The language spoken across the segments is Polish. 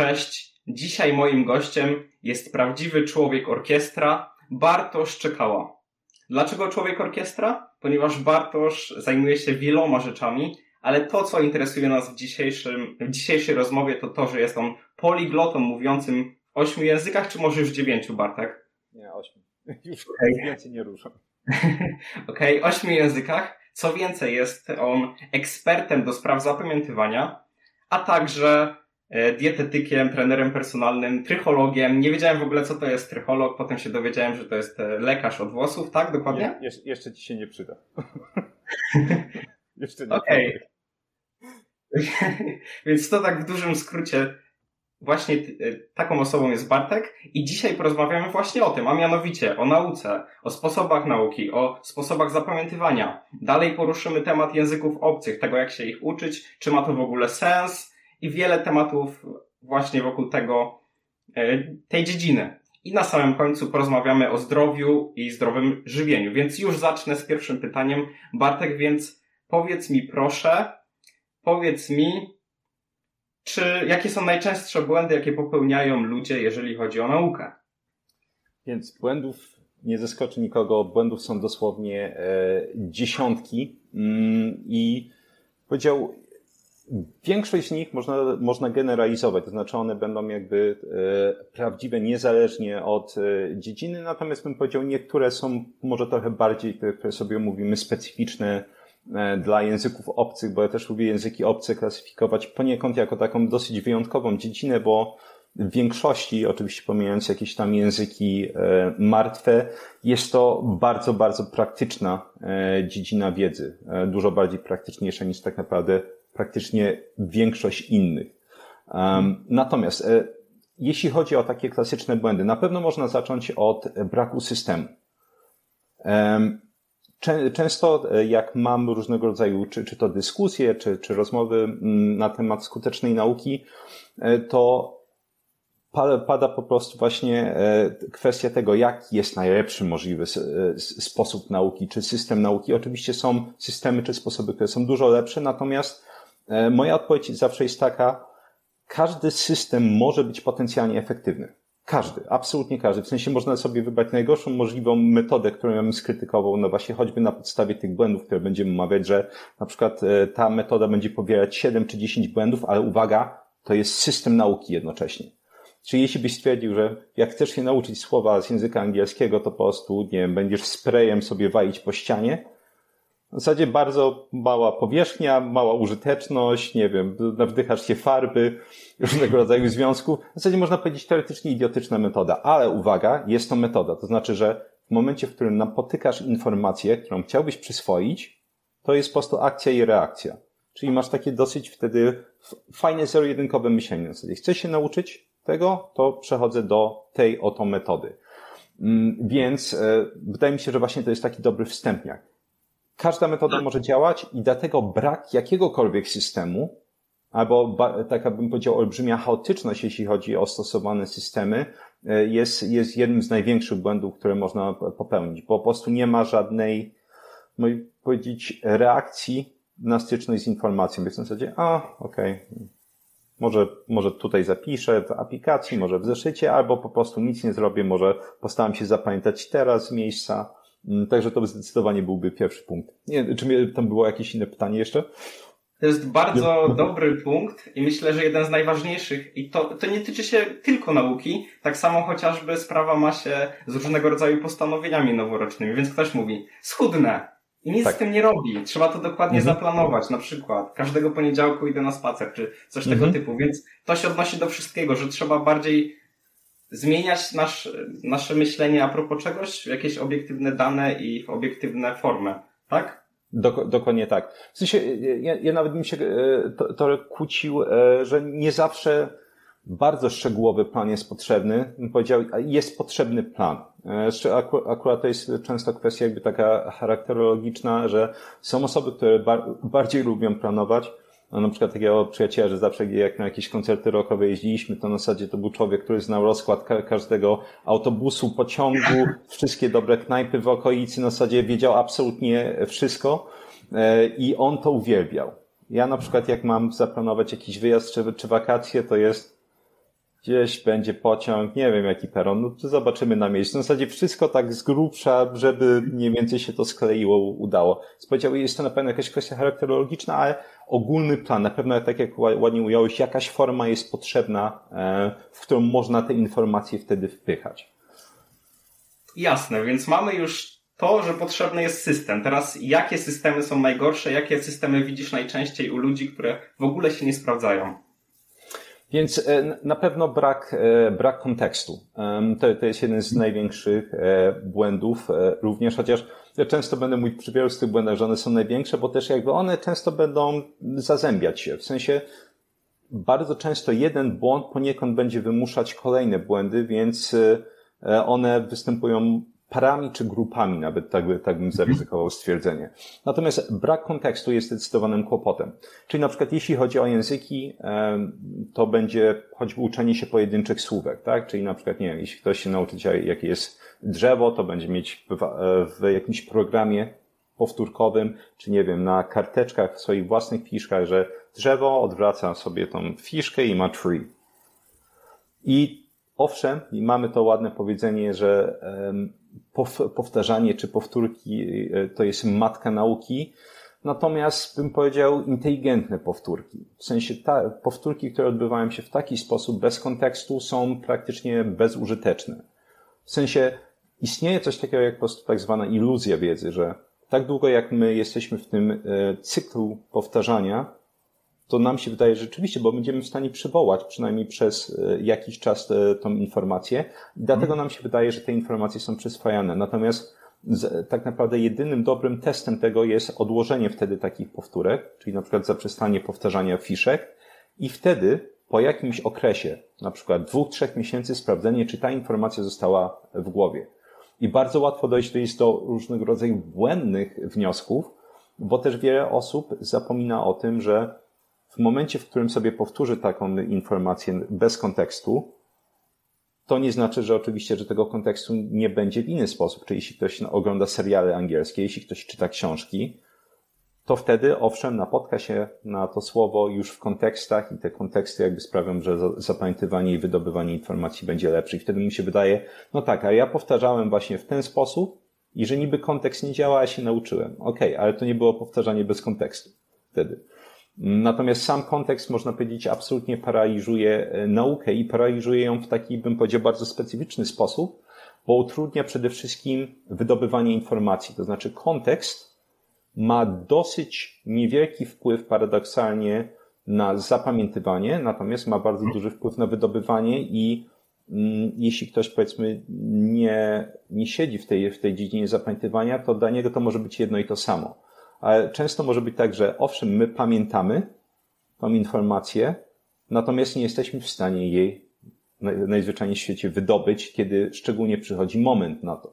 Cześć. Dzisiaj moim gościem jest prawdziwy człowiek orkiestra, Bartosz Czekała. Dlaczego człowiek orkiestra? Ponieważ Bartosz zajmuje się wieloma rzeczami, ale to, co interesuje nas w, dzisiejszym, w dzisiejszej rozmowie, to to, że jest on poliglotą mówiącym w ośmiu językach, czy może już dziewięciu, Bartek? Nie, ośmiu. Już okay. więcej nie ruszam. Okej, okay, ośmiu językach. Co więcej, jest on ekspertem do spraw zapamiętywania, a także dietetykiem, trenerem personalnym, trychologiem. Nie wiedziałem w ogóle, co to jest trycholog, potem się dowiedziałem, że to jest e, lekarz od włosów, tak? Dokładnie? Nie, jeszcze ci się nie przyda. jeszcze nie. Okej. Więc to tak w dużym skrócie właśnie e, taką osobą jest Bartek i dzisiaj porozmawiamy właśnie o tym, a mianowicie o nauce, o sposobach nauki, o sposobach zapamiętywania. Dalej poruszymy temat języków obcych, tego jak się ich uczyć, czy ma to w ogóle sens i wiele tematów właśnie wokół tego, e, tej dziedziny. I na samym końcu porozmawiamy o zdrowiu i zdrowym żywieniu. Więc już zacznę z pierwszym pytaniem. Bartek, więc powiedz mi proszę, powiedz mi, czy jakie są najczęstsze błędy, jakie popełniają ludzie, jeżeli chodzi o naukę? Więc błędów nie zaskoczy nikogo. Błędów są dosłownie e, dziesiątki mm, i powiedział, większość z nich można, można generalizować, to znaczy one będą jakby e, prawdziwe niezależnie od e, dziedziny, natomiast bym powiedział, niektóre są może trochę bardziej, które sobie mówimy, specyficzne E, dla języków obcych, bo ja też lubię języki obce klasyfikować poniekąd jako taką dosyć wyjątkową dziedzinę, bo w większości, oczywiście pomijając jakieś tam języki e, martwe, jest to bardzo, bardzo praktyczna e, dziedzina wiedzy. Dużo bardziej praktyczniejsza niż tak naprawdę praktycznie większość innych. Natomiast jeśli chodzi o takie klasyczne błędy, na pewno można zacząć od braku systemu. Często e, jak mam różnego rodzaju, czy, czy to dyskusje, czy, czy rozmowy na temat skutecznej nauki, e, to pada po prostu właśnie e, kwestia tego, jaki jest najlepszy możliwy sposób nauki, czy system nauki. Oczywiście są systemy czy sposoby, które są dużo lepsze, natomiast moja odpowiedź zawsze jest taka, każdy system może być potencjalnie efektywny. Każdy, absolutnie każdy. W sensie można sobie wybrać najgorszą możliwą metodę, którą ja bym skrytykował, no właśnie choćby na podstawie tych błędów, które będziemy omawiać, że na przykład e, ta metoda będzie pobierać 7 czy 10 błędów, ale uwaga, to jest system nauki jednocześnie. Czyli jeśli byś stwierdził, że jak chcesz się nauczyć słowa z języka angielskiego, to po prostu, nie wiem, będziesz sprayem sobie walić po ścianie, w zasadzie bardzo mała powierzchnia, mała użyteczność, nie wiem, wdychasz się farby, różnego rodzaju związków. W zasadzie można powiedzieć teoretycznie idiotyczna metoda, ale uwaga, jest to metoda. To znaczy, że w momencie, w którym napotykasz informację, którą chciałbyś przyswoić, to jest po prostu akcja i reakcja. Czyli masz takie dosyć wtedy fajne zero-jedynkowe myślenie. W zasadzie chcę się nauczyć tego, to przechodzę do tej oto metody. Mm, więc e, wydaje mi się, że właśnie to jest taki dobry wstępniak. Każda metoda tak. może działać i dlatego brak jakiegokolwiek systemu, albo taka bym powiedział olbrzymia chaotyczność, jeśli chodzi o stosowane systemy, e, jest, jest jednym z największych błędów, które można popełnić, bo po prostu nie ma żadnej, można powiedzieć, reakcji na styczność z informacją. Jest w zasadzie, a, okej, okay. może, może tutaj zapiszę w aplikacji, może w zeszycie, albo po prostu nic nie zrobię, może postaram się zapamiętać teraz z miejsca, także to zdecydowanie byłby pierwszy punkt. Nie, czy tam było jakieś inne pytanie jeszcze? To jest bardzo dobry punkt i myślę, że jeden z najważniejszych. I to, to nie tyczy się tylko nauki, tak samo chociażby sprawa ma się z różnego rodzaju postanowieniami noworocznymi. Więc ktoś mówi, schudnę i nic tak. z tym nie robi. Trzeba to dokładnie mhm. zaplanować. Na przykład każdego poniedziałku idę na spacer, czy coś mhm. tego typu. Więc to się odnosi do wszystkiego, że trzeba bardziej zmieniać nasz, nasze myślenie a propos czegoś w jakieś obiektywne dane i w obiektywne formy, tak? Dok dokładnie tak. W sensie, ja, ja nawet bym się e, to, to kłócił, e, że nie zawsze bardzo szczegółowy plan jest potrzebny. Bym powiedział, jest potrzebny plan. E, akurat to jest często kwestia jakby taka charakterologiczna, że są osoby, które bar bardziej lubią planować, no, na przykład takiego przyjaciela, że zawsze jak na jakieś koncerty rockowe jeździliśmy, to na zasadzie to był człowiek, który znał rozkład każdego autobusu, pociągu, wszystkie dobre knajpy w okolicy, na zasadzie wiedział absolutnie wszystko e, i on to uwielbiał. Ja na przykład jak mam zaplanować jakiś wyjazd czy, czy wakacje, to jest gdzieś będzie pociąg, nie wiem jaki peron, no to zobaczymy na miejscu. W zasadzie wszystko tak z grubsza, żeby mniej więcej się to skleiło, udało. Powiedział, jest to na pewno jakaś kwestia charakterologiczna, ale ogólny plan, na pewno tak jak ładnie ująłeś, jakaś forma jest potrzebna, e, w którą można te informacje wtedy wpychać. Jasne, więc mamy już to, że potrzebny jest system. Teraz jakie systemy są najgorsze, jakie systemy widzisz najczęściej u ludzi, które w ogóle się nie sprawdzają? Więc e, na pewno brak, e, brak kontekstu. To, to jest jeden z największych e, błędów również, chociaż często będę mówić przy wielu z tych błędach, że one są największe, bo też jakby one często będą zazębiać się. W sensie bardzo często jeden błąd poniekąd będzie wymuszać kolejne błędy, więc one występują parami czy grupami, nawet tak, tak bym zaryzykował stwierdzenie. Natomiast brak kontekstu jest zdecydowanym kłopotem. Czyli na przykład jeśli chodzi o języki, to będzie choćby uczenie się pojedynczych słówek, tak? Czyli na przykład, nie wiem, jeśli ktoś się nauczy jakie jest drzewo, to będzie mieć w, w jakimś programie powtórkowym, czy nie wiem, na karteczkach w swoich własnych fiszkach, że drzewo odwraca sobie tą fiszkę i ma tree. I owszem, mamy to ładne powiedzenie, że powtarzanie czy powtórki e, to jest matka nauki, natomiast bym powiedział inteligentne powtórki. W sensie ta, powtórki, które odbywają się w taki sposób bez kontekstu są praktycznie bezużyteczne. W sensie istnieje coś takiego jak po prostu tak zwana iluzja wiedzy, że tak długo jak my jesteśmy w tym e, cyklu powtarzania, to nam się wydaje rzeczywiście, bo będziemy w stanie przywołać przynajmniej przez e, jakiś czas e, tą informację. I dlatego nam się wydaje, że te informacje są przyswajane. Natomiast tak naprawdę jedynym dobrym testem tego jest odłożenie wtedy takich powtórek, czyli na przykład zaprzestanie powtarzania fiszek i wtedy po jakimś okresie, na przykład dwóch, trzech miesięcy sprawdzenie, czy ta informacja została w głowie. I bardzo łatwo dojść do różnego rodzaju błędnych wniosków, bo też wiele osób zapomina o tym, że w momencie, w którym sobie powtórzy taką informację bez kontekstu, to nie znaczy, że oczywiście, że tego kontekstu nie będzie w inny sposób. Czyli jeśli ktoś ogląda seriale angielskie, jeśli ktoś czyta książki, to wtedy owszem, napotka się na to słowo już w kontekstach i te konteksty jakby sprawią, że zapamiętywanie i wydobywanie informacji będzie lepsze. I wtedy mi się wydaje, no tak, a ja powtarzałem właśnie w ten sposób i że niby kontekst nie działa, a się nauczyłem. Okej, okay, ale to nie było powtarzanie bez kontekstu wtedy. Natomiast sam kontekst, można powiedzieć, absolutnie paraliżuje e, naukę i paraliżuje ją w taki, bym powiedział, bardzo specyficzny sposób, bo utrudnia przede wszystkim wydobywanie informacji. To znaczy kontekst ma dosyć niewielki wpływ paradoksalnie na zapamiętywanie, natomiast ma bardzo duży wpływ na wydobywanie i mm, jeśli ktoś powiedzmy nie, nie siedzi w tej, w tej dziedzinie zapamiętywania, to dla niego to może być jedno i to samo ale często może być tak, że owszem, my pamiętamy tą informację, natomiast nie jesteśmy w stanie jej najzwyczajniej w świecie wydobyć, kiedy szczególnie przychodzi moment na to.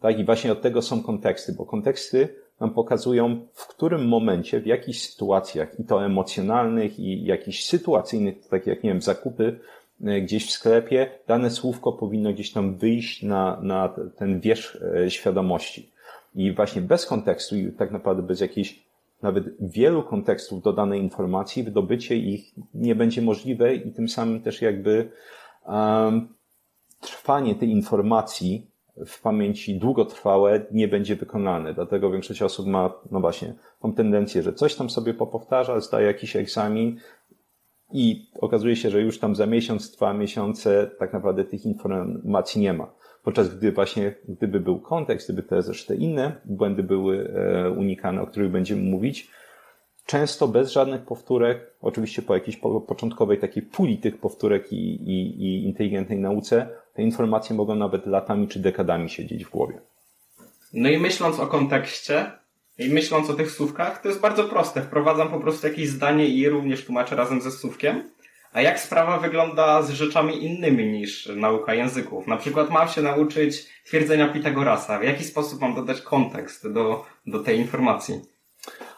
Tak, i właśnie od tego są konteksty, bo konteksty nam pokazują, w którym momencie, w jakich sytuacjach, i to emocjonalnych, i jakichś sytuacyjnych, takie jak, nie wiem, zakupy e, gdzieś w sklepie, dane słówko powinno gdzieś tam wyjść na, na ten wierzch e, świadomości. I właśnie bez kontekstu i tak naprawdę bez jakichś nawet wielu kontekstów do danej informacji, wydobycie ich nie będzie możliwe i tym samym też jakby um, trwanie tej informacji w pamięci długotrwałe nie będzie wykonane. Dlatego większość osób ma, no właśnie, tą tendencję, że coś tam sobie popowtarza, zdaje jakiś egzamin i okazuje się, że już tam za miesiąc, dwa miesiące tak naprawdę tych informacji nie ma. Podczas gdy właśnie, gdyby był kontekst, gdyby te zresztą inne błędy były e, unikane, o których będziemy mówić, często bez żadnych powtórek, oczywiście po jakiejś początkowej takiej puli tych powtórek i, i, i inteligentnej nauce, te informacje mogą nawet latami czy dekadami siedzieć w głowie. No i myśląc o kontekście i myśląc o tych słówkach, to jest bardzo proste. Wprowadzam po prostu jakieś zdanie i je również tłumaczę razem ze słówkiem. A jak sprawa wygląda z rzeczami innymi niż nauka języków? Na przykład mam się nauczyć twierdzenia Pitagorasa. W jaki sposób mam dodać kontekst do, do tej informacji?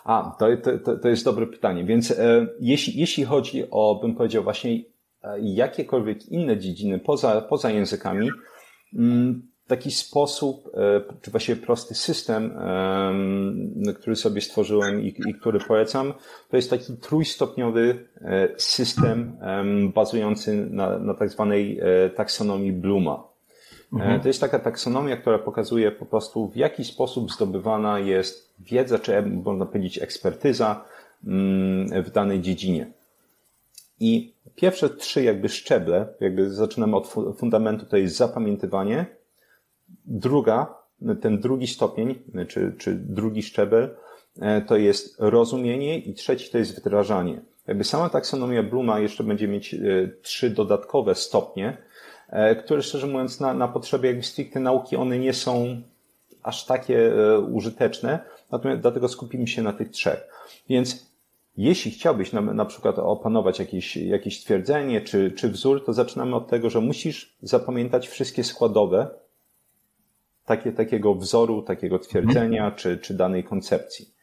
A, to, to, to jest dobre pytanie. Więc e, jeśli, jeśli chodzi o, bym powiedział właśnie, e, jakiekolwiek inne dziedziny poza, poza językami, mm, taki sposób, e, czy właściwie prosty system, który sobie stworzyłem i, i który polecam, to jest taki trójstopniowy e, system bazujący na, na tak zwanej e, taksonomii Bluma. Mhm. To jest taka taksonomia, która pokazuje po prostu, w jaki sposób zdobywana jest wiedza, czy można powiedzieć ekspertyza mm, w danej dziedzinie. I pierwsze trzy jakby szczeble, jakby zaczynamy od fundamentu, to jest zapamiętywanie, Druga, ten drugi stopień, czy, czy drugi szczebel, e, to jest rozumienie i trzeci to jest wdrażanie. Jakby sama taksonomia Bluma jeszcze będzie mieć e, trzy dodatkowe stopnie, e, które szczerze mówiąc na, na potrzeby jakby stricte nauki one nie są aż takie użyteczne, natomiast dlatego skupimy się na tych trzech. Więc jeśli chciałbyś na, na przykład opanować jakieś, jakieś twierdzenie czy, czy wzór, to zaczynamy od tego, że musisz zapamiętać wszystkie składowe takie, takiego wzoru, takiego twierdzenia czy, czy danej koncepcji.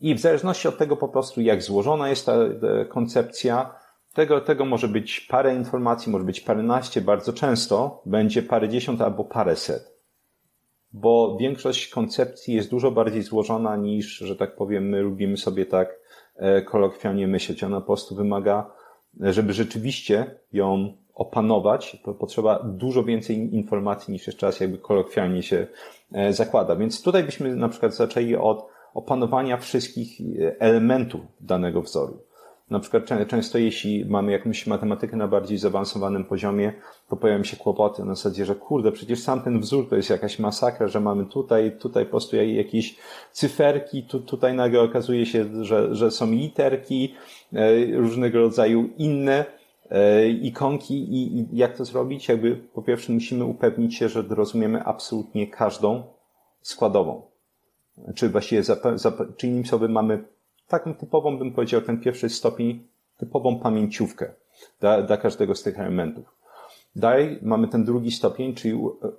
I w zależności od tego po prostu, jak złożona jest ta koncepcja, tego, tego może być parę informacji, może być paręnaście, bardzo często będzie parędziesiąt albo paręset. Bo większość koncepcji jest dużo bardziej złożona niż, że tak powiem, my lubimy sobie tak e, kolokwialnie myśleć. Ona po prostu wymaga, żeby rzeczywiście ją opanować, to potrzeba dużo więcej informacji niż jeszcze raz jakby kolokwialnie się e, zakłada. Więc tutaj byśmy na przykład zaczęli od opanowania wszystkich e, elementów danego wzoru. Na przykład często jeśli mamy jakąś matematykę na bardziej zaawansowanym poziomie, to pojawiają się kłopoty na zasadzie, że kurde, przecież sam ten wzór to jest jakaś masakra, że mamy tutaj, tutaj po prostu jakieś cyferki, tu, tutaj nagle okazuje się, że, że są literki, e, różnego rodzaju inne ikonki i, i jak to zrobić? Jakby po pierwsze musimy upewnić się, że rozumiemy absolutnie każdą składową. Czy właściwie, czy innymi słowy mamy taką typową, bym powiedział, ten pierwszy stopień, typową pamięciówkę dla, dla każdego z tych elementów. Dalej mamy ten drugi stopień, czyli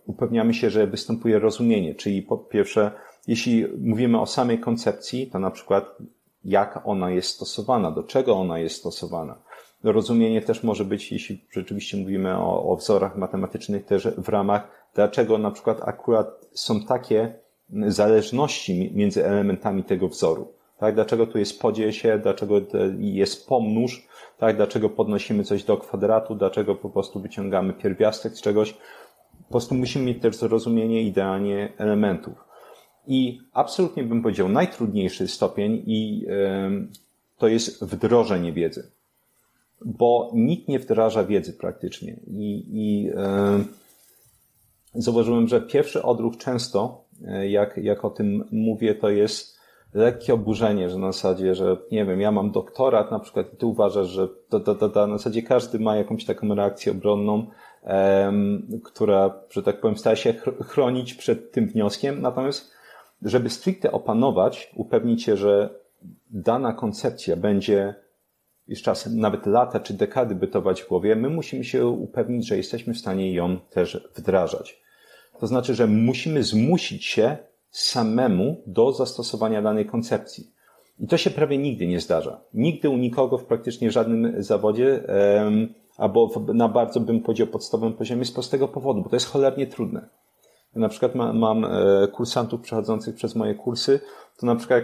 upewniamy się, że występuje rozumienie, czyli po pierwsze, jeśli mówimy o samej koncepcji, to na przykład jak ona jest stosowana, do czego ona jest stosowana rozumienie też może być, jeśli rzeczywiście mówimy o, o wzorach matematycznych, też w ramach, dlaczego na przykład akurat są takie zależności między elementami tego wzoru. Tak? Dlaczego tu jest podziel się, dlaczego jest pomnóż, tak? dlaczego podnosimy coś do kwadratu, dlaczego po prostu wyciągamy pierwiastek z czegoś. Po prostu musimy mieć też zrozumienie idealnie elementów. I absolutnie bym powiedział najtrudniejszy stopień i to jest wdrożenie wiedzy bo nikt nie wdraża wiedzy praktycznie. I, i e, zauważyłem, że pierwszy odruch często, e, jak, jak o tym mówię, to jest lekkie oburzenie, że na zasadzie, że nie wiem, ja mam doktorat na przykład i ty uważasz, że to, to, to, to na zasadzie każdy ma jakąś taką reakcję obronną, która, że tak powiem, stara się chronić przed tym wnioskiem. Natomiast, żeby stricte opanować, upewnić się, że dana koncepcja będzie już czasem nawet lata czy dekady bytować w głowie, my musimy się upewnić, że jesteśmy w stanie ją też wdrażać. To znaczy, że musimy zmusić się samemu do zastosowania danej koncepcji. I to się prawie nigdy nie zdarza. Nigdy u nikogo w praktycznie żadnym zawodzie, albo na bardzo bym powiedział podstawowym poziomie z prostego powodu, bo to jest cholernie trudne. na przykład ma, mam e, kursantów przechodzących przez moje kursy, to na przykład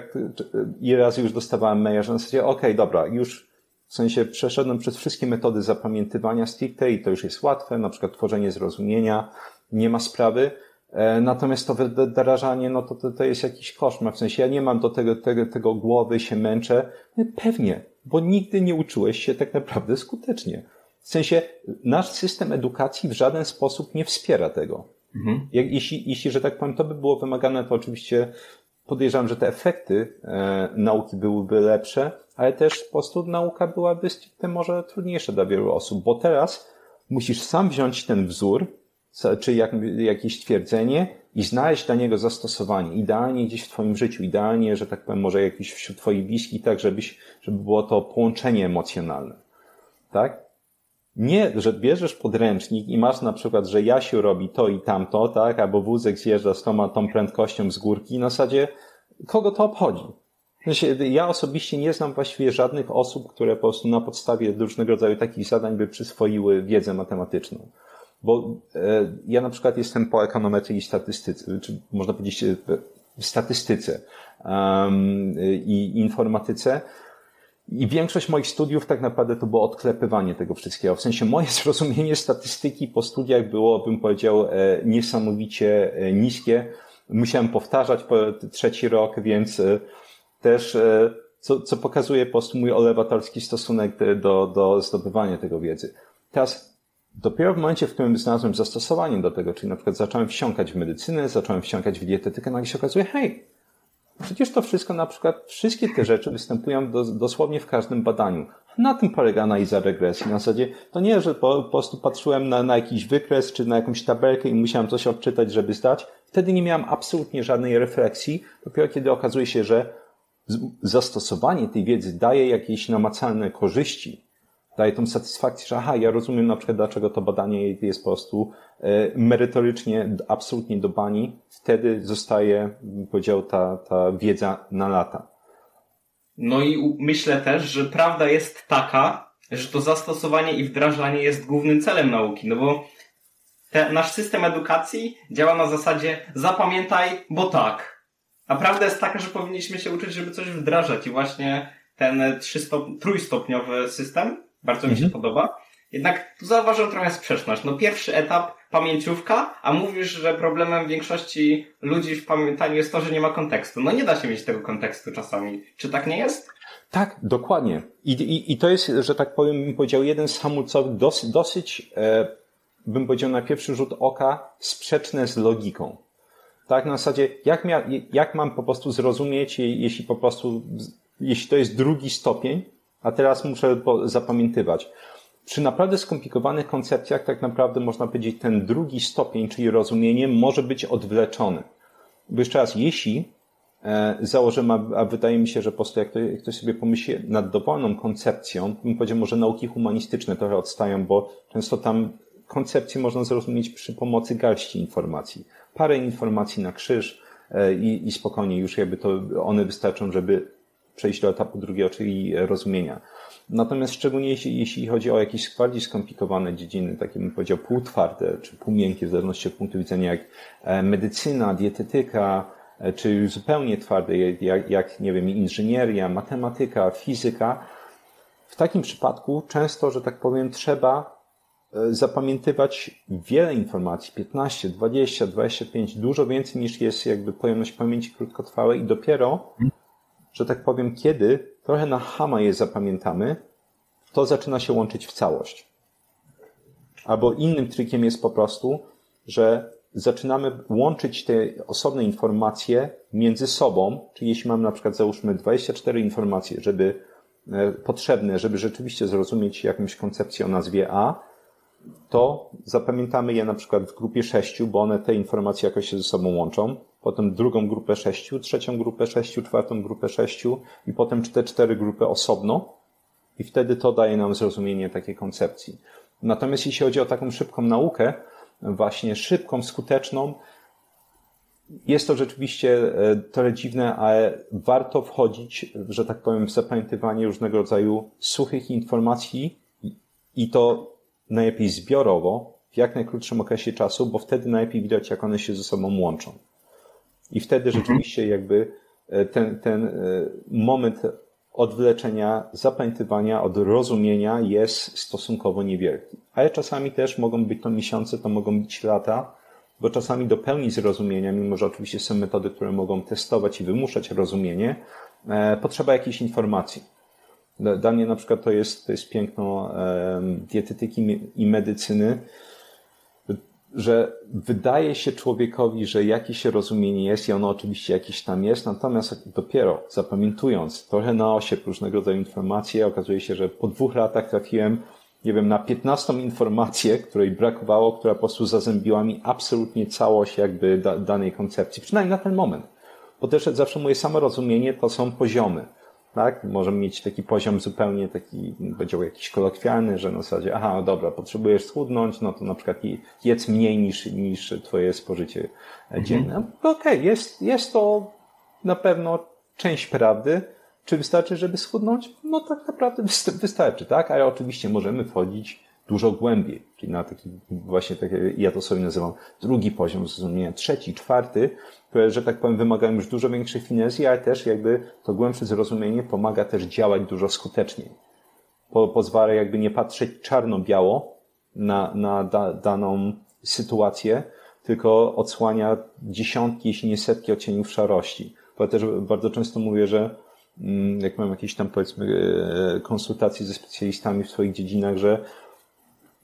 ile razy już dostawałem maila, że na zasadzie, okej, okay, dobra, już w sensie przeszedłem przez wszystkie metody zapamiętywania stricte i to już jest łatwe, na przykład tworzenie zrozumienia, nie ma sprawy. E, natomiast to wdrażanie, no to, to, to jest jakiś koszmar. W sensie ja nie mam do tego, tego, tego głowy, się męczę. No pewnie, bo nigdy nie uczyłeś się tak naprawdę skutecznie. W sensie nasz system edukacji w żaden sposób nie wspiera tego. Mhm. Jak, jeśli, jeśli, że tak powiem, to by było wymagane, to oczywiście podejrzewam, że te efekty e, nauki byłyby lepsze, ale też po prostu nauka byłaby stricte może trudniejsza dla wielu osób, bo teraz musisz sam wziąć ten wzór, czy jak, jakieś twierdzenie i znaleźć dla niego zastosowanie. Idealnie gdzieś w Twoim życiu, idealnie, że tak powiem, może jakiś wśród Twoich bliskich, tak, żebyś, żeby było to połączenie emocjonalne. Tak? Nie, że bierzesz podręcznik i masz na przykład, że Jasiu robi to i tamto, tak, albo wózek zjeżdża z tą, tą prędkością z górki, na zasadzie kogo to obchodzi? Ja osobiście nie znam właściwie żadnych osób, które po prostu na podstawie różnego rodzaju takich zadań by przyswoiły wiedzę matematyczną. Bo e, ja na przykład jestem po ekonometrii i statystyce, czy można powiedzieć e, statystyce um, i informatyce. I większość moich studiów tak naprawdę to było odklepywanie tego wszystkiego. W sensie moje zrozumienie statystyki po studiach było, bym powiedział, e, niesamowicie niskie. Musiałem powtarzać po trzeci rok, więc też co, co pokazuje po prostu mój olewatorski stosunek do, do zdobywania tego wiedzy. Teraz dopiero w momencie, w którym znalazłem zastosowanie do tego, czyli na przykład zacząłem wsiąkać w medycynę, zacząłem wsiąkać w dietetykę, nagle się okazuje, hej, przecież to wszystko, na przykład wszystkie te rzeczy występują do, dosłownie w każdym badaniu. Na tym polega analiza regresji. Na zasadzie to nie, że po, po prostu patrzyłem na, na jakiś wykres czy na jakąś tabelkę i musiałem coś odczytać, żeby zdać. Wtedy nie miałem absolutnie żadnej refleksji. Dopiero kiedy okazuje się, że zastosowanie tej wiedzy daje jakieś namacalne korzyści, daje tą satysfakcję, że aha, ja rozumiem na przykład, dlaczego to badanie jest po prostu e, merytorycznie absolutnie do bani, wtedy zostaje, powiedział, ta, ta wiedza na lata. No i myślę też, że prawda jest taka, że to zastosowanie i wdrażanie jest głównym celem nauki, no bo te, nasz system edukacji działa na zasadzie zapamiętaj, bo tak. A prawda jest taka, że powinniśmy się uczyć, żeby coś wdrażać i właśnie ten trzystop, trójstopniowy system bardzo mi się mhm. podoba. Jednak tu zauważyłem trochę sprzeczność. No pierwszy etap, pamięciówka, a mówisz, że problemem większości ludzi w pamiętaniu jest to, że nie ma kontekstu. No nie da się mieć tego kontekstu czasami. Czy tak nie jest? Tak, dokładnie. I, i, i to jest, że tak powiem, bym powiedział, jeden z hamulcowych, dosyć, dosyć e, bym powiedział na pierwszy rzut oka, sprzeczne z logiką. Tak, na zasadzie, jak, mia, jak mam po prostu zrozumieć, jeśli po prostu, jeśli to jest drugi stopień, a teraz muszę zapamiętywać. Przy naprawdę skomplikowanych koncepcjach tak naprawdę można powiedzieć, ten drugi stopień, czyli rozumienie, może być odwleczony. Bo jeszcze raz, jeśli e, założymy, a, wydaje mi się, że po prostu jak ktoś sobie pomyśli nad dowolną koncepcją, bym powiedział, może nauki humanistyczne trochę odstają, bo często tam koncepcję można zrozumieć przy pomocy garści informacji. Parę informacji na krzyż e, i, i spokojnie już jakby to one wystarczą, żeby przejść do etapu drugiego, czyli rozumienia. Natomiast szczególnie jeśli, jeśli chodzi o jakieś bardziej skomplikowane dziedziny, takie bym powiedział półtwarde czy półmiękkie, w zależności od punktu widzenia jak e, medycyna, dietetyka, e, czy zupełnie twarde, jak, jak nie wiem, inżynieria, matematyka, fizyka, w takim przypadku często, że tak powiem, trzeba e, zapamiętywać wiele informacji, 15, 20, 25, dużo więcej niż jest jakby pojemność pamięci krótkotrwałej. I dopiero że tak powiem, kiedy trochę na hama je zapamiętamy, to zaczyna się łączyć w całość. Albo innym trikiem jest po prostu, że zaczynamy łączyć te osobne informacje między sobą, czyli jeśli mamy na przykład załóżmy 24 informacje, żeby e, potrzebne, żeby rzeczywiście zrozumieć jakąś koncepcję o nazwie A, to zapamiętamy je na przykład w grupie sześciu, bo one te informacje jakoś się ze sobą łączą, potem drugą grupę sześciu, trzecią grupę sześciu, czwartą grupę sześciu i potem te cztery grupy osobno i wtedy to daje nam zrozumienie takiej koncepcji. Natomiast jeśli chodzi o taką szybką naukę, właśnie szybką, skuteczną, jest to rzeczywiście e, trochę dziwne, ale warto wchodzić, że tak powiem, w zapamiętywanie różnego rodzaju suchych informacji i to najlepiej zbiorowo, w jak najkrótszym okresie czasu, bo wtedy najlepiej widać, jak one się ze sobą łączą. I wtedy mhm. rzeczywiście jakby e, ten, ten e, moment odwleczenia, zapamiętywania, od rozumienia jest stosunkowo niewielki. Ale czasami też mogą być to miesiące, to mogą być lata, bo czasami do pełni zrozumienia, mimo że oczywiście są metody, które mogą testować i wymuszać rozumienie, e, potrzeba jakiejś informacji. Dla mnie na przykład to jest, to jest piękno dietetyki i medycyny, że wydaje się człowiekowi, że jakieś rozumienie jest i ono oczywiście jakieś tam jest, natomiast dopiero zapamiętując trochę na osie różnego rodzaju informacje, okazuje się, że po dwóch latach trafiłem, nie wiem, na piętnastą informację, której brakowało, która po prostu zazębiła mi absolutnie całość jakby da, danej koncepcji, przynajmniej na ten moment. Bo też zawsze moje samo rozumienie to są poziomy tak? Możemy mieć taki poziom zupełnie taki, powiedział jakiś kolokwialny, że na zasadzie, aha, no dobra, potrzebujesz schudnąć, no to na przykład jedz mniej niż, niż twoje spożycie mhm. dzienne. Okej, okay, jest, jest to na pewno część prawdy. Czy wystarczy, żeby schudnąć? No tak naprawdę wystarczy, tak? Ale oczywiście możemy wchodzić dużo głębiej, czyli na taki właśnie, tak, ja to sobie nazywam drugi poziom zrozumienia, trzeci, czwarty, które, że tak powiem, wymagają już dużo większej finezji, ale też jakby to głębsze zrozumienie pomaga też działać dużo skuteczniej. Po, pozwala jakby nie patrzeć czarno-biało na, na da, daną sytuację, tylko odsłania dziesiątki, jeśli nie setki odcieniów szarości. Bo też bardzo często mówię, że mm, jak mam jakieś tam powiedzmy e, konsultacje ze specjalistami w swoich dziedzinach, że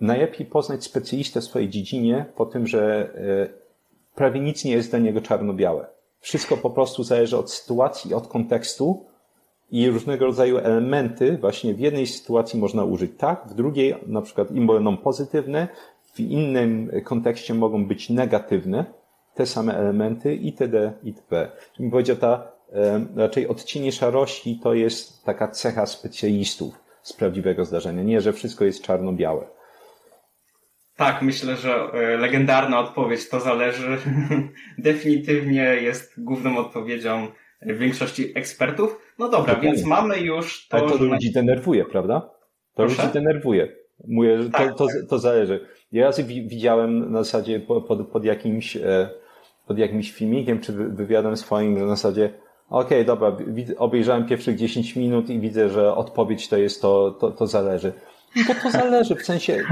najlepiej poznać specjalistę w swojej dziedzinie po tym, że e, prawie nic nie jest dla niego czarno-białe. Wszystko po prostu zależy od sytuacji, od kontekstu i różnego rodzaju elementy właśnie w jednej sytuacji można użyć tak, w drugiej na przykład im będą pozytywne, w innym kontekście mogą być negatywne, te same elementy itd. itp. Czyli powiedział, ta e, raczej odcienie szarości to jest taka cecha specjalistów z prawdziwego zdarzenia. Nie, że wszystko jest czarno-białe. Tak, myślę, że e, legendarna odpowiedź to zależy. Definitywnie jest główną odpowiedzią większości ekspertów. No dobra, więc mamy już to. Ale to że... ludzi denerwuje, prawda? To Proszę? ludzi denerwuje. Mówię, że tak, to, to, tak. to zależy. Ja razy widziałem na zasadzie pod, pod, jakimś, e, pod jakimś filmikiem czy wywiadem swoim, że na zasadzie okej, okay, dobra, obejrzałem pierwszych 10 minut i widzę, że odpowiedź to jest to, to, to zależy. No to zależy, w sensie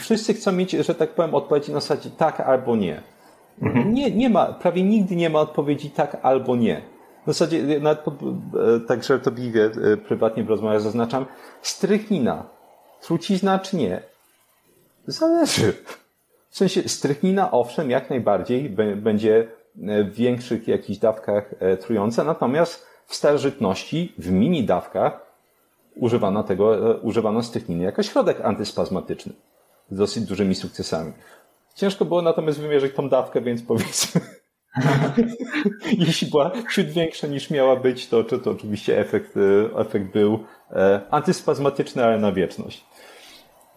wszyscy chcą mieć, że tak powiem, odpowiedzi na zasadzie tak albo nie. Mhm. Nie, nie ma, prawie nigdy nie ma odpowiedzi tak albo nie. W zasadzie, nawet pod, e, tak żartobliwie, e, prywatnie w rozmowie zaznaczam, strychnina, trucizna czy nie? Zależy. W sensie strychnina, owszem, jak najbardziej będzie w większych jakichś dawkach e, trująca, natomiast w starożytności, w mini dawkach, używano tego, używano strychniny jako środek antyspazmatyczny z dosyć dużymi sukcesami. Ciężko było natomiast wymierzyć tą dawkę, więc powiedzmy, Jeśli była ciut większa niż miała być, to, to, to oczywiście efekt, e, efekt był e, antyspazmatyczny, ale na wieczność.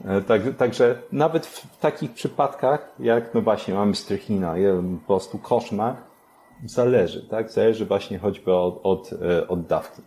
E, tak, także nawet w takich przypadkach, jak no właśnie mamy strychnina, po prostu koszmar, zależy, tak? Zależy właśnie choćby od, od, od dawki.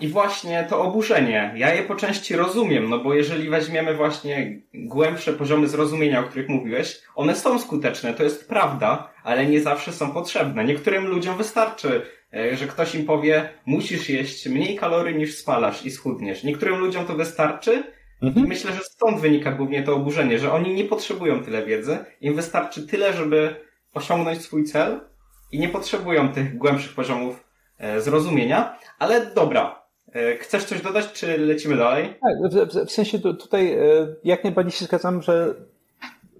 I właśnie to oburzenie, ja je po części rozumiem, no bo jeżeli weźmiemy właśnie głębsze poziomy zrozumienia, o których mówiłeś, one są skuteczne, to jest prawda, ale nie zawsze są potrzebne. Niektórym ludziom wystarczy, e, że ktoś im powie, musisz jeść mniej kalorii niż spalasz i schudniesz. Niektórym ludziom to wystarczy mhm. i myślę, że stąd wynika głównie to oburzenie, że oni nie potrzebują tyle wiedzy, im wystarczy tyle, żeby osiągnąć swój cel i nie potrzebują tych głębszych poziomów e, zrozumienia, ale dobra, chcesz coś dodać, czy lecimy dalej? Tak, w, w, sensie tutaj e, jak najbardziej się zgadzam, że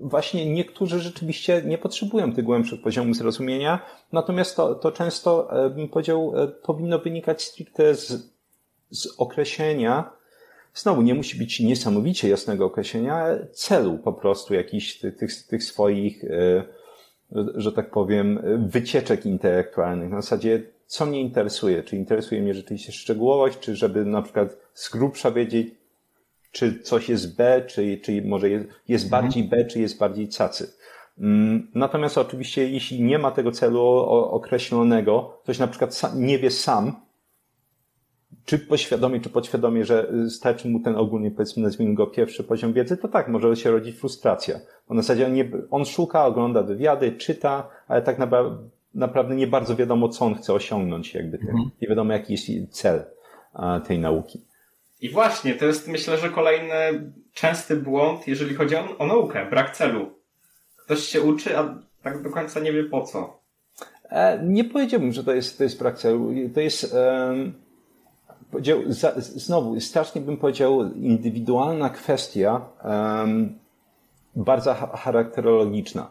właśnie niektórzy rzeczywiście nie potrzebują tych głębszych poziomów zrozumienia, natomiast to, to często, e, bym powiedział, powinno wynikać stricte z, z określenia, znowu nie musi być niesamowicie jasnego określenia, celu po prostu jakichś tych, tych, tych swoich, że tak powiem, wycieczek intelektualnych. Na zasadzie co mnie interesuje. Czy interesuje mnie rzeczywiście szczegółowość, czy żeby na przykład z grubsza wiedzieć, czy coś jest B, czy, czy może jest, jest mhm. bardziej B, czy jest bardziej cacy. Mm, natomiast oczywiście, jeśli nie ma tego celu określonego, ktoś na przykład nie wie sam, czy poświadomie, czy podświadomie, że starczy mu ten ogólnie, powiedzmy, nazwijmy go pierwszy poziom wiedzy, to tak, może się rodzić frustracja. Bo na zasadzie on, nie, on szuka, ogląda wywiady, czyta, ale tak naprawdę naprawdę nie bardzo wiadomo, co on chce osiągnąć, jakby. Mhm. Nie wiadomo, jaki jest cel tej nauki. I właśnie, to jest myślę, że kolejny częsty błąd, jeżeli chodzi o, o naukę, brak celu. Ktoś się uczy, a tak do końca nie wie po co. E, nie powiedziałbym, że to jest, to jest brak celu. To jest, powiedział, za, znowu, strasznie bym powiedział, indywidualna kwestia, um, bardzo charakterologiczna.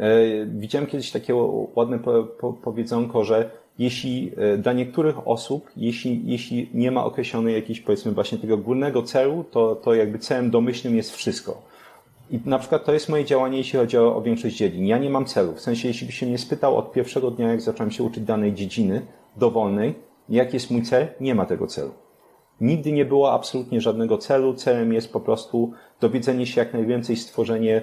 E, widziałem kiedyś takie ładne powiedzonko, że jeśli e, dla niektórych osób, jeśli, jeśli nie ma określonej jakiejś, powiedzmy, właśnie tego górnego celu, to, to jakby celem domyślnym jest wszystko. I na przykład to jest moje działanie, jeśli chodzi o, o większość dziedzin. Ja nie mam celu. W sensie, jeśli byś się mnie spytał od pierwszego dnia, jak zacząłem się uczyć danej dziedziny dowolnej, jaki jest mój cel, nie ma tego celu. Nigdy nie było absolutnie żadnego celu. Celem jest po prostu dowiedzenie się jak najwięcej, stworzenie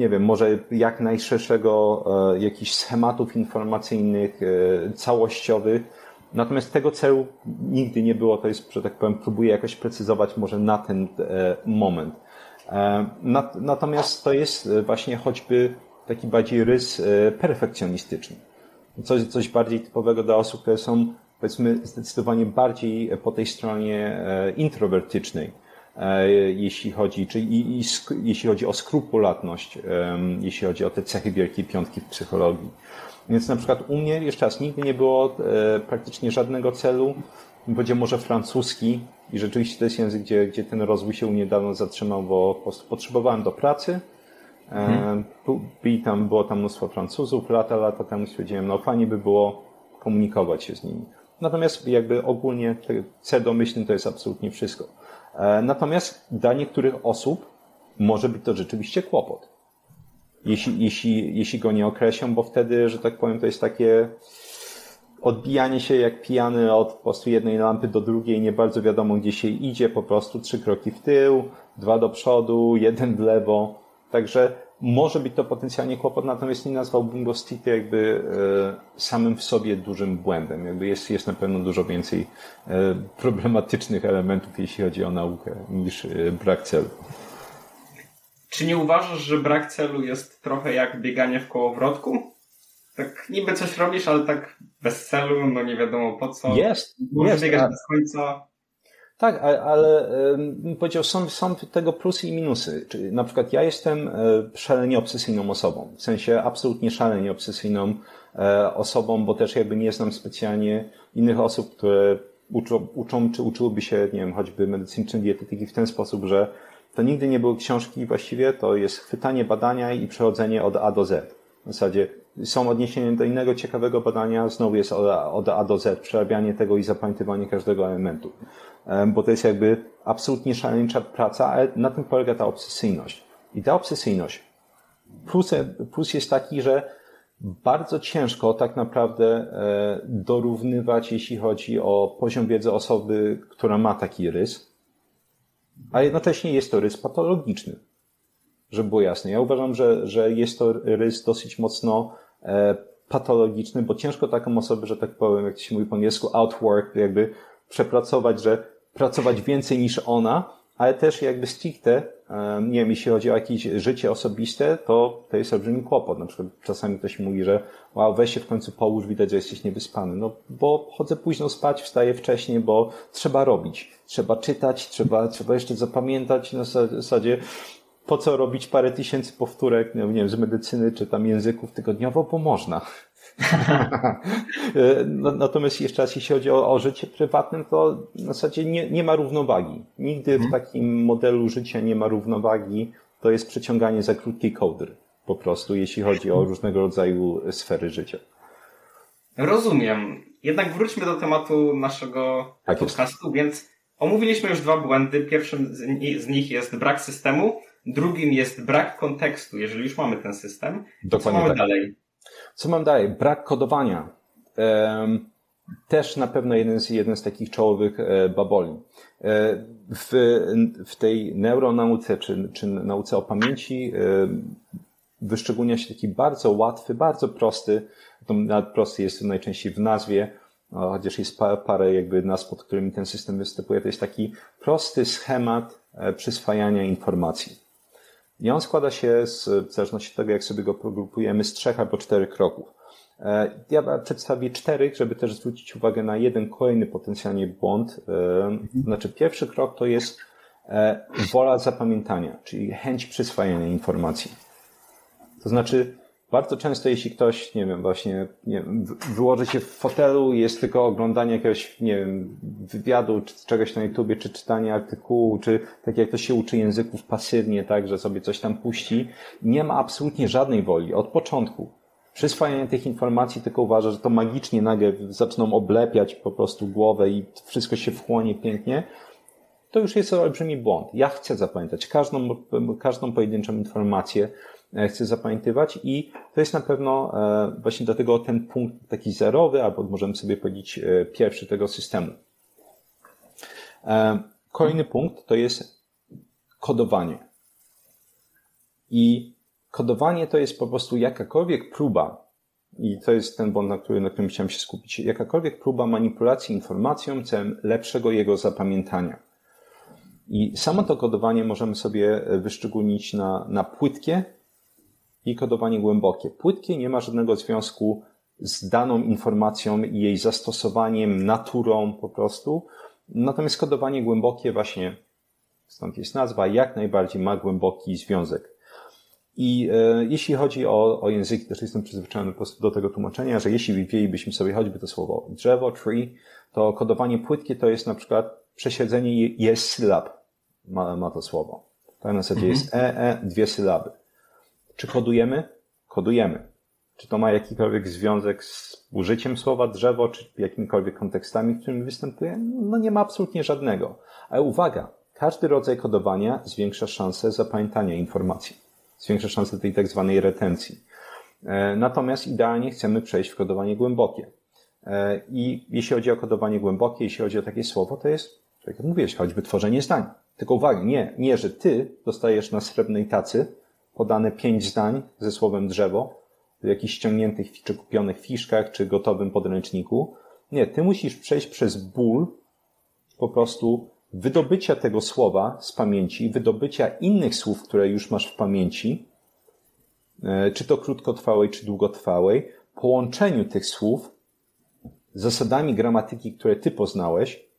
nie wiem, może jak najszerszego e, jakichś schematów informacyjnych, e, całościowych. Natomiast tego celu nigdy nie było, to jest, że tak powiem, próbuję jakoś precyzować może na ten e, moment. Natomiast to jest właśnie choćby taki bardziej rys perfekcjonistyczny. Coś, coś bardziej typowego dla osób, które są powiedzmy zdecydowanie bardziej po tej stronie introwertycznej jeśli chodzi, czy i, i, jeśli chodzi o skrupulatność, jeśli chodzi o te cechy wielkiej piątki w psychologii. Więc na przykład u mnie jeszcze raz nigdy nie było e, praktycznie żadnego celu, będzie może francuski i rzeczywiście to jest język, gdzie, gdzie ten rozwój się u mnie dawno zatrzymał, bo po prostu potrzebowałem do pracy. Hmm. I tam było tam mnóstwo Francuzów. Lata, lata temu stwierdziłem, no fajnie by było komunikować się z nimi. Natomiast jakby ogólnie cel domyślny to jest absolutnie wszystko. E, natomiast dla niektórych osób może być to rzeczywiście kłopot. Jeśli, jeśli, jeśli go nie określą, bo wtedy, że tak powiem, to jest takie odbijanie się jak pijany od po prostu jednej lampy do drugiej, nie bardzo wiadomo gdzie się idzie, po prostu trzy kroki w tył, dwa do przodu, jeden w lewo. Także może być to potencjalnie kłopot, natomiast nie nazwałbym go stricte jakby e, samym w sobie dużym błędem. Jakby jest, jest na pewno dużo więcej e, problematycznych elementów, jeśli chodzi o naukę, niż e, brak celu. Czy nie uważasz, że brak celu jest trochę jak bieganie w kołowrotku? Tak niby coś robisz, ale tak bez celu, no nie wiadomo po co. Jest. Możesz jest, biegać a... bez końca. Tak, ale bym powiedział, są, są tego plusy i minusy. Czyli na przykład ja jestem e, szalenie obsesyjną osobą. W sensie absolutnie szalenie obsesyjną e, osobą, bo też jakby nie znam specjalnie innych osób, które uczą, uczą czy uczyłyby się, nie wiem, choćby medycyny czy dietetyki w ten sposób, że to nigdy nie były książki właściwie, to jest chwytanie badania i przechodzenie od A do Z. W zasadzie są odniesienia do innego ciekawego badania, znowu jest od A do Z, przerabianie tego i zapamiętywanie każdego elementu bo to jest jakby absolutnie szaleńcza praca, ale na tym polega ta obsesyjność. I ta obsesyjność, plus, plus jest taki, że bardzo ciężko tak naprawdę e, dorównywać, jeśli chodzi o poziom wiedzy osoby, która ma taki rys, a jednocześnie jest to rys patologiczny, żeby było jasne. Ja uważam, że, że jest to rys dosyć mocno e, patologiczny, bo ciężko taką osobę, że tak powiem, jak to się mówi po angielsku, outwork, jakby przepracować, że pracować więcej niż ona, ale też jakby stricte, nie wiem, jeśli chodzi o jakieś życie osobiste, to to jest olbrzymi kłopot. Na przykład czasami ktoś mówi, że wow, weź się w końcu połóż, widać, że jesteś niewyspany. No, bo chodzę późno spać, wstaję wcześniej, bo trzeba robić. Trzeba czytać, trzeba, trzeba jeszcze zapamiętać na zasadzie, po co robić parę tysięcy powtórek, nie wiem, z medycyny czy tam języków tygodniowo, bo można. No, natomiast jeszcze raz, jeśli chodzi o, o, życie prywatne, to w zasadzie nie, nie ma równowagi. Nigdy w mhm. takim modelu życia nie ma równowagi. To jest przeciąganie za krótkiej kołdry po prostu, jeśli chodzi o różnego rodzaju sfery życia. Rozumiem. Jednak wróćmy do tematu naszego tak podcastu, jest. więc omówiliśmy już dwa błędy. Pierwszym z nich jest brak systemu, drugim jest brak kontekstu, jeżeli już mamy ten system. Dokładnie Co mamy tak. dalej? Co mam dalej? Brak kodowania. Też na pewno jeden z, jeden z takich czołowych e, baboli. E, w, w tej neuronauce, czy, czy nauce o pamięci, wyszczególnia się taki bardzo łatwy, bardzo prosty, nawet prosty jest najczęściej w nazwie, chociaż jest parę jakby nazw, pod którymi ten system występuje, to jest taki prosty schemat e, przyswajania informacji. I on składa się z, w zależności od tego, jak sobie go pogrupujemy, z trzech albo czterech kroków. E, ja przedstawię cztery, żeby też zwrócić uwagę na jeden kolejny potencjalnie błąd. E, znaczy, pierwszy krok to jest e, wola zapamiętania, czyli chęć przyswajania informacji. To znaczy, bardzo często, jeśli ktoś, nie wiem, właśnie nie wiem, wyłoży się w fotelu jest tylko oglądanie jakiegoś, nie wiem, wywiadu, czy czegoś na YouTubie, czy czytanie artykułu, czy tak jak to się uczy języków pasywnie, tak, że sobie coś tam puści, nie ma absolutnie żadnej woli od początku. Przyswajanie tych informacji tylko uważa, że to magicznie nagle zaczną oblepiać po prostu głowę i wszystko się wchłonie pięknie, to już jest olbrzymi błąd. Ja chcę zapamiętać każdą, każdą pojedynczą informację, chcę zapamiętywać i to jest na pewno e, właśnie dlatego ten punkt taki zerowy, albo możemy sobie powiedzieć e, pierwszy tego systemu. Kolejny punkt to jest kodowanie. I kodowanie to jest po prostu jakakolwiek próba, i to jest ten błąd, na, który, na którym chciałem się skupić, jakakolwiek próba manipulacji informacją celem lepszego jego zapamiętania. I samo to kodowanie możemy sobie wyszczególnić na, na płytkie i kodowanie głębokie. Płytkie nie ma żadnego związku z daną informacją i jej zastosowaniem, naturą po prostu. Natomiast kodowanie głębokie właśnie, stąd jest nazwa, jak najbardziej ma głęboki związek. I e, jeśli chodzi o, o języki, też jestem przyzwyczajony po prostu do tego tłumaczenia, że jeśli wzięlibyśmy sobie choćby to słowo drzewo, tree, to kodowanie płytkie to jest na przykład przesiedzenie jest sylab, ma, ma to słowo. Tak na zasadzie mhm. jest e, e, dwie sylaby. Czy kodujemy? Kodujemy. Czy to ma jakikolwiek związek z użyciem słowa drzewo, czy jakimikolwiek kontekstami, w którym występuje? No nie ma absolutnie żadnego. Ale uwaga, każdy rodzaj kodowania zwiększa szanse zapamiętania informacji. Zwiększa szanse tej tak zwanej retencji. E, natomiast idealnie chcemy przejść w kodowanie głębokie. E, I jeśli chodzi o kodowanie głębokie, jeśli chodzi o takie słowo, to jest, tak jak mówiłeś, choćby tworzenie zdań. Tylko uwaga, nie, nie, że ty dostajesz na srebrnej tacy podane pięć zdań ze słowem drzewo, w jakichś ściągniętych czy kupionych fiszkach, czy gotowym podręczniku. Nie, ty musisz przejść przez ból po prostu wydobycia tego słowa z pamięci, wydobycia innych słów, które już masz w pamięci, e, czy to krótkotrwałej, czy długotrwałej, połączeniu tych słów zasadami gramatyki, które ty poznałeś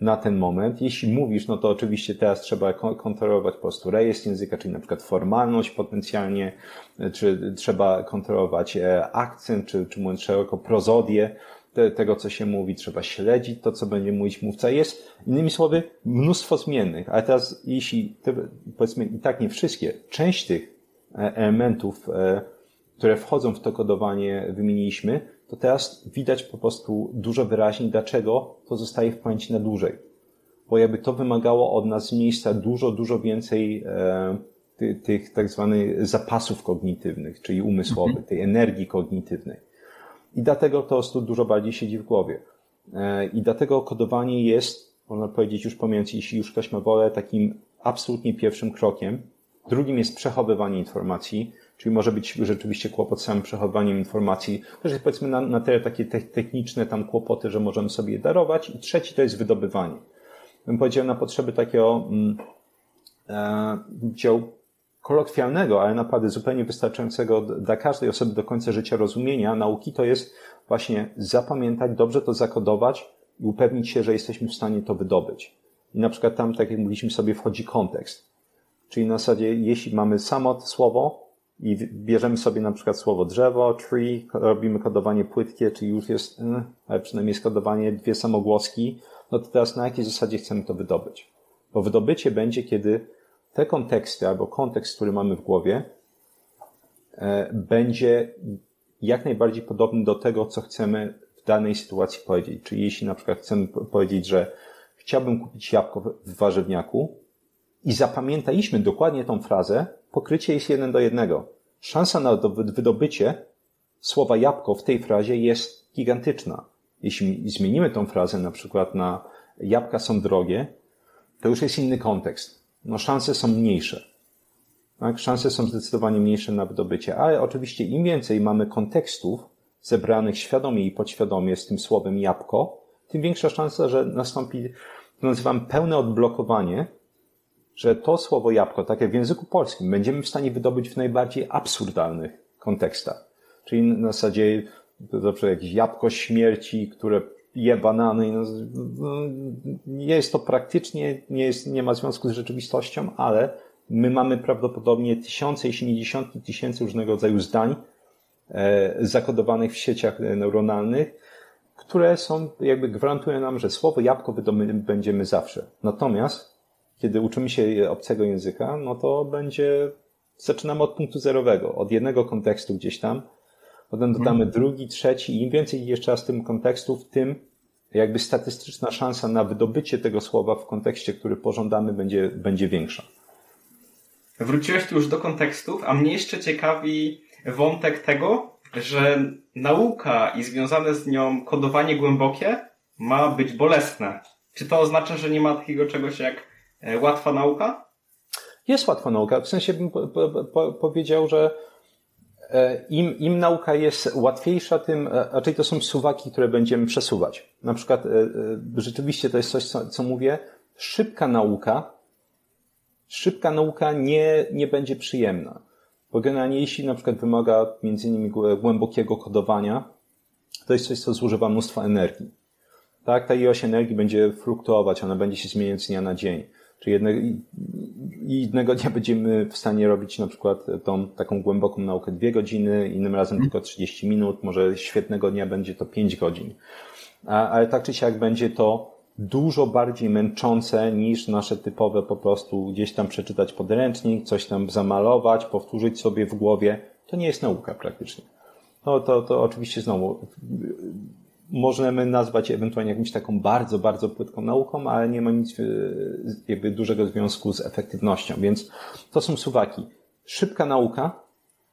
na ten moment. Jeśli mówisz, no to oczywiście teraz trzeba kontrolować po prostu rejestr języka, czyli na przykład formalność potencjalnie, e, czy trzeba kontrolować e, akcent, czy, czy mówiąc szeroko prozodię, te, tego, co się mówi, trzeba śledzić to, co będzie mówić mówca. Jest, innymi słowy, mnóstwo zmiennych, ale teraz, jeśli, te, powiedzmy, i tak nie wszystkie, część tych e, elementów, które wchodzą w to kodowanie, wymieniliśmy, to teraz widać po prostu dużo wyraźniej, dlaczego to zostaje w pamięci na dłużej. Bo jakby to wymagało od nas z miejsca dużo, dużo więcej e, tych, tych tak zwanych zapasów kognitywnych, czyli umysłowych, mhm. tej energii kognitywnej. I dlatego to prostu dużo bardziej siedzi w głowie. E, I dlatego kodowanie jest, można powiedzieć już pomiędzy, jeśli już ktoś ma wolę, takim absolutnie pierwszym krokiem. Drugim jest przechowywanie informacji, czyli może być rzeczywiście kłopot z samym przechowywaniem informacji. To jest powiedzmy na, na tyle takie techniczne tam kłopoty, że możemy sobie je darować. I trzeci to jest wydobywanie. Bym powiedział na potrzeby takiego mm, e, działu kolokwialnego, ale naprawdę zupełnie wystarczającego dla każdej osoby do końca życia rozumienia nauki, to jest właśnie zapamiętać, dobrze to zakodować i upewnić się, że jesteśmy w stanie to wydobyć. I na przykład tam, tak jak mówiliśmy sobie, wchodzi kontekst. Czyli na zasadzie, jeśli mamy samo słowo i bierzemy sobie na przykład słowo drzewo, tree, robimy kodowanie płytkie, czyli już jest, ale przynajmniej jest kodowanie dwie samogłoski, no to teraz na jakiej zasadzie chcemy to wydobyć? Bo wydobycie będzie, kiedy te konteksty albo kontekst, który mamy w głowie, e, będzie jak najbardziej podobny do tego, co chcemy w danej sytuacji powiedzieć. Czyli jeśli na przykład chcemy powiedzieć, że chciałbym kupić jabłko w warzywniaku i zapamiętaliśmy dokładnie tą frazę, pokrycie jest jeden do jednego. Szansa na wydobycie słowa jabłko w tej frazie jest gigantyczna. Jeśli zmienimy tą frazę na przykład na jabłka są drogie, to już jest inny kontekst no szanse są mniejsze. Tak? Szanse są zdecydowanie mniejsze na wydobycie, ale oczywiście im więcej mamy kontekstów zebranych świadomie i podświadomie z tym słowem jabłko, tym większa szansa, że nastąpi, to nazywam pełne odblokowanie, że to słowo jabłko, tak jak w języku polskim, będziemy w stanie wydobyć w najbardziej absurdalnych kontekstach. Czyli na zasadzie zawsze jakieś jabłko śmierci, które je banany. No, nie jest to praktycznie, nie, jest, nie ma związku z rzeczywistością, ale my mamy prawdopodobnie tysiące, jeśli nie dziesiątki tysięcy różnego rodzaju zdań e, zakodowanych w sieciach neuronalnych, które są, jakby gwarantują nam, że słowo jabłko będziemy zawsze. Natomiast, kiedy uczymy się obcego języka, no to będzie, zaczynamy od punktu zerowego, od jednego kontekstu gdzieś tam, potem dodamy hmm. drugi, trzeci i im więcej jeszcze raz tym kontekstów, tym jakby statystyczna szansa na wydobycie tego słowa w kontekście, który pożądamy, będzie, będzie większa. Wróciłeś tu już do kontekstów, a mnie jeszcze ciekawi wątek tego, że nauka i związane z nią kodowanie głębokie ma być bolesne. Czy to oznacza, że nie ma takiego czegoś jak łatwa nauka? Jest łatwa nauka. W sensie bym po, po, po, powiedział, że E, im, im nauka jest łatwiejsza, tym e, raczej to są suwaki, które będziemy przesuwać. Na przykład, e, rzeczywiście to jest coś, co, co mówię, szybka nauka szybka nauka nie, nie będzie przyjemna. Bo generalnie jeśli na przykład wymaga między innymi głębokiego kodowania, to jest coś, co zużywa mnóstwo energii. Tak, ta ilość energii będzie fluktuować, ona będzie się zmieniać z dnia na dzień. Czyli jednego, jednego dnia będziemy w stanie robić na przykład tą taką głęboką naukę dwie godziny, innym razem tylko 30 minut, może świetnego dnia będzie to 5 godzin. Ale tak czy siak będzie to dużo bardziej męczące niż nasze typowe po prostu gdzieś tam przeczytać podręcznik, coś tam zamalować, powtórzyć sobie w głowie. To nie jest nauka praktycznie. No to, to oczywiście znowu możemy nazwać ewentualnie jakąś taką bardzo, bardzo płytką nauką, ale nie ma nic e, jakby dużego związku z efektywnością. Więc to są suwaki. Szybka nauka,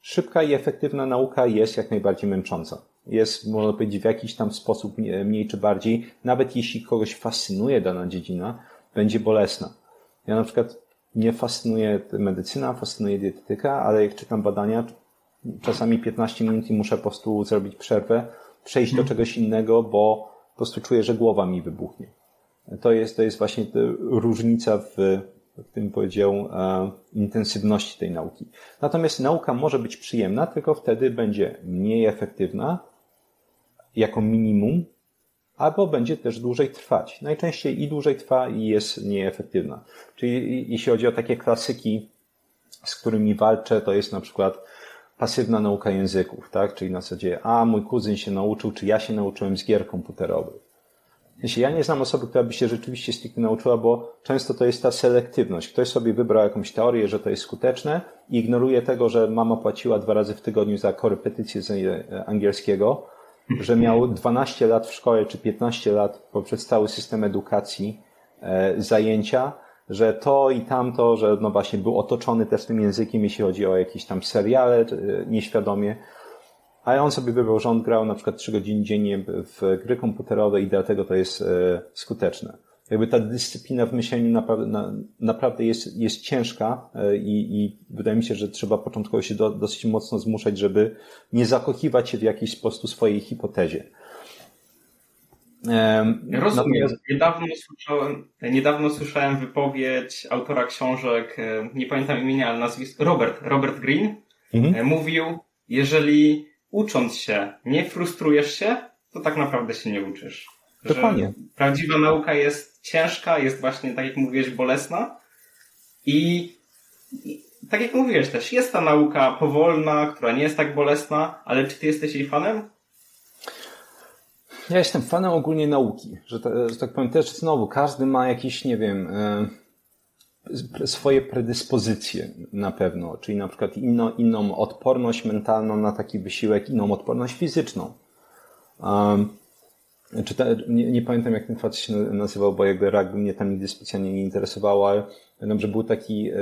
szybka i efektywna nauka jest jak najbardziej męcząca. Jest, można powiedzieć, w jakiś tam sposób mniej czy bardziej, nawet jeśli kogoś fascynuje dana dziedzina, będzie bolesna. Ja na przykład nie fascynuje medycyna, fascynuje dietetyka, ale jak czytam badania, czasami 15 minut i muszę po prostu zrobić przerwę, przejść do mhm. czegoś innego, bo po prostu czuję, że głowa mi wybuchnie. To jest, to jest właśnie różnica w, w tym powiedział, e, intensywności tej nauki. Natomiast nauka może być przyjemna, tylko wtedy będzie mniej efektywna, jako minimum, albo będzie też dłużej trwać. Najczęściej i dłużej trwa i jest nieefektywna. Czyli jeśli chodzi o takie klasyki, z którymi walczę, to jest na przykład pasywna nauka języków, tak? Czyli na zasadzie, a mój kuzyn się nauczył, czy ja się nauczyłem z gier komputerowych. Jeśli ja nie znam osoby, która by się rzeczywiście tych nauczyła, bo często to jest ta selektywność. Ktoś sobie wybrał jakąś teorię, że to jest skuteczne i ignoruje tego, że mama płaciła dwa razy w tygodniu za korepetycję z e, angielskiego, że miał 12 lat w szkole czy 15 lat poprzez cały system edukacji e, zajęcia, że to i tamto, że no właśnie był otoczony też tym językiem, jeśli chodzi o jakieś tam seriale e, nieświadomie. Ale on sobie wybrał, że on grał na przykład 3 godziny dziennie w gry komputerowe i dlatego to jest e, skuteczne. Jakby ta dyscyplina w myśleniu naprawdę, na, naprawdę jest, jest ciężka e, i, i wydaje mi się, że trzeba początkowo się do, dosyć mocno zmuszać, żeby nie zakochiwać się w jakiejś sposób swojej hipotezie. Rozumiem. Natomiast... Niedawno, słyszałem, niedawno słyszałem wypowiedź autora książek, e, nie pamiętam imienia, ale nazwisko, Robert, Robert Green. Mhm. E, mówił, jeżeli ucząc się nie frustrujesz się, to tak naprawdę się nie uczysz. Dokładnie. Prawdziwa nauka jest ciężka, jest właśnie, tak jak mówiłeś, bolesna i, i tak jak mówiłeś też, jest ta nauka powolna, która nie jest tak bolesna, ale czy ty jesteś jej fanem? Ja jestem fanem ogólnie nauki, że, to, że tak powiem też znowu, każdy ma jakieś, nie wiem, e, swoje predyspozycje na pewno, czyli na przykład inno, inną odporność mentalną na taki wysiłek, inną odporność fizyczną. Czy nie, nie, pamiętam jak ten facet się nazywał, bo jakby rugby mnie tam nigdy specjalnie nie interesowało, ale pamiętam, że był taki e,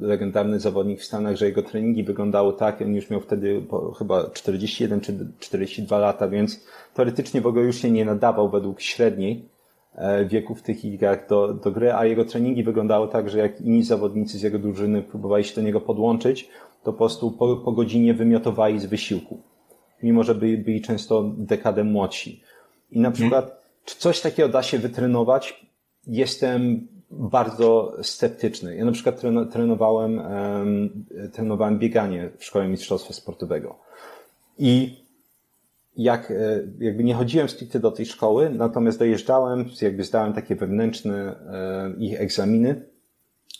legendarny zawodnik w Stanach, że jego treningi wyglądały tak, on już miał wtedy chyba 41 czy 42 lata, więc teoretycznie w ogóle już się nie nadawał według średniej e, wieku w tych ligach do, do gry, a jego treningi wyglądały tak, że jak inni zawodnicy z jego drużyny próbowali się do niego podłączyć, to po prostu po, po godzinie wymiotowali z wysiłku. Mimo, że byli, byli często dekadę młodsi. I na przykład, czy coś takiego da się wytrenować? Jestem bardzo sceptyczny. Ja na przykład trenowałem, trenowałem bieganie w szkole mistrzostwa sportowego. I jak, e, jakby nie chodziłem stricte do tej szkoły, natomiast dojeżdżałem, jakby zdałem takie wewnętrzne e, ich egzaminy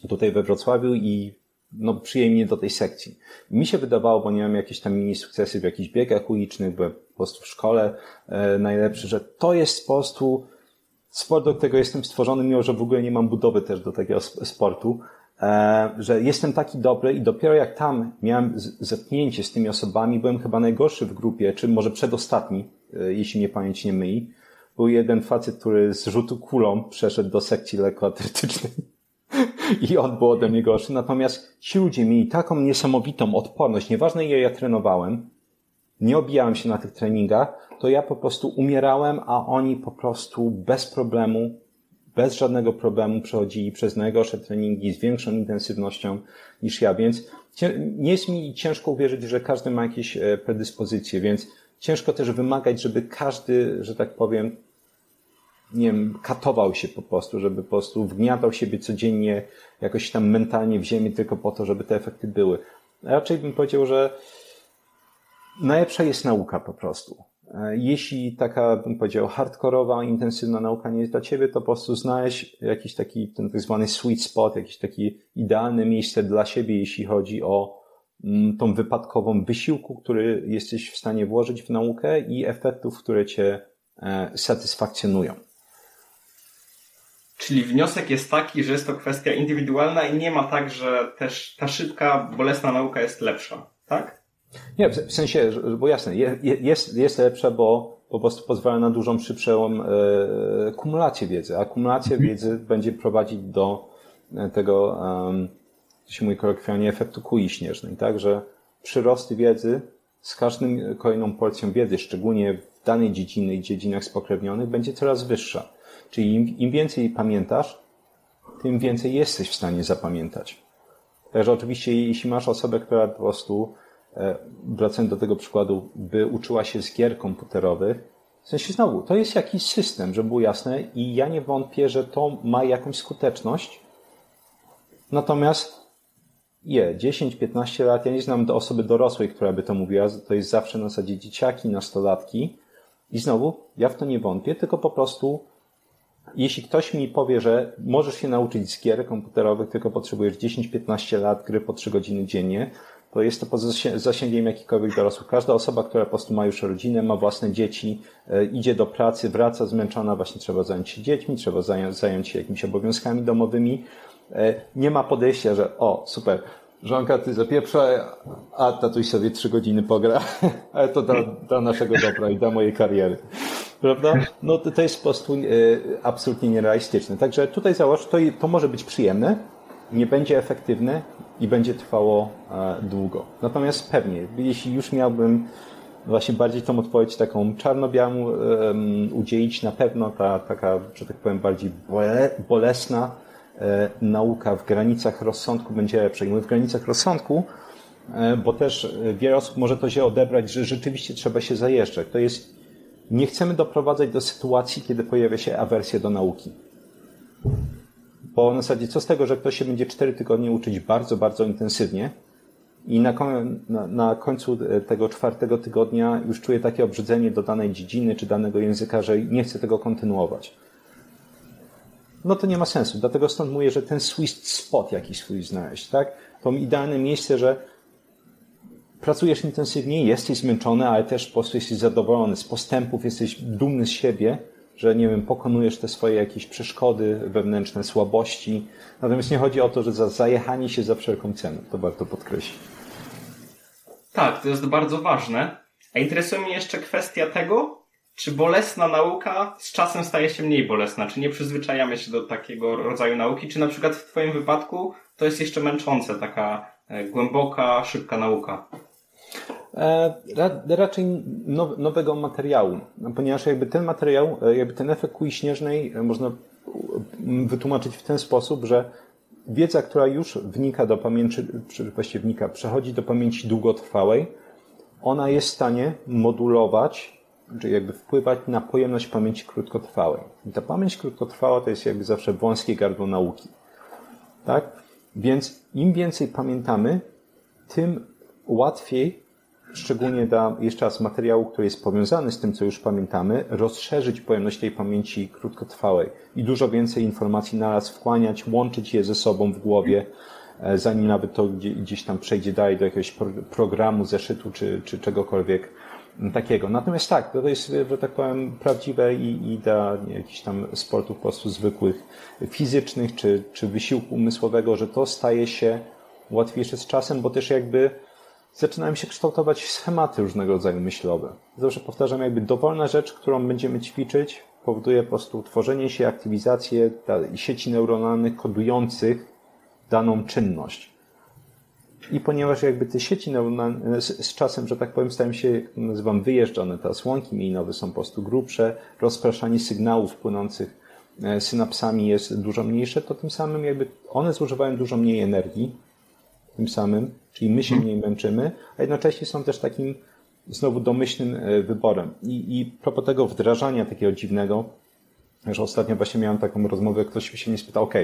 tutaj we Wrocławiu i no, przyjęli mnie do tej sekcji. Mi się wydawało, bo nie miałem jakieś tam mini sukcesy w jakichś biegach ulicznych, byłem prostu w szkole e, najlepszy, że to jest po prostu sport, do którego jestem stworzony, mimo że w ogóle nie mam budowy też do takiego sportu, e, że jestem taki dobry i dopiero jak tam miałem zetknięcie z tymi osobami, byłem chyba najgorszy w grupie, czy może przedostatni, e, jeśli mnie pamięć nie myli. Był jeden facet, który z rzutu kulą przeszedł do sekcji lekkoatletycznej i on był ode mnie gorszy. Natomiast ci ludzie mieli taką niesamowitą odporność, nieważne ile ja trenowałem, nie obijałem się na tych treningach, to ja po prostu umierałem, a oni po prostu bez problemu, bez żadnego problemu przechodzili przez najgorsze treningi z większą intensywnością niż ja, więc nie jest mi ciężko uwierzyć, że każdy ma jakieś e, predyspozycje, więc ciężko też wymagać, żeby każdy, że tak powiem, nie wiem, katował się po prostu, żeby po prostu wgniatał siebie codziennie jakoś tam mentalnie w ziemię tylko po to, żeby te efekty były. Raczej bym powiedział, że najlepsza jest nauka po prostu. E, jeśli taka, bym powiedział, hardkorowa, intensywna nauka nie jest dla ciebie, to po prostu znaleźć jakiś taki, ten tak zwany sweet spot, jakieś takie idealne miejsce dla siebie, jeśli chodzi o mm, tą wypadkową wysiłku, który jesteś w stanie włożyć w naukę i efektów, które cię e, satysfakcjonują. Czyli wniosek jest taki, że jest to kwestia indywidualna i nie ma tak, że też ta szybka, bolesna nauka jest lepsza, tak? Nie, w sensie, bo jasne, jest, jest lepsza, bo po prostu pozwala na dużą, szybszą e, kumulację wiedzy. A kumulacja mhm. wiedzy będzie prowadzić do e, tego, co się mówi kolokwialnie, efektu kuli śnieżnej, tak? Że przyrosty wiedzy z każdym kolejną porcją wiedzy, szczególnie w danej dziedzinie i dziedzinach spokrewnionych, będzie coraz wyższa. Czyli im, im więcej pamiętasz, tym więcej jesteś w stanie zapamiętać. Także oczywiście, jeśli masz osobę, która po prostu, e, wracając do tego przykładu, by uczyła się z gier komputerowych, w sensie znowu, to jest jakiś system, żeby było jasne i ja nie wątpię, że to ma jakąś skuteczność. Natomiast je, 10-15 lat, ja nie znam do osoby dorosłej, która by to mówiła, to jest zawsze na zasadzie dzieciaki, nastolatki. I znowu, ja w to nie wątpię, tylko po prostu jeśli ktoś mi powie, że możesz się nauczyć z gier komputerowych, tylko potrzebujesz 10-15 lat gry po 3 godziny dziennie, to jest to poza zasięgiem jakichkolwiek dorosłych. Każda osoba, która po prostu ma już rodzinę, ma własne dzieci, e, idzie do pracy, wraca zmęczona, właśnie trzeba zająć się dziećmi, trzeba zająć, się jakimiś obowiązkami domowymi. E, nie ma podejścia, że o, super, żonka ty zapieprza, a tatuś sobie trzy godziny pogra, ale to dla, dla naszego dobra i dla mojej kariery prawda? No to, to jest po prostu e, absolutnie nierealistyczne. Także tutaj załóż, to, to może być przyjemne, nie będzie efektywne i będzie trwało e, długo. Natomiast pewnie, jeśli już miałbym właśnie bardziej tą odpowiedź taką czarno-białą um, udzielić, na pewno ta taka, że tak powiem, bardziej bole, bolesna e, nauka w granicach rozsądku będzie lepsza. I mówię w granicach rozsądku, e, bo też wiele osób może to się odebrać, że rzeczywiście trzeba się zajeżdżać. To jest nie chcemy doprowadzać do sytuacji, kiedy pojawia się awersja do nauki. Bo na zasadzie, co z tego, że ktoś się będzie cztery tygodnie uczyć bardzo, bardzo intensywnie i na, na, na, końcu tego czwartego tygodnia już czuje takie obrzydzenie do danej dziedziny czy danego języka, że nie chce tego kontynuować. No to nie ma sensu. Dlatego stąd mówię, że ten sweet spot jakiś swój znaleźć, tak? To idealne miejsce, że pracujesz intensywnie, jesteś zmęczony, ale też po prostu jesteś zadowolony z postępów, jesteś dumny z siebie, że nie wiem, pokonujesz te swoje jakieś przeszkody wewnętrzne, słabości. Natomiast nie chodzi o to, że za zajechanie się za wszelką cenę. To warto podkreślić. Tak, to jest bardzo ważne. A interesuje mnie jeszcze kwestia tego, czy bolesna nauka z czasem staje się mniej bolesna? Czy nie przyzwyczajamy się do takiego rodzaju nauki? Czy na przykład w Twoim wypadku to jest jeszcze męczące, taka e, głęboka, szybka nauka? E, raczej nowego materiału, ponieważ jakby ten materiał, e, jakby ten efekt kuli śnieżnej e, można wytłumaczyć w ten sposób, że wiedza, która już wnika do pamięci, właściwie wnika, przechodzi do pamięci długotrwałej, ona jest w stanie modulować, czy jakby wpływać na pojemność pamięci krótkotrwałej. I ta pamięć krótkotrwała to jest jakby zawsze wąskie gardło nauki. Tak? Więc im więcej pamiętamy, tym łatwiej, szczególnie dla jeszcze raz materiału, który jest powiązany z tym, co już pamiętamy, rozszerzyć pojemność tej pamięci krótkotrwałej i dużo więcej informacji naraz wkłaniać, łączyć je ze sobą w głowie, e, zanim nawet to gdzieś tam przejdzie dalej do jakiegoś programu, zeszytu czy, czy czegokolwiek takiego. Natomiast tak, to jest, że tak powiem, prawdziwe i, i dla jakichś tam sportów po prostu zwykłych, fizycznych czy, czy wysiłku umysłowego, że to staje się łatwiejsze z czasem, bo też jakby zaczynają się kształtować schematy różnego rodzaju myślowe. Zawsze powtarzam, jakby dowolna rzecz, którą będziemy ćwiczyć, powoduje po prostu tworzenie się, aktywizację sieci neuronalnych kodujących daną czynność. I ponieważ jakby te sieci neuronalne z, z, czasem, że tak powiem, stają się, jak nazywam, wyjeżdżone, teraz łąki mielinowe są po prostu grubsze, rozpraszanie sygnałów płynących e, synapsami jest dużo mniejsze, to tym samym jakby one zużywają dużo mniej energii, tym samym, czyli my się mniej męczymy, a jednocześnie są też takim znowu domyślnym e, wyborem. I, i propos tego wdrażania takiego dziwnego, Wiesz, ostatnio właśnie miałem taką rozmowę, ktoś się mnie spytał, ok,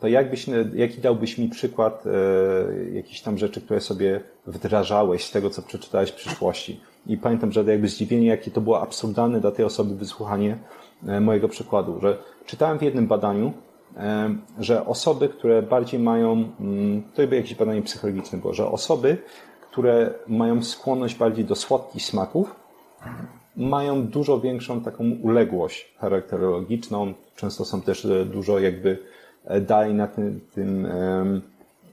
to jakbyś, jaki dałbyś mi przykład e, jakichś tam rzeczy, które sobie wdrażałeś z tego, co przeczytałeś w przyszłości? I pamiętam, że jakby zdziwienie, jakie to było absurdalne dla tej osoby wysłuchanie e, mojego przykładu, że czytałem w jednym badaniu, e, że osoby, które bardziej mają, mm, to jakby jakieś badanie psychologiczne było, że osoby, które mają skłonność bardziej do słodkich smaków, mają dużo większą taką uległość charakterologiczną. Często są też e, dużo jakby e, dalej na tym, tym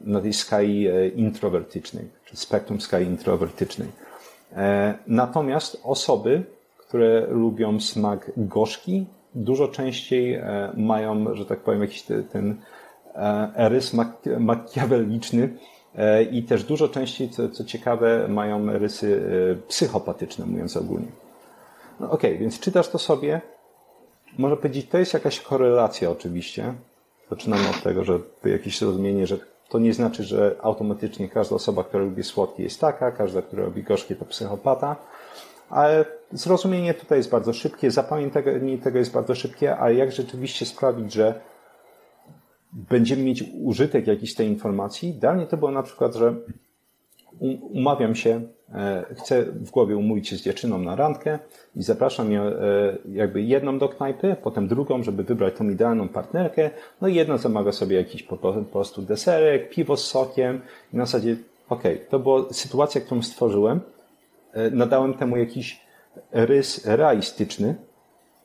na tej skali e, introwertycznej, czy spektrum skali introwertycznej. Natomiast osoby, które lubią smak gorzki, dużo częściej mają, że tak powiem, jakiś ten rys makiaweliczny i też dużo częściej, co, co ciekawe, mają rysy psychopatyczne, mówiąc ogólnie. No okej, okay, więc czytasz to sobie. Można powiedzieć, to jest jakaś korelacja oczywiście. Zaczynamy od tego, że jakieś zrozumienie, że to nie znaczy, że automatycznie każda osoba, która lubi słodkie jest taka, każda, która lubi gorzkie to psychopata, ale zrozumienie tutaj jest bardzo szybkie, zapamiętanie tego jest bardzo szybkie, a jak rzeczywiście sprawić, że będziemy mieć użytek jakiejś tej informacji? Dla mnie to było na przykład, że umawiam się, e, chcę w głowie umówić się z dziewczyną na randkę i zapraszam ją e, jakby jedną do knajpy, potem drugą, żeby wybrać tą idealną partnerkę, no i jedna zamawia sobie jakiś po prostu deserek, piwo z sokiem. I na zasadzie, okej, okay, to była sytuacja, którą stworzyłem, nadałem temu jakiś rys realistyczny,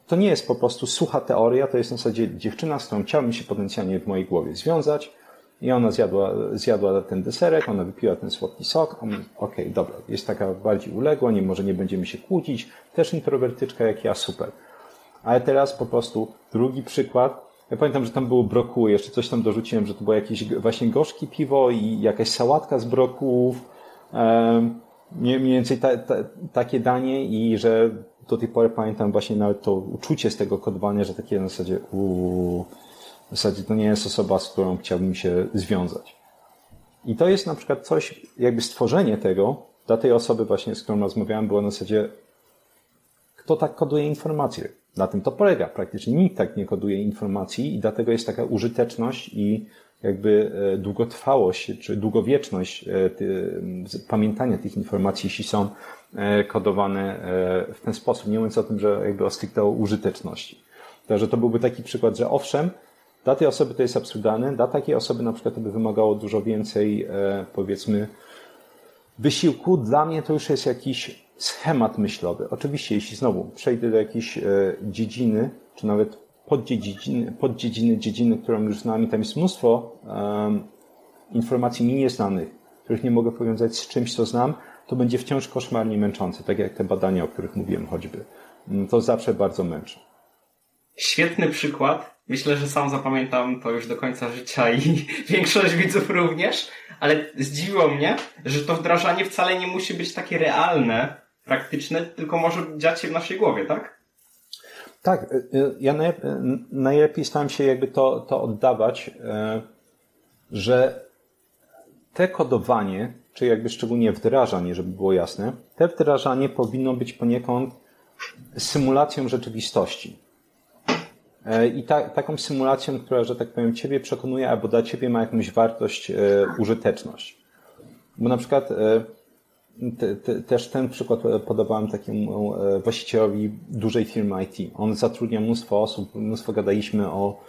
to nie jest po prostu sucha teoria, to jest na zasadzie dziewczyna, z którą chciałbym się potencjalnie w mojej głowie związać, i ona zjadła, zjadła ten deserek, ona wypiła ten słodki sok. Okej, okay, dobra, jest taka bardziej uległa, nie, może nie będziemy się kłócić. Też introwertyczka jak ja, super. Ale teraz po prostu drugi przykład. Ja pamiętam, że tam było brokuły, jeszcze coś tam dorzuciłem, że to było jakieś właśnie gorzkie piwo i jakaś sałatka z brokułów. Mniej więcej ta, ta, takie danie i że do tej pory pamiętam właśnie nawet to uczucie z tego kodowania, że takie na zasadzie uuu, w zasadzie to nie jest osoba, z którą chciałbym się związać. I to jest na przykład coś, jakby stworzenie tego dla tej osoby właśnie, z którą rozmawiałem, było na zasadzie kto tak koduje informacje. Na tym to polega. Praktycznie nikt tak nie koduje informacji i dlatego jest taka użyteczność i jakby e, długotrwałość czy długowieczność e, pamiętania tych informacji, jeśli są e, kodowane w ten sposób. Nie mówiąc o tym, że jakby o stricte użyteczności. Także to byłby taki przykład, że owszem, dla tej osoby to jest absurdalne, dla takiej osoby na przykład to by wymagało dużo więcej, powiedzmy, wysiłku. Dla mnie to już jest jakiś schemat myślowy. Oczywiście, jeśli znowu przejdę do jakiejś dziedziny, czy nawet poddziedziny, poddziedziny dziedziny, którą już znam i tam jest mnóstwo um, informacji mi nieznanych, których nie mogę powiązać z czymś, co znam, to będzie wciąż koszmarnie męczące, tak jak te badania, o których mówiłem choćby. Mm, to zawsze bardzo męczy. Świetny przykład Myślę, że sam zapamiętam to już do końca życia i większość widzów również, ale zdziwiło mnie, że to wdrażanie wcale nie musi być takie realne, praktyczne, tylko może dziać się w naszej głowie, tak? Tak, y, y, ja najlepiej staram się jakby to, to oddawać, y, że te kodowanie, czy jakby szczególnie wdrażanie, żeby było jasne, te wdrażanie powinno być poniekąd symulacją rzeczywistości. E, I ta, taką symulacją, która, że tak powiem, Ciebie przekonuje, albo dla Ciebie ma jakąś wartość, e, użyteczność. Bo na przykład e, te, te, też ten przykład podobałem takiemu właścicielowi dużej firmy IT. On zatrudnia mnóstwo osób, mnóstwo gadaliśmy o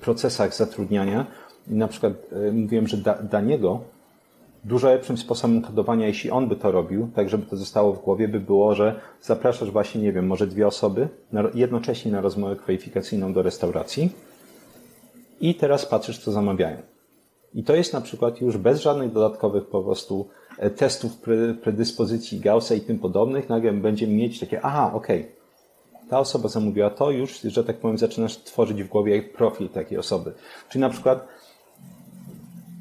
procesach zatrudniania i na przykład mówiłem, że da, dla niego dużo lepszym sposobem kodowania, jeśli on by to robił, tak żeby to zostało w głowie, by było, że zapraszasz właśnie, nie wiem, może dwie osoby na, jednocześnie na rozmowę kwalifikacyjną do restauracji i teraz patrzysz, co zamawiają. I to jest na przykład już bez żadnych dodatkowych po prostu e, testów predyspozycji Gaussa i tym podobnych, nagle będziemy mieć takie, aha, okej, okay, ta osoba zamówiła to, już, że tak powiem, zaczynasz tworzyć w głowie profil takiej osoby. Czyli na przykład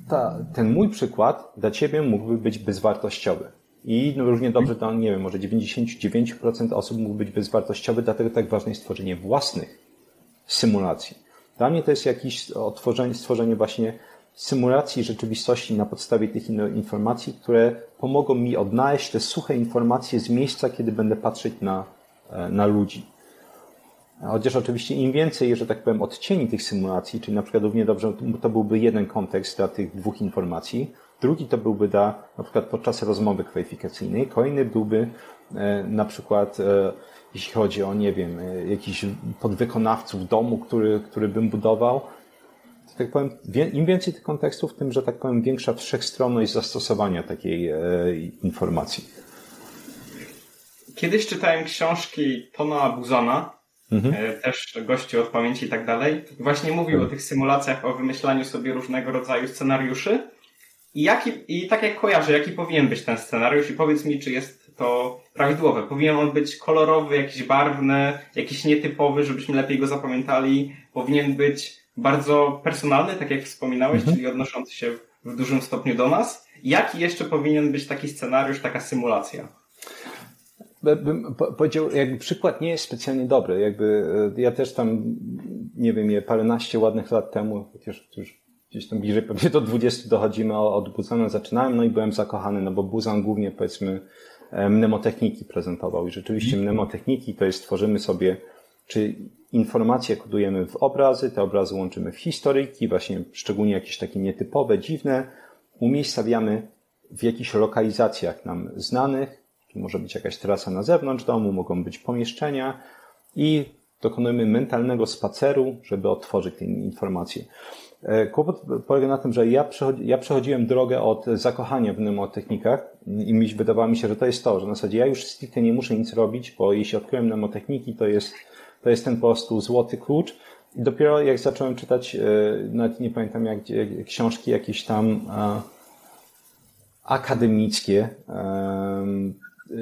ta, ten mój przykład dla ciebie mógłby być bezwartościowy. I no, równie dobrze to, nie wiem, może 99% osób mógł być bezwartościowy, dlatego tak ważne jest stworzenie własnych symulacji. Dla mnie to jest jakieś stworzenie właśnie symulacji rzeczywistości na podstawie tych informacji, które pomogą mi odnaleźć te suche informacje z miejsca, kiedy będę patrzeć na, e, na ludzi. Chociaż oczywiście im więcej, że tak powiem, odcieni tych symulacji, czyli na przykład równie dobrze to byłby jeden kontekst dla tych dwóch informacji, drugi to byłby dla, na przykład podczas rozmowy kwalifikacyjnej, kolejny byłby e, na przykład, e, jeśli chodzi o, nie wiem, jakiś podwykonawców domu, który, który bym budował, tak powiem, im więcej tych kontekstów, tym, że tak powiem, większa wszechstronność zastosowania takiej informacji. Kiedyś czytałem książki Tona Buzana, mhm. E, też gości od pamięci i tak dalej. Właśnie mówił mhm. o tych symulacjach, o wymyślaniu sobie różnego rodzaju scenariuszy. I, jaki, I tak jak kojarzę, jaki powinien być ten scenariusz i powiedz mi, czy jest to prawidłowe. Powinien on być kolorowy, jakiś barwny, jakiś nietypowy, żebyśmy lepiej go zapamiętali. Powinien być bardzo personalny, tak jak wspominałeś, mhm. czyli odnoszący się w dużym stopniu do nas. Jaki jeszcze powinien być taki scenariusz, taka symulacja? bym powiedział, jakby przykład nie jest specjalnie dobry. Jakby e, ja też tam, nie wiem, je paręnaście ładnych lat temu, chociaż już gdzieś tam bliżej pewnie do 20 dochodzimy, od Buzana zaczynałem, no i byłem zakochany, no bo Buzan głównie powiedzmy e, mnemotechniki prezentował i rzeczywiście mhm. mnemotechniki to jest tworzymy sobie, czy informacje kodujemy w obrazy, te obrazy łączymy w historyjki, właśnie szczególnie jakieś takie nietypowe, dziwne, umiejscawiamy w jakichś lokalizacjach nam znanych, może być jakaś trasa na zewnątrz domu, mogą być pomieszczenia i dokonujemy mentalnego spaceru, żeby otworzyć te informacje. E, kłopot polega na tym, że ja, przechodzi, ja przechodziłem drogę od zakochania w mnemotechnikach i mi wydawało mi się, że to jest to, że na zasadzie ja już stricte nie muszę nic robić, bo jeśli odkryłem mnemotechniki, to jest, to jest ten po prostu złoty klucz. I dopiero jak zacząłem czytać, e, nawet nie pamiętam jak, książki jakieś tam akademickie,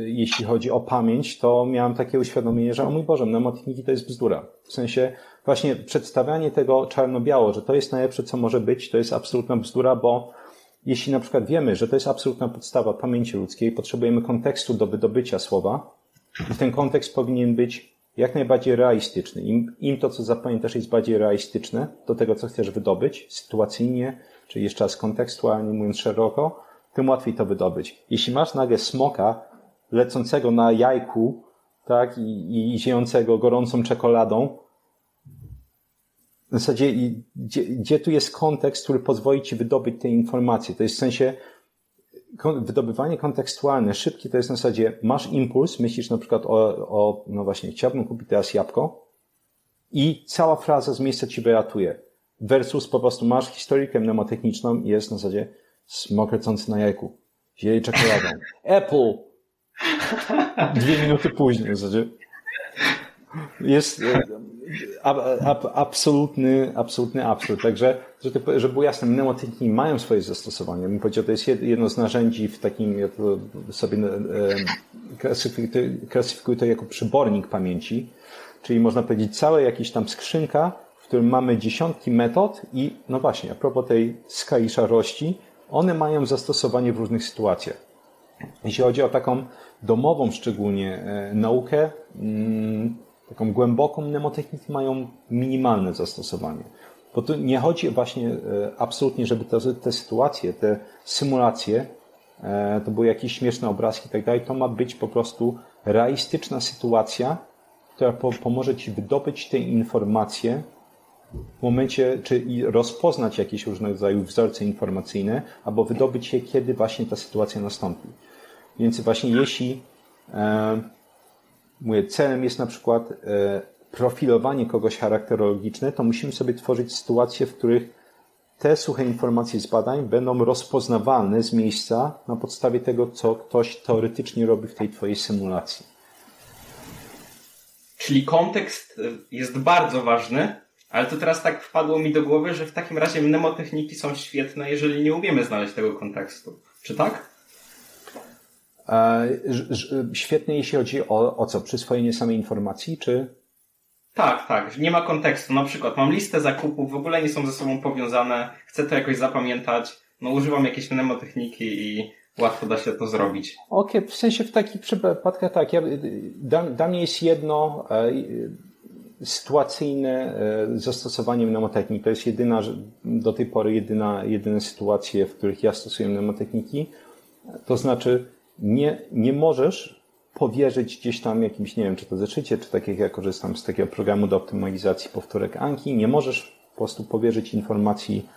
jeśli chodzi o pamięć, to miałem takie uświadomienie, że o mój Boże, mnemotechniki to jest bzdura. W sensie właśnie przedstawianie tego czarno-biało, że to jest najlepsze, co może być, to jest absolutna bzdura, bo jeśli na przykład wiemy, że to jest absolutna podstawa pamięci ludzkiej, potrzebujemy kontekstu do wydobycia słowa i ten kontekst powinien być jak najbardziej realistyczny. Im, im to, co zapamiętasz, jest bardziej realistyczne do tego, co chcesz wydobyć, sytuacyjnie, czy jeszcze raz kontekstualnie, mówiąc szeroko, tym łatwiej to wydobyć. Jeśli masz nagle smoka, lecącego na jajku, tak, i, i ziejącego gorącą czekoladą. W zasadzie, gdzie, gdzie tu jest kontekst, który pozwoli ci wydobyć te informacje? To jest w sensie, wydobywanie kontekstualne, szybkie, to jest na zasadzie, masz impuls, myślisz na przykład o, o no właśnie, chciałbym kupić teraz jabłko i cała fraza z miejsca ci wyratuje. Versus po prostu masz historykę mnemotechniczną i jest na zasadzie smok lecący na jajku, zieje czekoladą. Apple, Dwie minuty później w zasadzie. Jest e, ab, ab, absolutny, absolutny absurd. Także, żeby, żeby było jasne, mnemotechniki mają swoje zastosowanie. Bym powiedział, to jest jedno z narzędzi w takim, ja to sobie e, klasyfikuję, to jako przybornik pamięci, czyli można powiedzieć cała jakaś tam skrzynka, w którym mamy dziesiątki metod i no właśnie, a propos tej skali szarości, one mają zastosowanie w różnych sytuacjach. Jeśli chodzi o taką domową szczególnie e, naukę, mm, taką głęboką mnemotechniki mają minimalne zastosowanie. Bo tu nie chodzi właśnie e, absolutnie, żeby te, te sytuacje, te symulacje, e, to były jakieś śmieszne obrazki i tak dalej, to ma być po prostu realistyczna sytuacja, która po, pomoże Ci wydobyć te informacje w momencie, czy rozpoznać jakieś różnego rodzaju wzorce informacyjne, albo wydobyć je, kiedy właśnie ta sytuacja nastąpi. Więc właśnie jeśli e, mówię, celem jest na przykład e, profilowanie kogoś charakterologiczne, to musimy sobie tworzyć sytuacje, w których te suche informacje z badań będą rozpoznawalne z miejsca na podstawie tego, co ktoś teoretycznie robi w tej twojej symulacji. Czyli kontekst jest bardzo ważny, ale to teraz tak wpadło mi do głowy, że w takim razie mnemotechniki są świetne, jeżeli nie umiemy znaleźć tego kontekstu. Czy tak? Świetnie, jeśli chodzi o, o co? Przyswojenie samej informacji, czy? Tak, tak. Nie ma kontekstu. Na przykład mam listę zakupów, w ogóle nie są ze sobą powiązane, chcę to jakoś zapamiętać, no używam jakiejś mnemotechniki i łatwo da się to zrobić. Okej, okay, w sensie w takich przypadkach tak. Ja, dla, dla mnie jest jedno e, sytuacyjne e, zastosowanie mnemotechniki. To jest jedyna, do tej pory jedyna, jedyne sytuacje, w których ja stosuję mnemotechniki. To znaczy, nie, nie możesz powierzyć gdzieś tam jakimś, nie wiem, czy to zeszycie, czy tak jak ja korzystam z takiego programu do optymalizacji powtórek Anki, nie możesz po prostu powierzyć informacji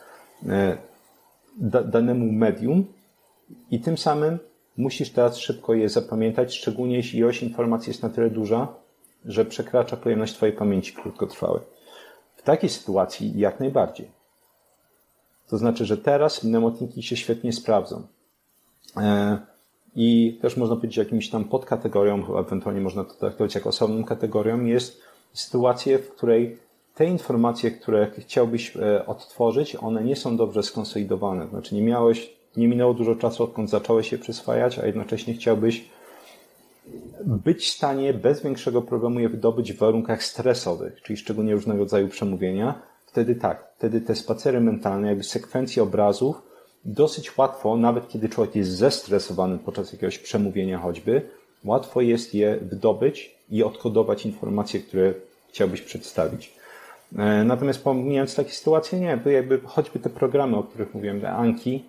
e, danemu medium i tym samym musisz teraz szybko je zapamiętać, szczególnie jeśli ilość informacji jest na tyle duża, że przekracza pojemność Twojej pamięci krótkotrwałej. W takiej sytuacji jak najbardziej. To znaczy, że teraz mnemotniki się świetnie sprawdzą. E, I też można powiedzieć jakimś tam podkategorią, ewentualnie można to traktować jako osobną kategorią, jest sytuacje, w której te informacje, które chciałbyś e, odtworzyć, one nie są dobrze skonsolidowane. Znaczy nie miałeś, nie minęło dużo czasu, odkąd zacząłeś je przyswajać, a jednocześnie chciałbyś być w stanie bez większego problemu je wydobyć w warunkach stresowych, czyli szczególnie różnego rodzaju przemówienia, wtedy tak, wtedy te spacery mentalne, jakby sekwencje obrazów, dosyć łatwo, nawet kiedy człowiek jest zestresowany podczas jakiegoś przemówienia choćby, łatwo jest je wydobyć i odkodować informacje, które chciałbyś przedstawić. E, natomiast pomijając takie sytuacje, nie, bo jakby choćby te programy, o których mówiłem, Anki,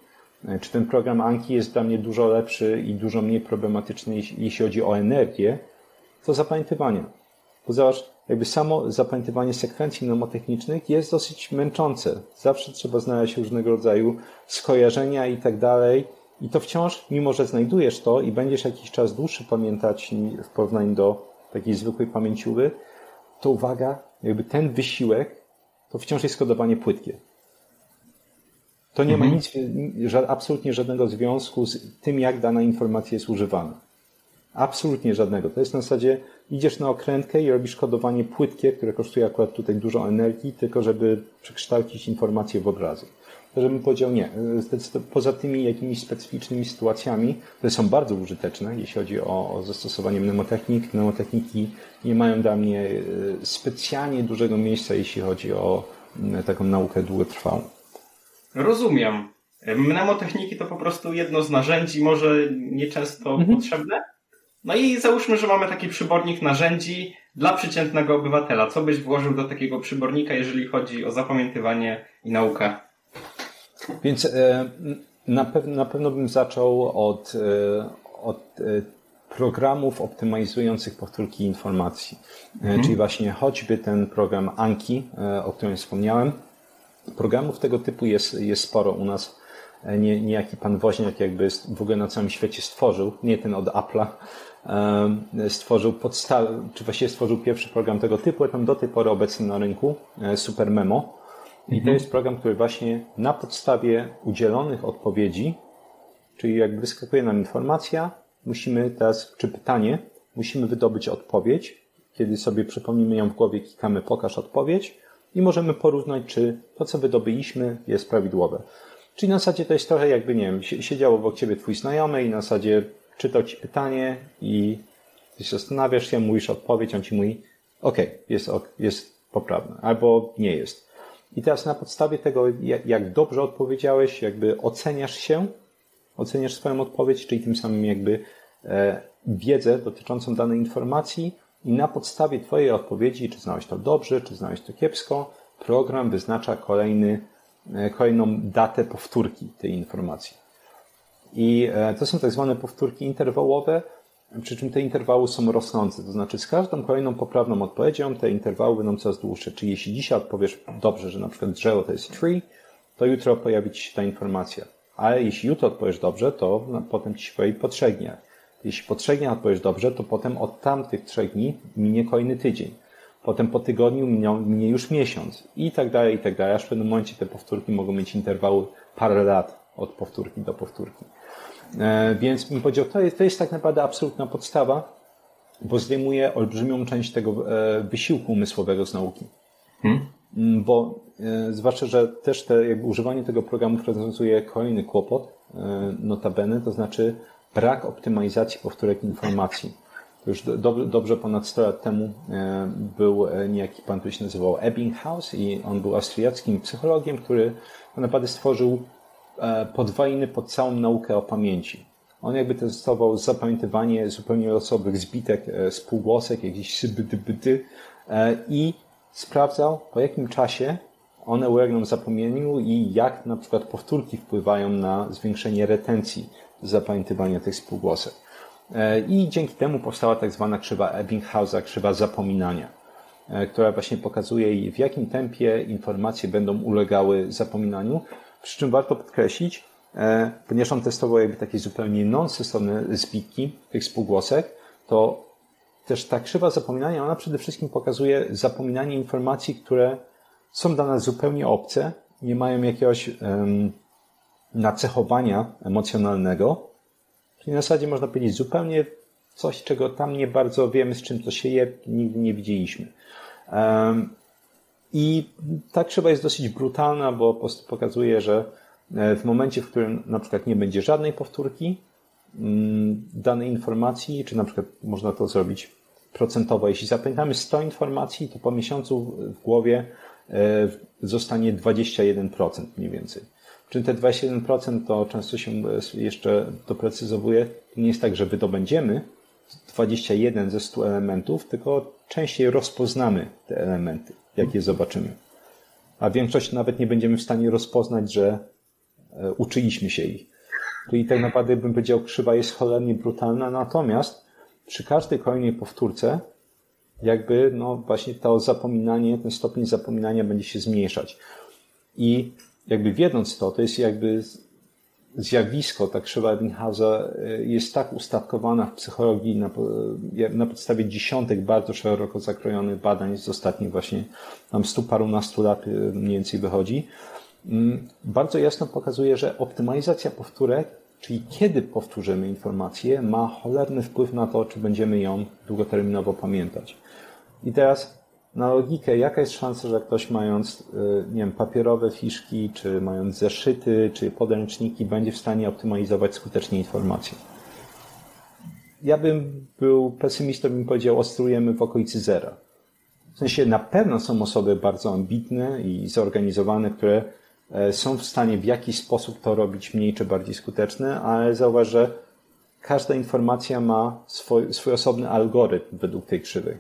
e, czy ten program Anki jest dla mnie dużo lepszy i dużo mniej problematyczny, jeśli chodzi o energię, to zapamiętywanie. Bo zobacz, jakby samo zapamiętywanie sekwencji mnemotechnicznych jest dosyć męczące. Zawsze trzeba znaleźć różnego rodzaju skojarzenia i tak dalej. I to wciąż, mimo że znajdujesz to i będziesz jakiś czas dłuższy pamiętać w porównaniu do takiej zwykłej pamięciówy, to uwaga, jakby ten wysiłek to wciąż jest kodowanie płytkie. To nie mhm. ma nic, absolutnie żadnego związku z tym, jak dana informacja jest używana. Absolutnie żadnego. To jest na zasadzie, idziesz na okrętkę i robisz kodowanie płytkie, które kosztuje akurat tutaj dużo energii, tylko żeby przekształcić informację w obrazy. To żebym powiedział nie. Poza tymi jakimiś specyficznymi sytuacjami, które są bardzo użyteczne, jeśli chodzi o, o zastosowanie mnemotechnik, mnemotechniki nie mają dla mnie e, specjalnie dużego miejsca, jeśli chodzi o taką naukę długotrwałą. Rozumiem. Mnemotechniki to po prostu jedno z narzędzi, może nieczęsto mhm. potrzebne, no i załóżmy, że mamy taki przybornik narzędzi dla przeciętnego obywatela. Co byś włożył do takiego przybornika, jeżeli chodzi o zapamiętywanie i naukę? Więc e, na, pewno, na pewno bym zaczął od, e, od e, programów optymalizujących powtórki informacji. Mhm. Czyli właśnie choćby ten program Anki, o którym wspomniałem. Programów tego typu jest, jest sporo u nas. Nie, niejaki pan Woźniak jakby w ogóle na całym świecie stworzył, nie ten od Apple'a, stworzył podstawę, czy właściwie stworzył pierwszy program tego typu, tam do tej pory obecny na rynku, e, Super Memo. I mhm. to jest program, który właśnie na podstawie udzielonych odpowiedzi, czyli jak wyskakuje nam informacja, musimy teraz, czy pytanie, musimy wydobyć odpowiedź. Kiedy sobie przypomnimy ją w głowie, klikamy pokaż odpowiedź i możemy porównać, czy to, co wydobyliśmy, jest prawidłowe. Czyli na zasadzie to jest trochę jakby, nie wiem, siedział obok ciebie twój znajomy i na zasadzie czytał ci pytanie i ty się zastanawiasz się, mówisz odpowiedź, on ci mówi, ok, jest, jest poprawne, albo nie jest. I teraz na podstawie tego, jak dobrze odpowiedziałeś, jakby oceniasz się, oceniasz swoją odpowiedź, czyli tym samym jakby e, wiedzę dotyczącą danej informacji i na podstawie Twojej odpowiedzi, czy znałeś to dobrze, czy znałeś to kiepsko, program wyznacza kolejny, e, kolejną datę powtórki tej informacji. I e, to są tak zwane powtórki interwałowe, przy czym te interwały są rosnące. To znaczy z każdą kolejną poprawną odpowiedzią te interwały będą coraz dłuższe. Czyli jeśli dzisiaj odpowiesz dobrze, że na przykład drzewo to jest tree, to jutro pojawi Ci się ta informacja. Ale jeśli jutro odpowiesz dobrze, to potem Ci się pojawi po trzech dniach. Jeśli po trzech dniach odpowiesz dobrze, to potem od tamtych trzech dni minie kolejny tydzień. Potem po tygodniu minie, minie już miesiąc i tak dalej, i tak dalej. Aż w pewnym momencie te powtórki mogą mieć interwały parę lat od powtórki do powtórki. E, więc bym powiedział, to jest, to jest tak naprawdę absolutna podstawa, bo zdejmuje olbrzymią część tego e, wysiłku umysłowego z nauki. Hmm? Mm, bo e, zwłaszcza, że też te, jakby używanie tego programu rozwiązuje kolejny kłopot, notabene, to znaczy brak optymalizacji powtórek informacji. To już do, dobrze ponad 100 lat temu był niejaki pan, który się nazywał Ebbinghaus i on był austriackim psychologiem, który naprawdę stworzył podwojny pod całą naukę o pamięci. On jakby testował zapamiętywanie zupełnie losowych zbitek, e, spółgłosek, jakichś sybydy e, i sprawdzał po jakim czasie one ulegną zapomnieniu i jak na przykład powtórki wpływają na zwiększenie retencji zapamiętywania tych spółgłosek. E, I dzięki temu powstała tak zwana krzywa Ebbinghausa, krzywa zapominania, e, która właśnie pokazuje, w jakim tempie informacje będą ulegały zapominaniu. Przy czym warto podkreślić, e, ponieważ on testował jakby takie zupełnie non-sensowne zbitki tych spółgłosek, to też ta krzywa zapominania, ona przede wszystkim pokazuje zapominanie informacji, które są dla nas zupełnie obce, nie mają jakiegoś um, nacechowania emocjonalnego, czyli na zasadzie można powiedzieć zupełnie coś, czego tam nie bardzo wiemy, z czym to się je, nigdy nie widzieliśmy. Um, I ta krzywa jest dosyć brutalna, bo pokazuje, że e, w momencie, w którym na przykład nie będzie żadnej powtórki mm, danej informacji, czy na przykład można to zrobić procentowo. Jeśli zapamiętamy 100 informacji, to po miesiącu w głowie e, zostanie 21% mniej więcej. Czyli te 21% to często się jeszcze doprecyzowuje. Nie jest tak, że wydobędziemy 21 ze 100 elementów, tylko częściej rozpoznamy te elementy, jak je zobaczymy. A większość nawet nie będziemy w stanie rozpoznać, że e, uczyliśmy się ich. Czyli tak naprawdę bym powiedział, krzywa jest cholernie brutalna, natomiast przy każdej kolejnej powtórce jakby no właśnie to zapominanie, ten stopień zapominania będzie się zmniejszać. I jakby wiedząc to, to jest jakby zjawisko, ta krzywa Ebbinghausa y, jest tak ustawkowana w psychologii na, na podstawie dziesiątek bardzo szeroko zakrojonych badań z ostatnich właśnie tam stu parunastu lat y, mniej więcej wychodzi. Mm, bardzo jasno pokazuje, że optymalizacja powtórek Czyli kiedy powtórzymy informację, ma cholerny wpływ na to, czy będziemy ją długoterminowo pamiętać. I teraz na logikę, jaka jest szansa, że ktoś mając, y, nie wiem, papierowe fiszki, czy mając zeszyty, czy podręczniki, będzie w stanie optymalizować skutecznie informacje? Ja bym był pesymistą, bym powiedział, oscylujemy w okolicy zera. W sensie na pewno są osoby bardzo ambitne i zorganizowane, które E, są w stanie w jakiś sposób to robić mniej czy bardziej skuteczne, ale zauważ, że każda informacja ma swój, swój osobny algorytm według tej krzywej.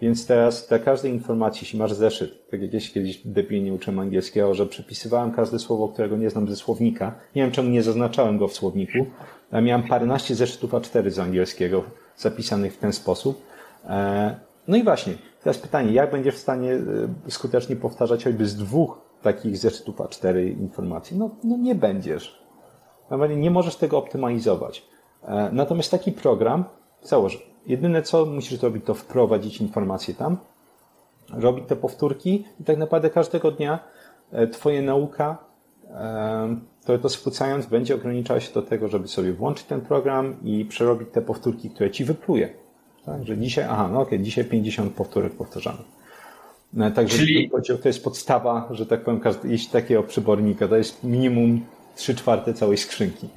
Więc teraz dla każdej informacji, jeśli masz zeszyt, tak jak ja się kiedyś debilnie uczyłem angielskiego, że przepisywałem każde słowo, którego nie znam ze słownika. Nie wiem, czemu nie zaznaczałem go w słowniku, ale miałem paręnaście zeszytów A4 z angielskiego zapisanych w ten sposób. E, no i właśnie, teraz pytanie, jak będziesz w stanie e, skutecznie powtarzać choćby z dwóch takich zeszytów A4 informacji. No, no nie będziesz. Nawet nie możesz tego optymalizować. E, natomiast taki program założ. Jedyne co musisz zrobić, to wprowadzić informacje tam, robić te powtórki i tak naprawdę każdego dnia e, Twoja nauka, e, to, to spłucając, będzie ograniczała się do tego, żeby sobie włączyć ten program i przerobić te powtórki, które Ci wypluje. Tak, że dzisiaj, aha, no okej, okay, dzisiaj 50 powtórek powtarzamy. No, także Czyli... to jest podstawa, że tak powiem, jeśli takiego przybornika, to jest minimum 3 czwarte całej skrzynki.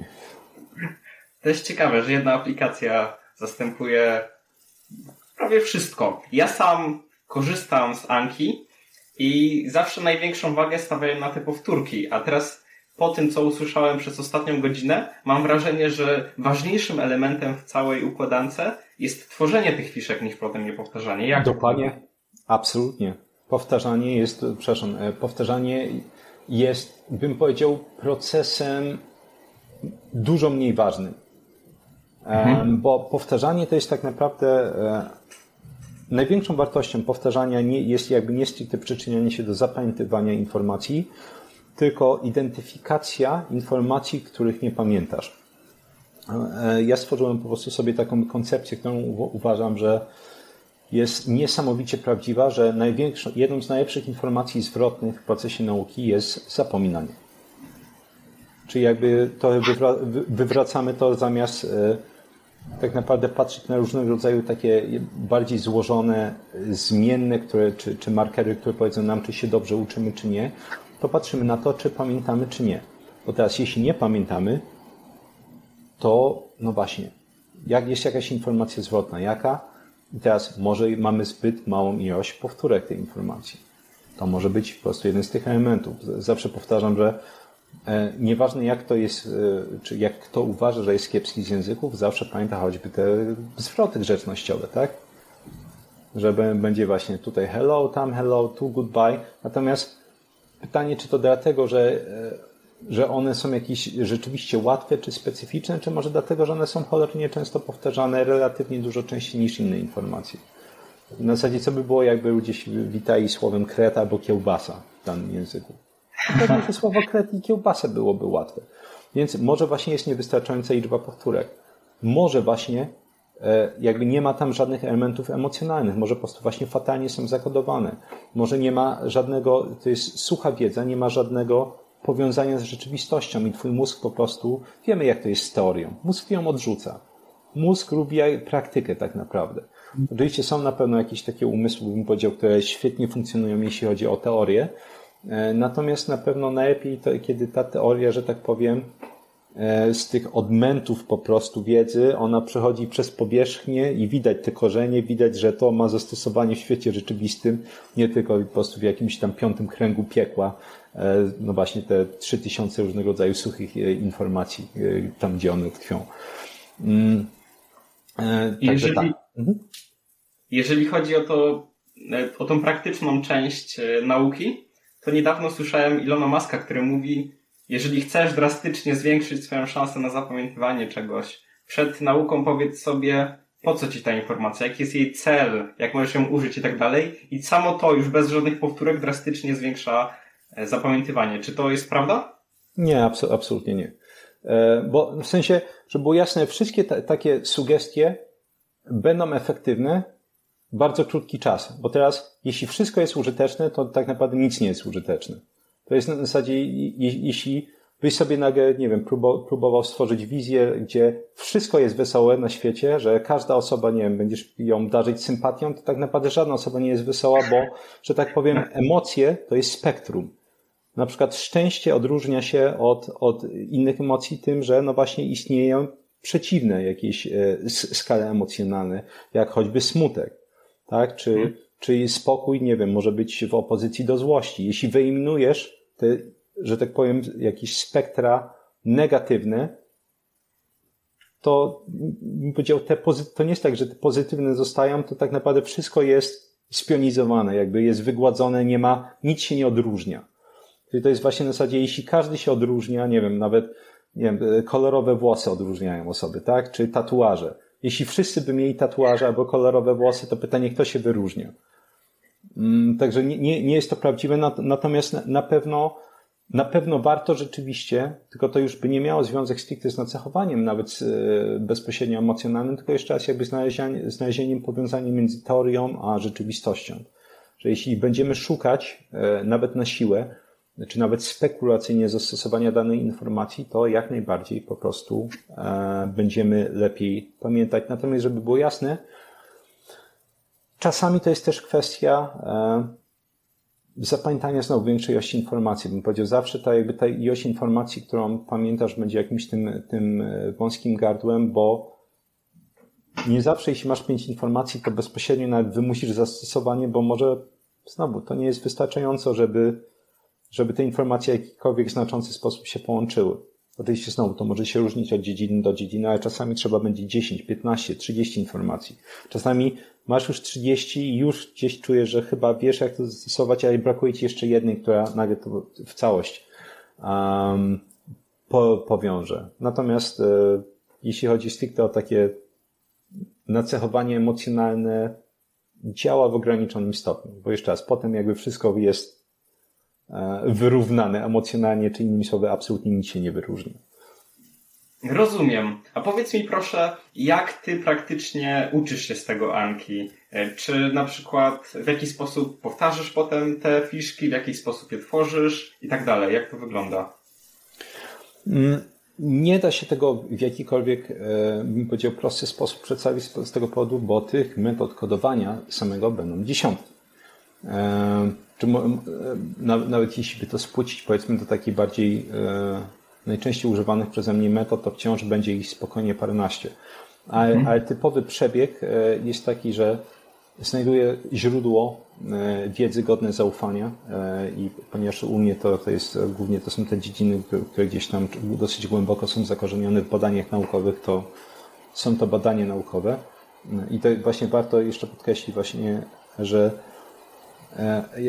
To jest ciekawe, że jedna aplikacja zastępuje prawie wszystko. Ja sam korzystam z Anki i zawsze największą wagę stawiałem na te powtórki, a teraz po tym, co usłyszałem przez ostatnią godzinę, mam wrażenie, że ważniejszym elementem w całej układance jest tworzenie tych fiszek niż potem je powtarzanie. Jak Dokładnie. Absolutnie. Powtarzanie jest, przepraszam, e, powtarzanie jest, bym powiedział, procesem dużo mniej ważnym. Mhm. Bo powtarzanie to jest tak naprawdę e, największą wartością powtarzania nie, jest jakby nie stricte przyczynianie się do zapamiętywania informacji, tylko identyfikacja informacji, których nie pamiętasz. E, ja stworzyłem po prostu sobie taką koncepcję, którą uważam, że jest niesamowicie prawdziwa, że największą, jedną z najlepszych informacji zwrotnych w procesie nauki jest zapominanie. Czyli jakby to wywracamy to zamiast e, tak naprawdę patrzeć na różnego rodzaju takie bardziej złożone zmienne, które, czy, czy markery, które powiedzą nam, czy się dobrze uczymy, czy nie, to patrzymy na to, czy pamiętamy, czy nie. Bo teraz, jeśli nie pamiętamy, to no właśnie, jak jest jakaś informacja zwrotna, jaka? I teraz może mamy zbyt małą ilość powtórek tej informacji. To może być po prostu jeden z tych elementów. Zawsze powtarzam, że e, nieważne jak to jest, e, czy jak kto uważa, że jest kiepski z języków, zawsze pamięta choćby te zwroty grzecznościowe, tak? Że będzie właśnie tutaj hello, tam hello, tu goodbye. Natomiast pytanie, czy to dlatego, że e, że one są jakieś rzeczywiście łatwe czy specyficzne, czy może dlatego, że one są cholernie często powtarzane relatywnie dużo częściej niż inne informacje. W zasadzie co by było, jakby ludzie się witali słowem kret albo kiełbasa w danym języku. Pewnie, że słowo kret i kiełbasa byłoby łatwe. Więc może właśnie jest niewystarczająca liczba powtórek. Może właśnie e, jakby nie ma tam żadnych elementów emocjonalnych, może po prostu właśnie fatalnie są zakodowane. Może nie ma żadnego, to jest sucha wiedza, nie ma żadnego powiązania z rzeczywistością i twój mózg po prostu, wiemy jak to jest z teorią, mózg ją odrzuca. Mózg lubi praktykę tak naprawdę. Oczywiście są na pewno jakieś takie umysły, bym powiedział, które świetnie funkcjonują, jeśli chodzi o teorię, natomiast na pewno najlepiej to, kiedy ta teoria, że tak powiem, e, z tych odmentów po prostu wiedzy, ona przechodzi przez powierzchnię i widać te korzenie, widać, że to ma zastosowanie w świecie rzeczywistym, nie tylko po prostu w jakimś tam piątym kręgu piekła, E, no właśnie te 3000 różnego rodzaju suchych e, informacji, e, tam gdzie one tkwią. Mm, jeżeli, tak. mhm. jeżeli chodzi o to, o tą praktyczną część nauki, to niedawno słyszałem Ilona Maska, który mówi, jeżeli chcesz drastycznie zwiększyć swoją szansę na zapamiętywanie czegoś, przed nauką powiedz sobie, po co ci ta informacja, jaki jest jej cel, jak możesz ją użyć i tak dalej. I samo to już bez żadnych powtórek drastycznie zwiększa E, zapamiętywanie. Czy to jest prawda? Nie, absolutnie nie. E, bo w sensie, żeby było jasne, wszystkie takie sugestie będą efektywne bardzo krótki czas. Bo teraz, jeśli wszystko jest użyteczne, to tak naprawdę nic nie jest użyteczne. To jest na zasadzie, jeśli byś sobie nagle, nie wiem, próbował stworzyć wizję, gdzie wszystko jest wesołe na świecie, że każda osoba, nie wiem, będziesz ją darzyć sympatią, to tak naprawdę żadna osoba nie jest wesoła, bo, że tak powiem, emocje to jest spektrum. Na przykład szczęście odróżnia się od, od innych emocji tym, że no właśnie istnieją przeciwne jakieś e, skale emocjonalne, jak choćby smutek, tak? Czy, hmm. czy spokój, nie wiem, może być w opozycji do złości. Jeśli wyeliminujesz te, że tak powiem, jakieś spektra negatywne, to bym powiedział, te to nie jest tak, że te pozytywne zostają, to tak naprawdę wszystko jest spionizowane, jakby jest wygładzone, nie ma, nic się nie odróżnia. Czyli to jest właśnie na zasadzie, jeśli każdy się odróżnia, nie wiem, nawet nie wiem, kolorowe włosy odróżniają osoby, tak? Czy tatuaże. Jeśli wszyscy by mieli tatuaże albo kolorowe włosy, to pytanie, kto się wyróżnia. Mm, także nie, nie, nie jest to prawdziwe, natomiast na pewno, na pewno warto rzeczywiście, tylko to już by nie miało związek stricte z nacechowaniem, nawet e, bezpośrednio emocjonalnym, tylko jeszcze raz jakby znalezieniem, znalezieniem powiązania między teorią a rzeczywistością. Że jeśli będziemy szukać, e, nawet na siłę, czy nawet spekulacyjnie zastosowania danej informacji, to jak najbardziej po prostu e, będziemy lepiej pamiętać. Natomiast, żeby było jasne, czasami to jest też kwestia e, zapamiętania znowu większej ilości informacji. Bym powiedział, zawsze ta, jakby ta ilość informacji, którą pamiętasz, będzie jakimś tym, tym e, wąskim gardłem, bo nie zawsze, jeśli masz pięć informacji, to bezpośrednio nawet wymusisz zastosowanie, bo może znowu to nie jest wystarczająco, żeby żeby te informacje w jakikolwiek znaczący sposób się połączyły. Oczywiście znowu to może się różnić od dziedziny do dziedziny, ale czasami trzeba będzie 10, 15, 30 informacji. Czasami masz już 30 i już gdzieś czujesz, że chyba wiesz, jak to zastosować, ale brakuje ci jeszcze jednej, która nagle to w całość um, po, powiąże. Natomiast e, jeśli chodzi stricte o takie nacechowanie emocjonalne, działa w ograniczonym stopniu, bo jeszcze raz, potem jakby wszystko jest wyrównane emocjonalnie, czy innymi słowy, absolutnie nic się nie wyróżnia. Rozumiem. A powiedz mi proszę, jak ty praktycznie uczysz się z tego Anki? E, czy na przykład w jaki sposób powtarzasz potem te fiszki, w jaki sposób je tworzysz i tak dalej? Jak to wygląda? Mm, nie da się tego w jakikolwiek, e, bym powiedział, prosty sposób przedstawić z tego powodu, bo tych metod kodowania samego będą dziesiątki. Czy, nawet jeśli by to spłucić, powiedzmy, do takiej bardziej e, najczęściej używanych przeze mnie metod, to wciąż będzie ich spokojnie paręnaście. Ale, mhm. ale typowy przebieg e, jest taki, że znajduję źródło e, wiedzy godne zaufania i ponieważ u mnie to, to jest głównie to są te dziedziny, które gdzieś tam dosyć głęboko są zakorzenione w badaniach naukowych, to są to badania naukowe. I to właśnie warto jeszcze podkreślić właśnie, że e,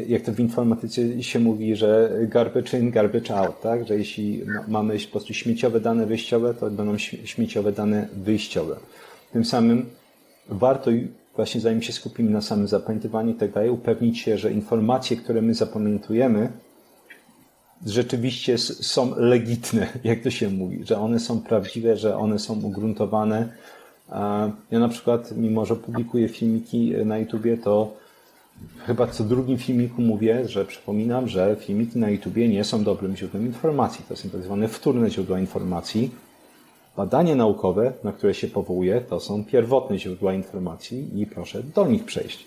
jak to w informatyce się mówi, że garbage in, garbage out, tak? Że jeśli mamy po prostu śmieciowe dane wyjściowe, to będą śmieciowe dane wyjściowe. Tym samym warto właśnie zanim się skupimy na samym zapamiętywaniu i tak dalej, upewnić się, że informacje, które my zapamiętujemy, rzeczywiście są legitne, jak to się mówi, że one są prawdziwe, że one są ugruntowane. Ja na przykład, mimo że publikuję filmiki na YouTubie, to chyba co drugim filmiku mówię, że przypominam, że filmiki na YouTubie nie są dobrym źródłem informacji. To są tak zwane wtórne źródła informacji. Badania naukowe, na które się powołuję, to są pierwotne źródła informacji i proszę do nich przejść.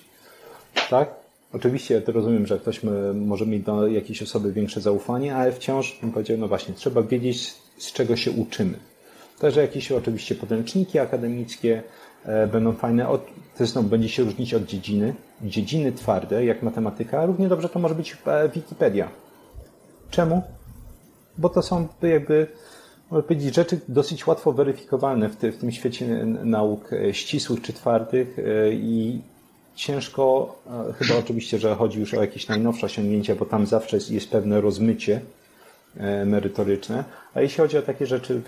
Tak? Oczywiście ja rozumiem, że ktoś może mieć do jakiejś osoby większe zaufanie, ale wciąż bym powiedział, no właśnie, trzeba wiedzieć, z czego się uczymy. Także jakieś oczywiście podręczniki akademickie będą fajne. Od, znowu będzie się różnić od dziedziny. Dziedziny twarde, jak matematyka, równie dobrze to może być e, Wikipedia. Czemu? Bo to są jakby, można powiedzieć, rzeczy dosyć łatwo weryfikowalne w, w tym świecie nauk e, ścisłych czy twardych i ciężko, chyba oczywiście, że chodzi już o jakieś najnowsze osiągnięcia, bo tam zawsze jest, jest pewne rozmycie e, merytoryczne. A jeśli chodzi o takie rzeczy,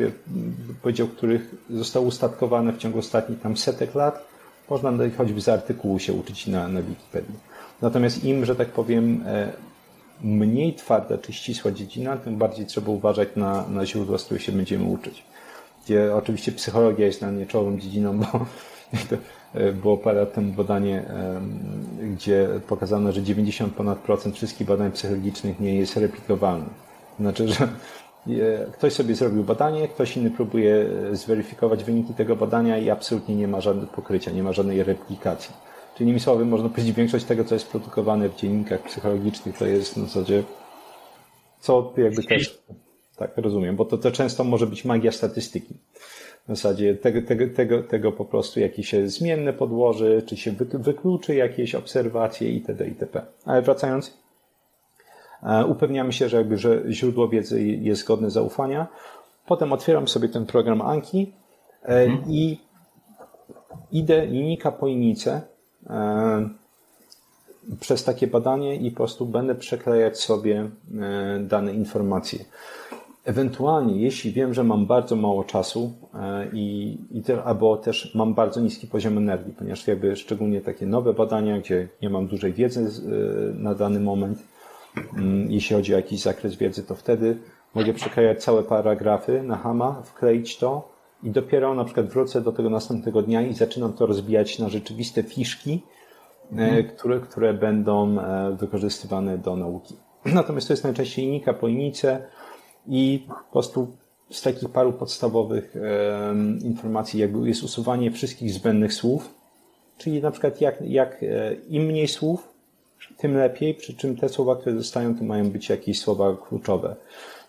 powiedział, których zostały ustatkowane w ciągu ostatnich tam setek lat, można choćby z artykułu się uczyć na, na Wikipedii. Natomiast im, że tak powiem, e, mniej twarda czy ścisła dziedzina, tym bardziej trzeba uważać na, na źródła, z których się będziemy uczyć. Gdzie oczywiście psychologia jest na nie czołową dziedziną, bo E, było parę lat temu badanie, gdzie pokazano, że 90 ponad procent wszystkich badań psychologicznych nie jest replikowalny. Znaczy, że ktoś sobie zrobił badanie, ktoś inny próbuje e, zweryfikować wyniki tego badania i absolutnie nie ma żadnego pokrycia, nie ma żadnej replikacji. Czyli innymi słowy, można powiedzieć, większość tego, co jest produkowane w dziennikach psychologicznych, to jest w zasadzie, co jakby też, tak rozumiem, bo to, to często może być magia statystyki. W zasadzie tego, tego, tego, tego po prostu jakieś się zmienne podłoży, czy się wykluczy jakieś obserwacje itd. itp. Ale wracając, e, upewniamy się, że, jakby, że źródło wiedzy jest godne zaufania. Potem otwieram sobie ten program Anki e, mhm. i idę linijka po linijce e, przez takie badanie i po prostu będę przeklejać sobie dane informacje. Ewentualnie, jeśli wiem, że mam bardzo mało czasu e, i, i te, albo też mam bardzo niski poziom energii, ponieważ jakby szczególnie takie nowe badania, gdzie nie mam dużej wiedzy e, na dany moment, jeśli chodzi o jakiś zakres wiedzy, to wtedy mogę przekrajać całe paragrafy na Hama, wkleić to i dopiero na przykład wrócę do tego następnego dnia i zaczynam to rozbijać na rzeczywiste fiszki, mhm. które, które będą wykorzystywane do nauki. Natomiast to jest najczęściej linijka po linijce, i po prostu z takich paru podstawowych informacji jakby jest usuwanie wszystkich zbędnych słów, czyli na przykład jak, jak e, im mniej słów, tym lepiej, przy czym te słowa, które zostają, to mają być jakieś słowa kluczowe.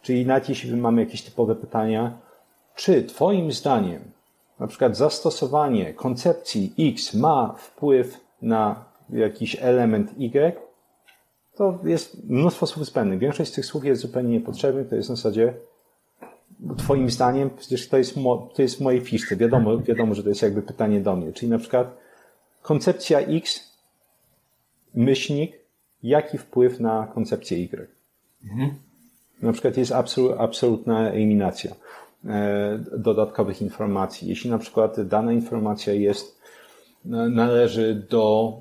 Czyli nawet jeśli mamy jakieś typowe pytania, czy Twoim zdaniem na przykład zastosowanie koncepcji X ma wpływ na jakiś element Y, to jest mnóstwo słów zbędnych. Większość z tych słów jest zupełnie niepotrzebnych, to jest w zasadzie Twoim zdaniem, przecież to jest, mo, to jest w mojej fiszce. Wiadomo, wiadomo, że to jest jakby pytanie do mnie. Czyli na przykład koncepcja X, myślnik, jaki wpływ na koncepcję Y. Mhm. Na przykład jest absolutna eliminacja e, dodatkowych informacji. Jeśli na przykład dana informacja jest, należy do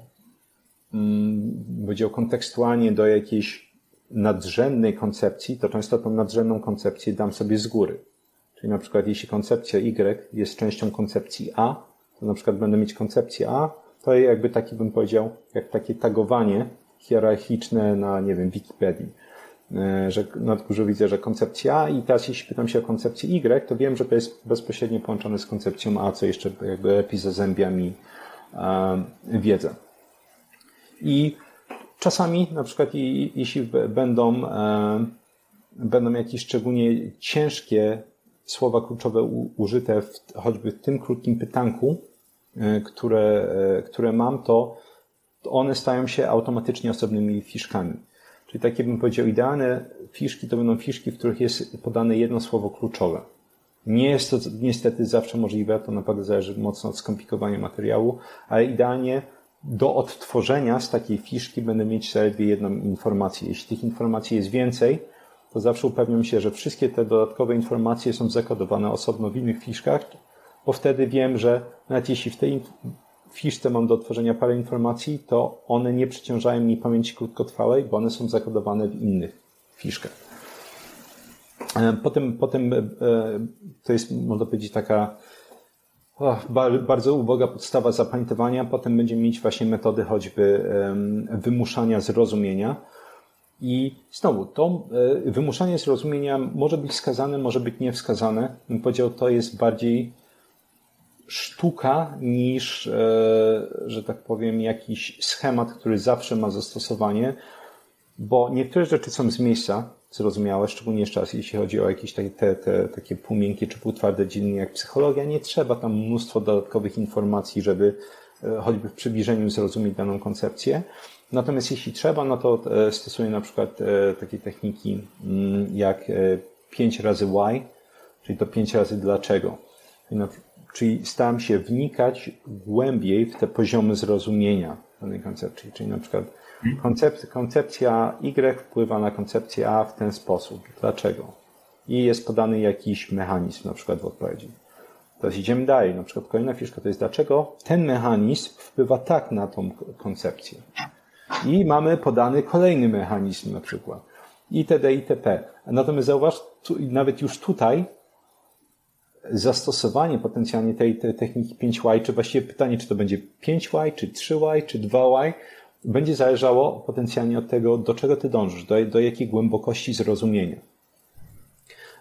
powiedział, mm, kontekstualnie do jakiejś nadrzędnej koncepcji, to często tą nadrzędną koncepcję dam sobie z góry. Czyli na przykład jeśli koncepcja Y jest częścią koncepcji A, to na przykład będę mieć koncepcję A, to jakby taki bym powiedział, jak takie tagowanie hierarchiczne na, nie wiem, Wikipedii. E, że na górze widzę, że koncepcja A i teraz jeśli pytam się o koncepcję Y, to wiem, że to jest bezpośrednio połączone z koncepcją A, co jeszcze jakby lepiej zazębia mi e, wiedzę. I czasami, na przykład, jeśli będą, e, będą jakieś szczególnie ciężkie słowa kluczowe użyte w, choćby w tym krótkim pytanku, które, e, które mam, to one stają się automatycznie osobnymi fiszkami. Czyli takie bym powiedział, idealne fiszki to będą fiszki, w których jest podane jedno słowo kluczowe. Nie jest to niestety zawsze możliwe, to naprawdę zależy mocno od skomplikowania materiału, ale idealnie do odtworzenia z takiej fiszki będę mieć zaledwie jedną informację. Jeśli tych informacji jest więcej, to zawsze upewniam się, że wszystkie te dodatkowe informacje są zakodowane osobno w innych fiszkach, bo wtedy wiem, że nawet jeśli w tej fiszce mam do odtworzenia parę informacji, to one nie przeciążają mi pamięci krótkotrwałej, bo one są zakodowane w innych fiszkach. E, potem, potem e, to jest, można powiedzieć, taka bardzo uboga podstawa zapamiętywania. Potem będziemy mieć właśnie metody choćby wymuszania zrozumienia. I znowu, to e, wymuszanie zrozumienia może być skazane, może być niewskazane. Bym powiedział, to jest bardziej sztuka niż, e, że tak powiem, jakiś schemat, który zawsze ma zastosowanie, bo niektóre rzeczy są z miejsca zrozumiałe, szczególnie jeszcze raz, jeśli chodzi o jakieś te, te, te takie półmiękkie czy półtwarde dziedziny jak psychologia, nie trzeba tam mnóstwo dodatkowych informacji, żeby e, choćby w przybliżeniu zrozumieć daną koncepcję. Natomiast jeśli trzeba, no to e, stosuję na przykład takie techniki mm, jak 5 razy why, czyli to 5 razy dlaczego. Czyli staram się wnikać głębiej w te poziomy zrozumienia danej koncepcji. Czyli na przykład koncepcja, koncepcja Y wpływa na koncepcję A w ten sposób. Dlaczego? I jest podany jakiś mechanizm, na przykład w odpowiedzi. Teraz idziemy dalej. Na przykład kolejna fiszka to jest dlaczego ten mechanizm wpływa tak na tą koncepcję. I mamy podany kolejny mechanizm na przykład. Itd. itp. Natomiast zauważ, tu, nawet już tutaj zastosowanie potencjalnie tej, tej techniki 5Y, czy właściwie pytanie, czy to będzie 5Y, czy 3Y, czy 2Y, będzie zależało potencjalnie od tego, do czego ty dążysz, do, do jakiej głębokości zrozumienia.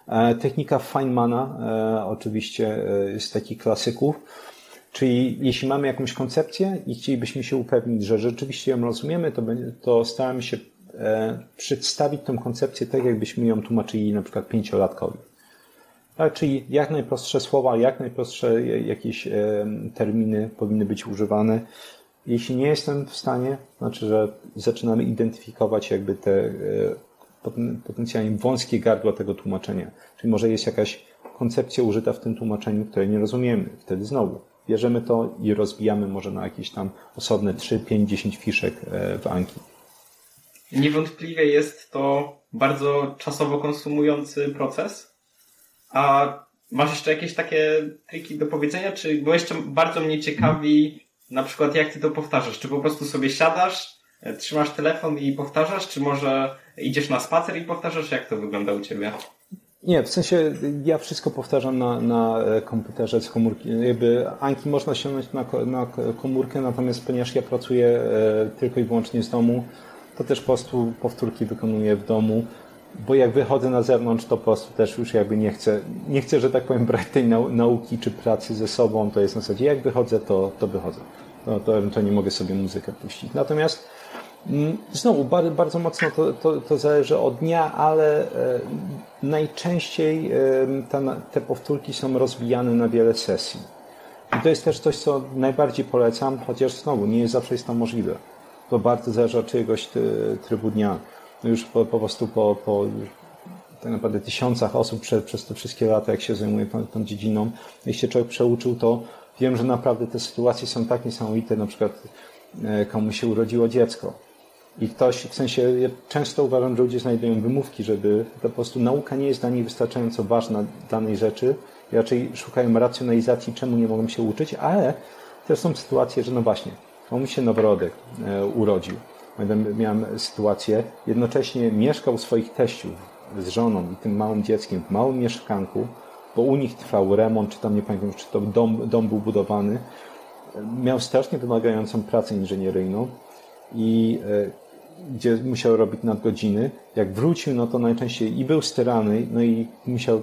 E, technika Feynmana e, oczywiście e, jest takich klasyków, czyli jeśli mamy jakąś koncepcję i chcielibyśmy się upewnić, że rzeczywiście ją rozumiemy, to, to staramy się przedstawić tę koncepcję tak, jakbyśmy ją tłumaczyli na przykład pięciolatkowi. Tak, czyli jak najprostsze słowa, jak najprostsze jakieś terminy powinny być używane. Jeśli nie jestem w stanie, znaczy, że zaczynamy identyfikować jakby te e, potencjalnie wąskie gardła tego tłumaczenia. Czyli może jest jakaś koncepcja użyta w tym tłumaczeniu, której nie rozumiemy. Wtedy znowu bierzemy to i rozbijamy może na jakieś tam osobne 3, 5, 10 fiszek e, w Anki. Niewątpliwie jest to bardzo czasowo konsumujący proces, a masz jeszcze jakieś takie triki do powiedzenia? Czy, bo jeszcze bardzo mnie ciekawi, na przykład jak ty to powtarzasz? Czy po prostu sobie siadasz, e, trzymasz telefon i powtarzasz, czy może idziesz na spacer i powtarzasz? Jak to wygląda u ciebie? Nie, w sensie ja wszystko powtarzam na, na e, komputerze z komórki. Jakby Anki można ściągnąć na, na komórkę, natomiast ponieważ ja pracuję e, tylko i wyłącznie z domu, to też po prostu powtórki wykonuję w domu bo jak wychodzę na zewnątrz, to po prostu też już jakby nie chcę, nie chcę, że tak powiem, brać tej nauki czy pracy ze sobą, to jest na zasadzie, jak wychodzę, to, to wychodzę. No, to ewentualnie mogę sobie muzykę puścić. Natomiast mm, znowu, bardzo, mocno to, to, to zależy od dnia, ale e, najczęściej e, te powtórki są rozbijane na wiele sesji. I to jest też coś, co najbardziej polecam, chociaż znowu nie jest zawsze jest to możliwe. To bardzo zależy od czyjegoś trybu dnia już po, po prostu po, po tak naprawdę tysiącach osób przez, przez te wszystkie lata, jak się zajmuję tą, tą dziedziną, jeśli się człowiek przeuczył, to wiem, że naprawdę te sytuacje są tak niesamowite, na przykład e, komu się urodziło dziecko. I ktoś, w sensie, ja często uważam, że ludzie znajdują wymówki, żeby po prostu nauka nie jest dla nich wystarczająco ważna danej rzeczy. I raczej szukają racjonalizacji, czemu nie mogą się uczyć, ale też są sytuacje, że no właśnie, komuś się noworodek e, urodził miałem sytuację, jednocześnie mieszkał swoich teściów z żoną i tym małym dzieckiem w małym mieszkanku, bo u nich trwał remont, czy tam nie pamiętam, czy to dom, dom był budowany. Miał strasznie wymagającą pracę inżynieryjną i e, gdzie musiał robić nadgodziny. Jak wrócił, no to najczęściej i był sterany, no i musiał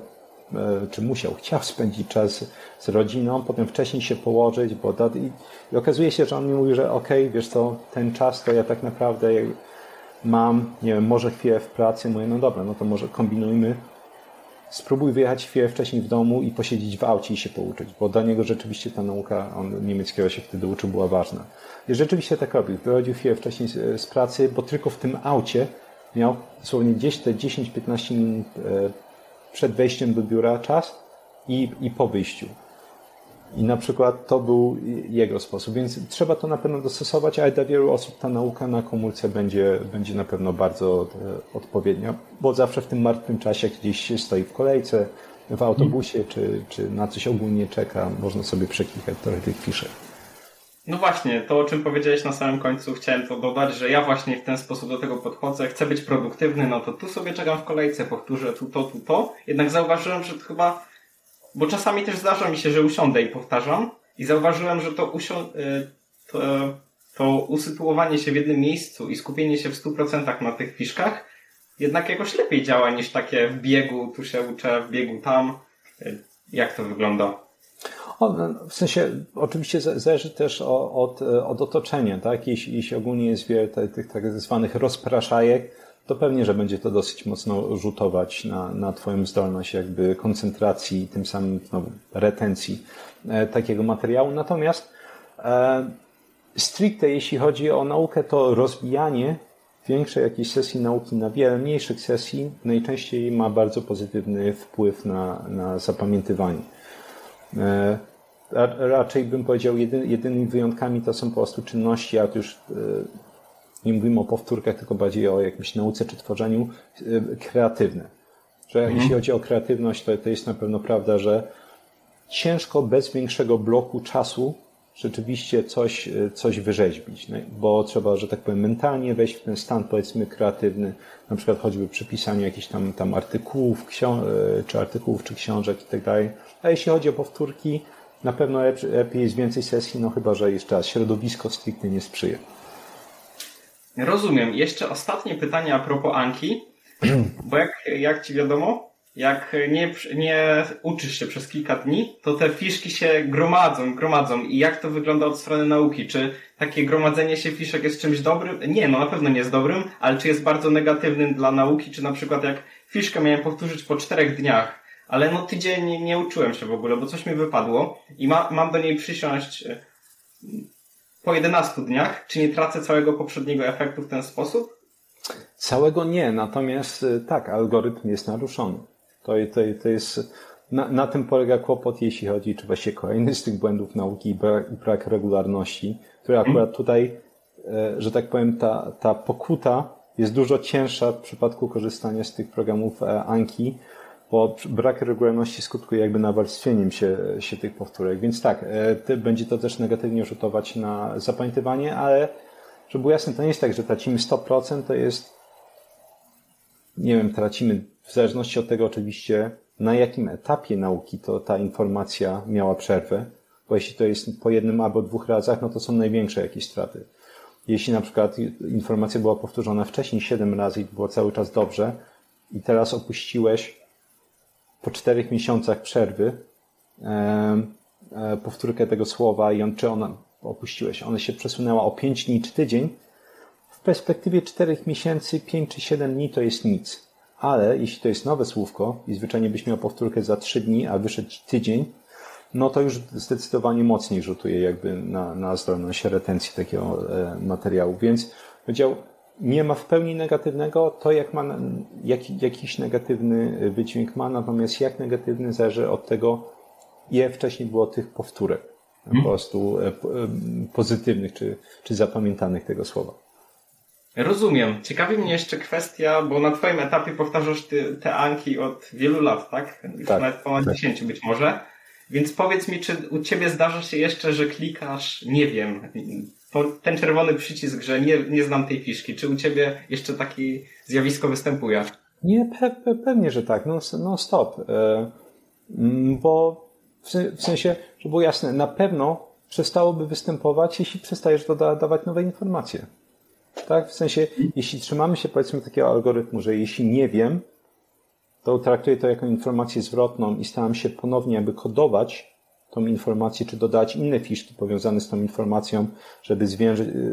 czy musiał, chciał spędzić czas z rodziną, potem wcześniej się położyć, bo da, i, i, okazuje się, że on mi mówi, że okej, okay, wiesz co, ten czas to ja tak naprawdę mam, nie wiem, może chwilę w pracy, mówię, no dobra, no to może kombinujmy, spróbuj wyjechać chwilę wcześniej w domu i posiedzieć w aucie i się pouczyć, bo dla niego rzeczywiście ta nauka on niemieckiego się wtedy uczył, była ważna. I rzeczywiście tak robił. Wychodził chwilę wcześniej z, z pracy, bo tylko w tym aucie miał dosłownie gdzieś te 10-15 minut e, przed wejściem do biura czas i, i po wyjściu. I na przykład to był jego sposób, więc trzeba to na pewno dostosować, ale dla wielu osób ta nauka na komórce będzie, będzie na pewno bardzo e, odpowiednia, bo zawsze w tym martwym czasie gdzieś się stoi w kolejce, w autobusie, czy, czy na coś ogólnie czeka, można sobie przeklikać trochę tych fiszek. No właśnie, to o czym powiedziałeś na samym końcu, chciałem to dodać, że ja właśnie w ten sposób do tego podchodzę, chcę być produktywny, no to tu sobie czekam w kolejce, powtórzę tu to, tu to. Jednak zauważyłem, że to chyba, bo czasami też zdarza mi się, że usiądę i powtarzam i zauważyłem, że to, usią... Y, to, to usytuowanie się w jednym miejscu i skupienie się w 100% na tych fiszkach jednak jakoś lepiej działa niż takie w biegu, tu się uczę, w biegu tam. Y, jak to wygląda? O, w sensie, oczywiście zależy też od, od otoczenia, tak? Jeśli, jeśli ogólnie jest wiele tych tak zwanych rozpraszajek, to pewnie, że będzie to dosyć mocno rzutować na, na Twoją zdolność jakby koncentracji i tym samym no, retencji e, takiego materiału. Natomiast e, stricte jeśli chodzi o naukę, to rozbijanie większej jakiejś sesji nauki na wiele mniejszych sesji najczęściej ma bardzo pozytywny wpływ na, na zapamiętywanie. E, raczej bym powiedział, jedynymi wyjątkami to są po prostu czynności, a już e, nie mówimy o powtórkach, tylko bardziej o jakimś nauce czy tworzeniu e, kreatywne. Że mhm. jeśli chodzi o kreatywność, to, to jest na pewno prawda, że ciężko bez większego bloku czasu rzeczywiście coś, coś wyrzeźbić, no, bo trzeba, że tak powiem, mentalnie wejść w ten stan, powiedzmy, kreatywny, na przykład choćby przy pisaniu jakichś tam, tam artykułów, czy artykułów, czy książek i tak dalej. A jeśli chodzi o powtórki, na pewno lepiej jest więcej sesji, no chyba, że jeszcze raz środowisko stricte nie sprzyja. Rozumiem. Jeszcze ostatnie pytanie a propos Anki, bo jak, jak ci wiadomo, jak nie, nie uczysz się przez kilka dni, to te fiszki się gromadzą, gromadzą. I jak to wygląda od strony nauki? Czy takie gromadzenie się fiszek jest czymś dobrym? Nie, no na pewno nie jest dobrym, ale czy jest bardzo negatywnym dla nauki? Czy na przykład jak fiszkę miałem powtórzyć po czterech dniach, ale no tydzień nie, uczyłem się w ogóle, bo coś mi wypadło i ma, mam do niej przysiąść e, po 11 dniach. Czy nie tracę całego poprzedniego efektu w ten sposób? Całego nie, natomiast e, tak, algorytm jest naruszony. To, to, to jest, na, na tym polega kłopot, jeśli chodzi, czy właśnie kolejny z tych błędów nauki i brak, i brak regularności, który akurat mhm. tutaj, e, że tak powiem, ta, ta pokuta jest dużo cięższa w przypadku korzystania z tych programów Anki, bo brak regularności skutkuje jakby nawarstwieniem się, się tych powtórek. Więc tak, e, będzie to też negatywnie rzutować na zapamiętywanie, ale żeby było jasne, to nie jest tak, że tracimy 100%, to jest nie wiem, tracimy w zależności od tego oczywiście, na jakim etapie nauki to ta informacja miała przerwę, bo jeśli to jest po jednym albo dwóch razach, no to są największe jakieś straty. Jeśli na przykład informacja była powtórzona wcześniej 7 razy i było cały czas dobrze i teraz opuściłeś po czterech miesiącach przerwy e, powtórkę tego słowa i on, czy ona opuściłeś, ona się przesunęła o 5 dni czy tydzień, w perspektywie 4 miesięcy, 5 czy 7 dni to jest nic. Ale jeśli to jest nowe słówko i zwyczajnie byś miał powtórkę za 3 dni, a wyszedł tydzień, no to już zdecydowanie mocniej rzutuje jakby na, na zdolność retencji takiego e, materiału. Więc powiedział, nie ma w pełni negatywnego, to jak ma, jak, jakiś negatywny wydźwięk ma, natomiast jak negatywny zależy od tego, ile wcześniej było tych powtórek, hmm. po prostu e, e, pozytywnych czy, czy zapamiętanych tego słowa. Rozumiem. Ciekawi mnie jeszcze kwestia, bo na Twoim etapie powtarzasz ty, te Anki od wielu lat, tak? Już tak, nawet ponad tak. 10 być może. Więc powiedz mi, czy u Ciebie zdarza się jeszcze, że klikasz, nie wiem, ten czerwony przycisk, że nie, nie znam tej fiszki. Czy u Ciebie jeszcze takie zjawisko występuje? Nie, pe, pe, pewnie, że tak. No, no stop. E, mm, bo w, w sensie, żeby było jasne, na pewno przestałoby występować, jeśli przestajesz dodawać nowe informacje. Tak? W sensie, jeśli trzymamy się powiedzmy takiego algorytmu, że jeśli nie wiem, to traktuję to jako informację zwrotną i staram się ponownie jakby kodować tą informację, czy dodać inne fiszki powiązane z tą informacją, żeby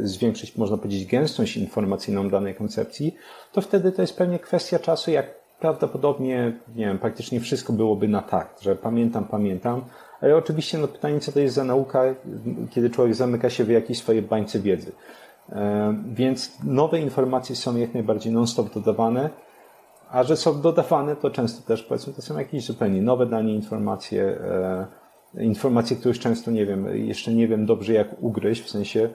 zwiększyć, można powiedzieć, gęstość informacyjną danej koncepcji, to wtedy to jest pewnie kwestia czasu, jak prawdopodobnie, nie wiem, praktycznie wszystko byłoby na tak, że pamiętam, pamiętam, ale oczywiście no, pytanie, co to jest za nauka, kiedy człowiek zamyka się w jakiejś swojej bańce wiedzy. Więc nowe informacje są jak najbardziej non-stop dodawane, a że są dodawane, to często też powiedzmy to są jakieś zupełnie nowe danie informacje, e, informacje, których często nie wiem, jeszcze nie wiem dobrze jak ugryźć, w sensie,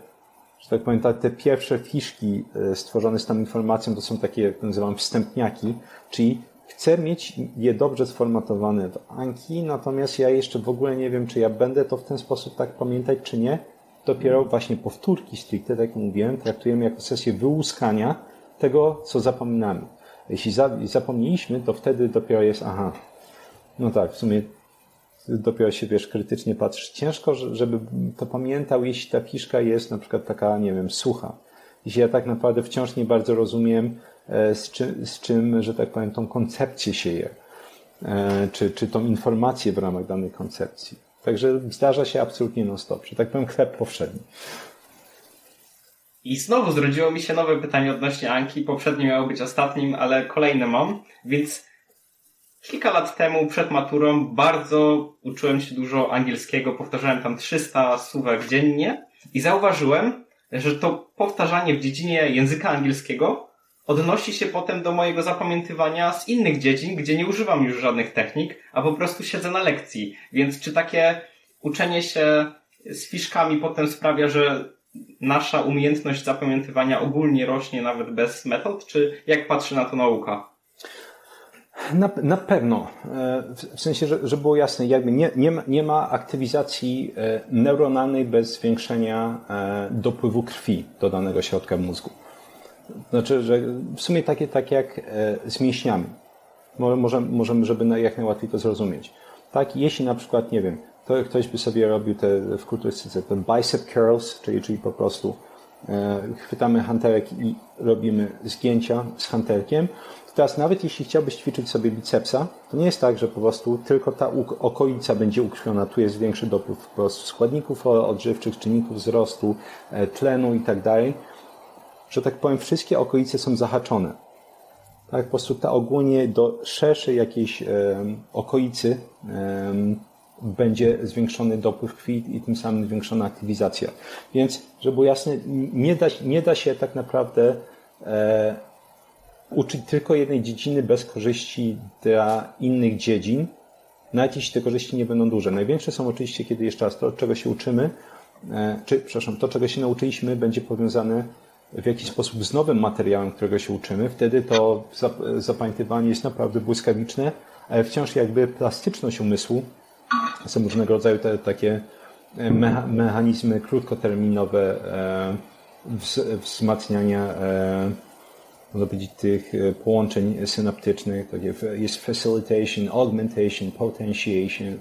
że tak powiem, te pierwsze fiszki e, stworzone z tą informacją to są takie, jak nazywam, wstępniaki, czyli chcę mieć je dobrze sformatowane w Anki, natomiast ja jeszcze w ogóle nie wiem, czy ja będę to w ten sposób tak pamiętać, czy nie. Dopiero właśnie powtórki stricte, tak jak mówiłem, traktujemy jako sesję wyłuskania tego, co zapominamy. Jeśli zapomnieliśmy, to wtedy dopiero jest, aha, no tak, w sumie dopiero się, wiesz, krytycznie patrzysz. Ciężko, żeby to pamiętał, jeśli ta fiszka jest na przykład taka, nie wiem, sucha. Jeśli ja tak naprawdę wciąż nie bardzo rozumiem, e, z czym, z czym że tak powiem, tą koncepcję sieje, e, czy, czy tą informację w ramach danej koncepcji. Także zdarza się absolutnie non-stop, że tak powiem, chleb powszedni. I znowu zrodziło mi się nowe pytanie odnośnie Anki. Poprzednie miało być ostatnim, ale kolejne mam. Więc kilka lat temu przed maturą bardzo uczyłem się dużo angielskiego. Powtarzałem tam 300 słówek dziennie i zauważyłem, że to powtarzanie w dziedzinie języka angielskiego odnosi się potem do mojego zapamiętywania z innych dziedzin, gdzie nie używam już żadnych technik, a po prostu siedzę na lekcji. Więc czy takie uczenie się z fiszkami potem sprawia, że nasza umiejętność zapamiętywania ogólnie rośnie nawet bez metod, czy jak patrzy na to nauka? Na, na pewno. E, w sensie, że, że było jasne, jakby nie, nie, ma, nie ma aktywizacji e, neuronalnej bez zwiększenia e, dopływu krwi do danego środka mózgu. Znaczy, że w sumie takie, tak jak z mięśniami. Możemy, możemy, żeby jak najłatwiej to zrozumieć. Tak, jeśli na przykład, nie wiem, to ktoś by sobie robił te w kulturystyce, te bicep curls, czyli, czyli po prostu chwytamy hanterek i robimy zgięcia z hanterkiem. Teraz nawet jeśli chciałbyś ćwiczyć sobie bicepsa, to nie jest tak, że po prostu tylko ta okolica będzie ukrwiona. Tu jest większy dopływ składników odżywczych, czynników wzrostu, e, tlenu i tak dalej. Że tak powiem, wszystkie okolice są zahaczone. Tak, po prostu ta ogólnie do szerszej jakiejś e, okolicy będzie zwiększony dopływ krwi i tym samym zwiększona aktywizacja. Więc, żeby było jasne, nie da, nie da się tak naprawdę e, uczyć tylko jednej dziedziny bez korzyści dla innych dziedzin, nawet jeśli te korzyści nie będą duże. Największe są oczywiście, kiedy jeszcze raz to, czego się uczymy, e, czy, przepraszam, to, czego się nauczyliśmy, będzie powiązane w jakiś sposób z nowym materiałem, którego się uczymy. Wtedy to zapamiętywanie jest naprawdę błyskawiczne, ale wciąż jakby plastyczność umysłu są różnego rodzaju te, takie e, mecha, mechanizmy krótkoterminowe e, wzmacniania e, można powiedzieć, tych połączeń synaptycznych. Takie jest facilitation, augmentation, potentiation.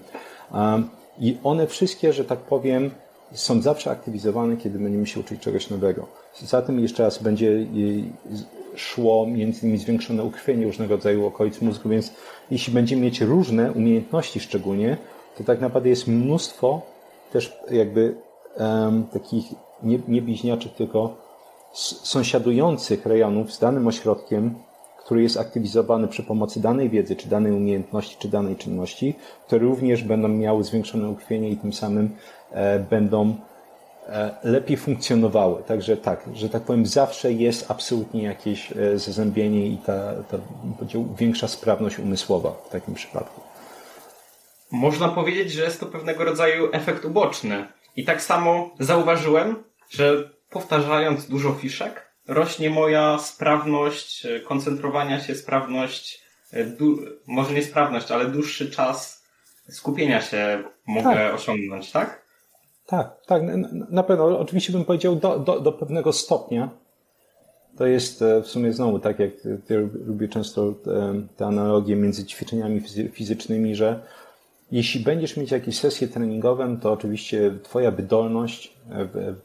I one wszystkie, że tak powiem, są zawsze aktywizowane, kiedy będziemy się uczyć czegoś nowego. Za tym jeszcze raz będzie szło między innymi zwiększone ukrwienie różnego rodzaju okolic mózgu, więc jeśli będziemy mieć różne umiejętności szczególnie, to tak naprawdę jest mnóstwo też jakby um, takich nie, nie bliźniaczych, tylko sąsiadujących rejonów z danym ośrodkiem, który jest aktywizowany przy pomocy danej wiedzy, czy danej umiejętności, czy danej czynności, które również będą miały zwiększone ukrwienie i tym samym e, będą e, lepiej funkcjonowały. Także tak, że tak powiem, zawsze jest absolutnie jakieś e, zazębienie i ta, ta większa sprawność umysłowa w takim przypadku. Można powiedzieć, że jest to pewnego rodzaju efekt uboczny. I tak samo zauważyłem, że powtarzając dużo fiszek, rośnie moja sprawność e, koncentrowania się, sprawność, e, du, może nie sprawność, ale dłuższy czas skupienia się mogę tak. osiągnąć, tak? Tak, tak, na pewno. Oczywiście bym powiedział do, do, do pewnego stopnia. To jest e, w sumie znowu tak, jak lubię często te analogie między ćwiczeniami fizycznymi, że jeśli będziesz mieć jakieś sesje treningowe, to oczywiście Twoja wydolność w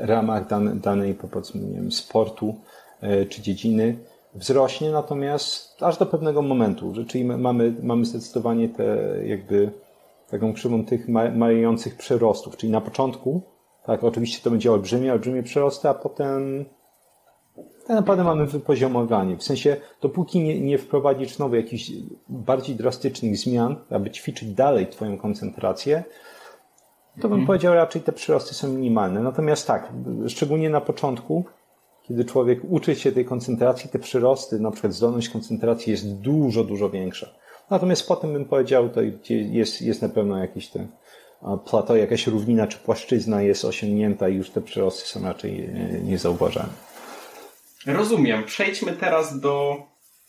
ramach danej, powiedzmy, nie wiem, sportu e, czy dziedziny wzrośnie, natomiast aż do pewnego momentu, czyli mamy, mamy zdecydowanie te jakby taką krzywą tych malejących przyrostów, czyli na początku, tak, oczywiście to będzie olbrzymie, olbrzymie przyrosty, a potem tak naprawdę mamy wypoziomowanie. W sensie, dopóki nie, nie wprowadzisz znowu jakichś bardziej drastycznych zmian, aby ćwiczyć dalej Twoją koncentrację, to bym mhm. powiedział raczej te przyrosty są minimalne. Natomiast tak, szczególnie na początku, kiedy człowiek uczy się tej koncentracji, te przyrosty, na przykład zdolność koncentracji jest dużo, dużo większa. Natomiast potem bym powiedział, to jest, jest na pewno jakiś ten plato, jakaś równina czy płaszczyzna jest osiągnięta i już te przyrosty są raczej niezauważane. Rozumiem. Przejdźmy teraz do,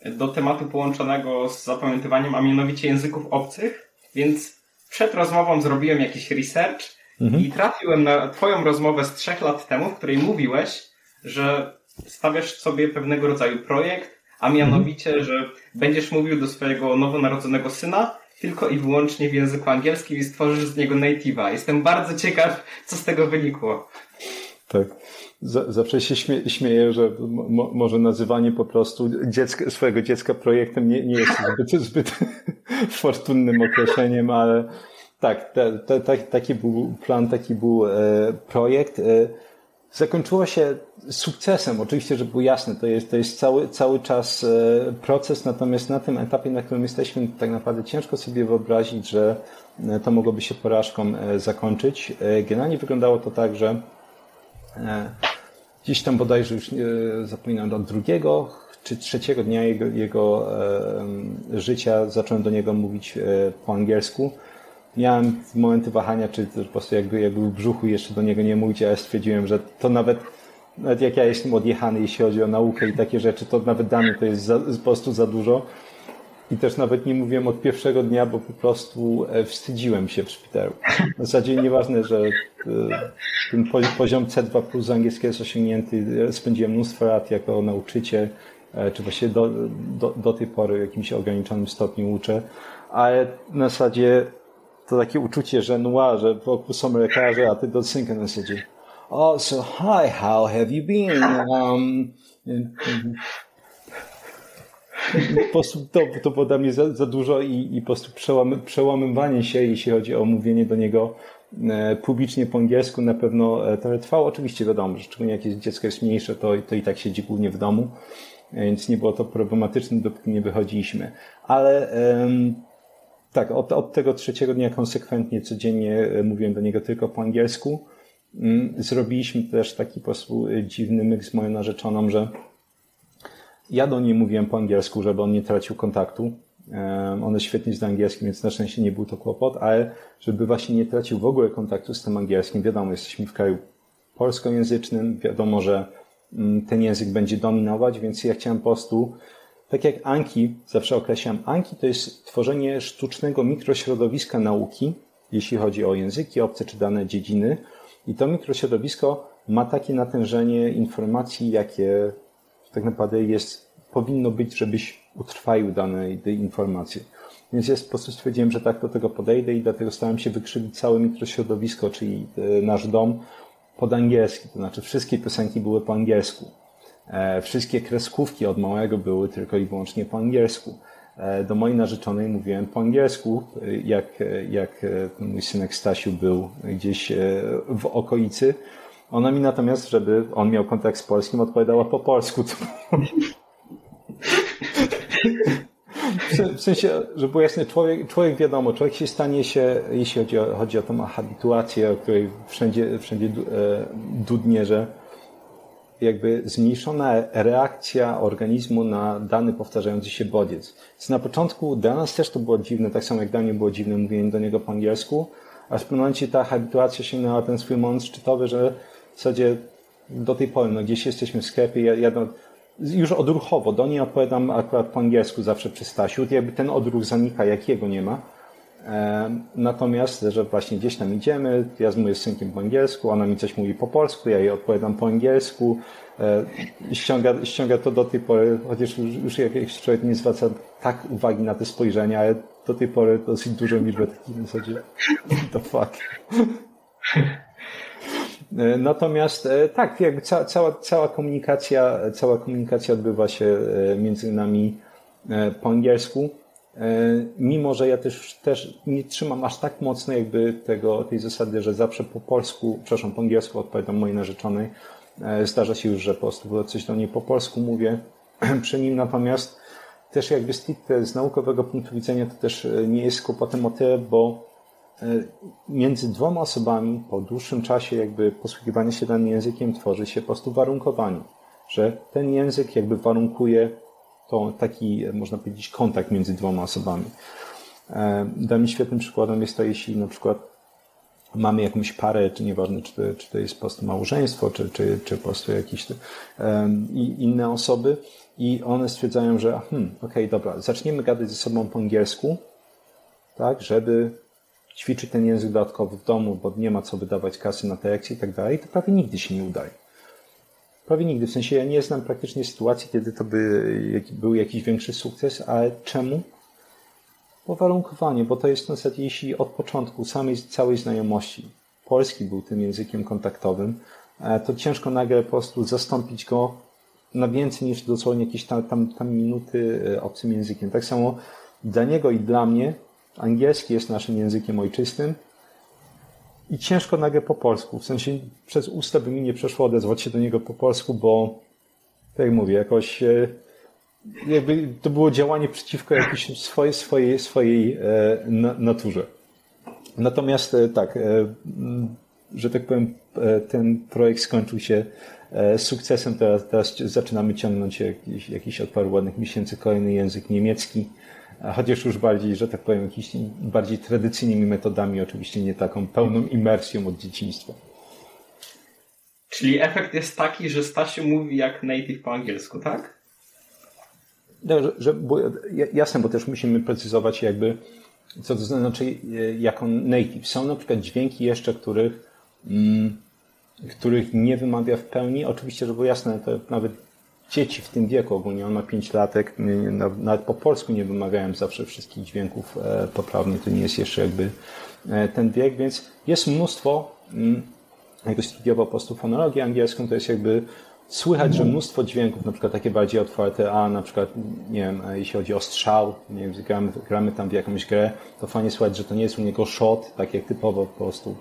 do tematu połączonego z zapamiętywaniem, a mianowicie języków obcych. Więc przed rozmową zrobiłem jakiś research mhm. i trafiłem na Twoją rozmowę z trzech lat temu, w której mówiłeś, że stawiasz sobie pewnego rodzaju projekt, a mianowicie, mhm. że będziesz mówił do swojego nowonarodzonego syna tylko i wyłącznie w języku angielskim i stworzysz z niego native'a. Jestem bardzo ciekaw, co z tego wynikło. Tak. Zawsze się śmie śmieję, że mo może nazywanie po prostu dziecka, swojego dziecka projektem nie, nie jest zbyt, zbyt fortunnym określeniem, ale tak, te, te, te, taki był plan, taki był e, projekt. E, zakończyło się sukcesem. Oczywiście, że było jasne, to jest, to jest cały, cały czas e, proces, natomiast na tym etapie, na którym jesteśmy, tak naprawdę ciężko sobie wyobrazić, że e, to mogłoby się porażką e, zakończyć. Generalnie wyglądało to tak, że gdzieś tam bodajże już zapominam od drugiego czy trzeciego dnia jego, jego życia zacząłem do niego mówić po angielsku miałem momenty wahania, czy po prostu jakby, jakby w brzuchu jeszcze do niego nie mówić, ale stwierdziłem, że to nawet, nawet jak ja jestem odjechany, jeśli chodzi o naukę i takie rzeczy, to nawet dane to jest za, po prostu za dużo. I też nawet nie mówiłem od pierwszego dnia, bo po prostu e, wstydziłem się w szpitalu. W zasadzie nieważne, że e, ten poziom C2 plus angielskiego jest osiągnięty. Spędziłem mnóstwo lat jako nauczyciel, e, czy właściwie do, do, do tej pory w jakimś ograniczonym stopniu uczę, ale na zasadzie to takie uczucie, że no, że wokół są lekarze, a ty do synka na zasadzie Oh, so hi, how have you been? Um, to, to dla mnie za, za dużo i, i po prostu przełamy, przełamywanie się, jeśli chodzi o mówienie do niego e, publicznie po angielsku, na pewno e, to trwało. Oczywiście wiadomo, że szczególnie jak jest dziecko jest mniejsze, to, to i tak siedzi głównie w domu, więc nie było to problematyczne, dopóki nie wychodziliśmy. Ale tak, od, od tego trzeciego dnia konsekwentnie, codziennie e, mówiłem do niego tylko po angielsku. Mm, zrobiliśmy też taki po prostu e, dziwny myk z moją narzeczoną, że ja do niej mówiłem po angielsku, żeby on nie tracił kontaktu. Ona świetnie zna angielski, więc na szczęście nie był to kłopot, ale żeby właśnie nie tracił w ogóle kontaktu z tym angielskim. Wiadomo, jesteśmy w kraju polskojęzycznym, wiadomo, że mm, ten język będzie dominować, więc ja chciałem po prostu tak jak Anki, zawsze określam, Anki to jest tworzenie sztucznego mikrośrodowiska nauki, jeśli chodzi o języki obce czy dane dziedziny. I to mikrośrodowisko ma takie natężenie informacji, jakie tak naprawdę jest, powinno być, żebyś utrwalił dane informacje. Więc ja po prostu stwierdziłem, że tak do tego podejdę i dlatego starałem się wykrzywić całe mikrośrodowisko, czyli e, nasz dom pod angielski. To znaczy wszystkie piosenki były po angielsku. E, wszystkie kreskówki od małego były tylko i wyłącznie po angielsku. E, do mojej narzeczonej mówiłem po angielsku, jak, jak mój synek Stasiu był gdzieś w okolicy. Ona mi natomiast, żeby on miał kontakt z polskim, odpowiadała po polsku. W sensie, żeby było jasne, człowiek, człowiek wiadomo, człowiek się stanie się, jeśli chodzi o, chodzi o tą habituację, o której wszędzie, wszędzie dudnie, że jakby zmniejszona reakcja organizmu na dany powtarzający się bodziec. Więc na początku dla nas też to było dziwne, tak samo jak dla mnie było dziwne mówienie do niego po angielsku, aż w pewnym momencie ta habituacja sięgnęła ten swój moment szczytowy, że w zasadzie do tej pory, no gdzieś jesteśmy w sklepie, ja, ja już odruchowo do niej odpowiadam akurat po angielsku zawsze przy Stasiu, jakby ten odruch zanika, jakiego nie ma. E, natomiast, że właśnie gdzieś tam idziemy, ja z moim synkiem po angielsku, ona mi coś mówi po polsku, ja jej odpowiadam po angielsku, e, ściąga, ściąga to do tej pory, chociaż już jakiś człowiek nie zwraca tak uwagi na te spojrzenia, ale do tej pory dosyć dużo liczbę takich w zasadzie, the fuck. E, natomiast tak, jakby ca, cała, cała komunikacja, cała komunikacja odbywa się między nami po angielsku. E, mimo, że ja też, też nie trzymam aż tak mocno jakby tego, tej zasady, że zawsze po polsku, przepraszam, po angielsku odpowiadam mojej narzeczonej. E, zdarza się już, że po prostu coś do niej po polsku mówię przy nim, natomiast też jakby z naukowego punktu widzenia to też e, nie jest kłopotem o tyle, bo między dwoma osobami po dłuższym czasie jakby posługiwania się danym językiem tworzy się po prostu warunkowanie, że ten język jakby warunkuje to taki, można powiedzieć, kontakt między dwoma osobami. E, dla mnie świetnym przykładem jest to, jeśli na przykład mamy jakąś parę, czy nieważne, czy to, czy to jest po prostu małżeństwo, czy, czy, czy po prostu jakieś um, inne osoby i one stwierdzają, że hmm, okej, okay, dobra, zaczniemy gadać ze sobą po angielsku, tak, żeby ćwiczyć ten język dodatkowy w domu, bo nie ma co wydawać kasy na te lekcje i tak dalej, to prawie nigdy się nie udaje. Prawie nigdy. W sensie ja nie znam praktycznie sytuacji, kiedy to by był jakiś większy sukces, ale czemu? Uwarunkowanie, bo to jest w zasadzie, jeśli od początku samej całej znajomości polski był tym językiem kontaktowym, e, to ciężko nagle po prostu zastąpić go na więcej niż dosłownie jakieś tam, tam, tam minuty e, obcym językiem. Tak samo dla niego i dla mnie angielski jest naszym językiem ojczystym i ciężko nagle po polsku. W sensie przez usta by mi nie przeszło odezwać się do niego po polsku, bo tak jak mówię, jakoś e, jakby to było działanie przeciwko jakiejś swojej, swojej, swojej e, naturze. Natomiast e, tak, że tak powiem, ten projekt skończył się sukcesem. Teraz, teraz zaczynamy ciągnąć jakiś, jakiś od paru ładnych miesięcy kolejny język niemiecki chociaż już bardziej, że tak powiem, jakimiś bardziej tradycyjnymi metodami, oczywiście nie taką pełną imersją od dzieciństwa. Czyli efekt jest taki, że Stasiu mówi jak native po angielsku, tak? No, że, że, bo, jasne, bo też musimy precyzować jakby, co to znaczy jako native. Są na przykład dźwięki jeszcze, których, mm, których nie wymawia w pełni. Oczywiście, że było jasne, to nawet dzieci w tym wieku ogólnie, on ma 5 latek, nawet po polsku nie wymawiałem zawsze wszystkich dźwięków e, poprawnie, to nie jest jeszcze jakby e, ten wiek, więc jest mnóstwo, mm, jak studiował po prostu fonologię angielską, to jest jakby słychać, że mnóstwo dźwięków, na przykład takie bardziej otwarte, a na przykład, nie wiem, e, jeśli chodzi o strzał, nie wiem, gramy, gramy tam w jakąś grę, to fajnie słychać, że to nie jest u niego shot, tak jak typowo po prostu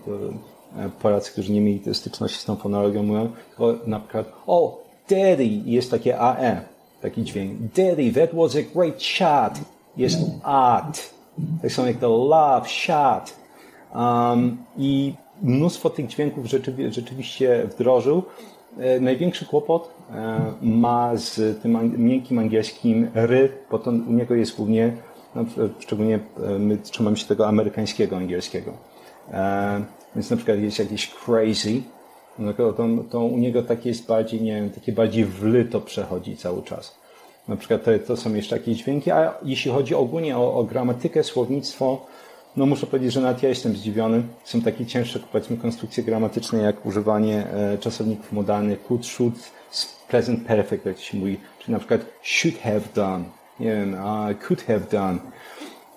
Polacy, którzy nie mieli styczności z tą fonologią mówią, tylko na przykład, o, Daddy jest takie AE, taki dźwięk. Daddy, that was a great shot. Jest art. Tak samo jak to love, shot. Um, I mnóstwo tych dźwięków rzeczywi rzeczywiście wdrożył. E, największy kłopot e, ma z tym miękkim angielskim ry, bo to u niego jest głównie, no, szczególnie e, my trzymamy się tego amerykańskiego angielskiego. E, więc na przykład jest jakiś crazy, no to, to, to u niego takie jest bardziej, nie wiem, takie bardziej wlyto przechodzi cały czas. Na przykład to, to są jeszcze jakieś dźwięki, a jeśli chodzi ogólnie o, o gramatykę, słownictwo, no muszę powiedzieć, że nawet ja jestem zdziwiony. Są takie cięższe, powiedzmy, konstrukcje gramatyczne, jak używanie e, czasowników modalnych, could, should, present perfect, jak się mówi, czy na przykład should have done, nie wiem, uh, could have done.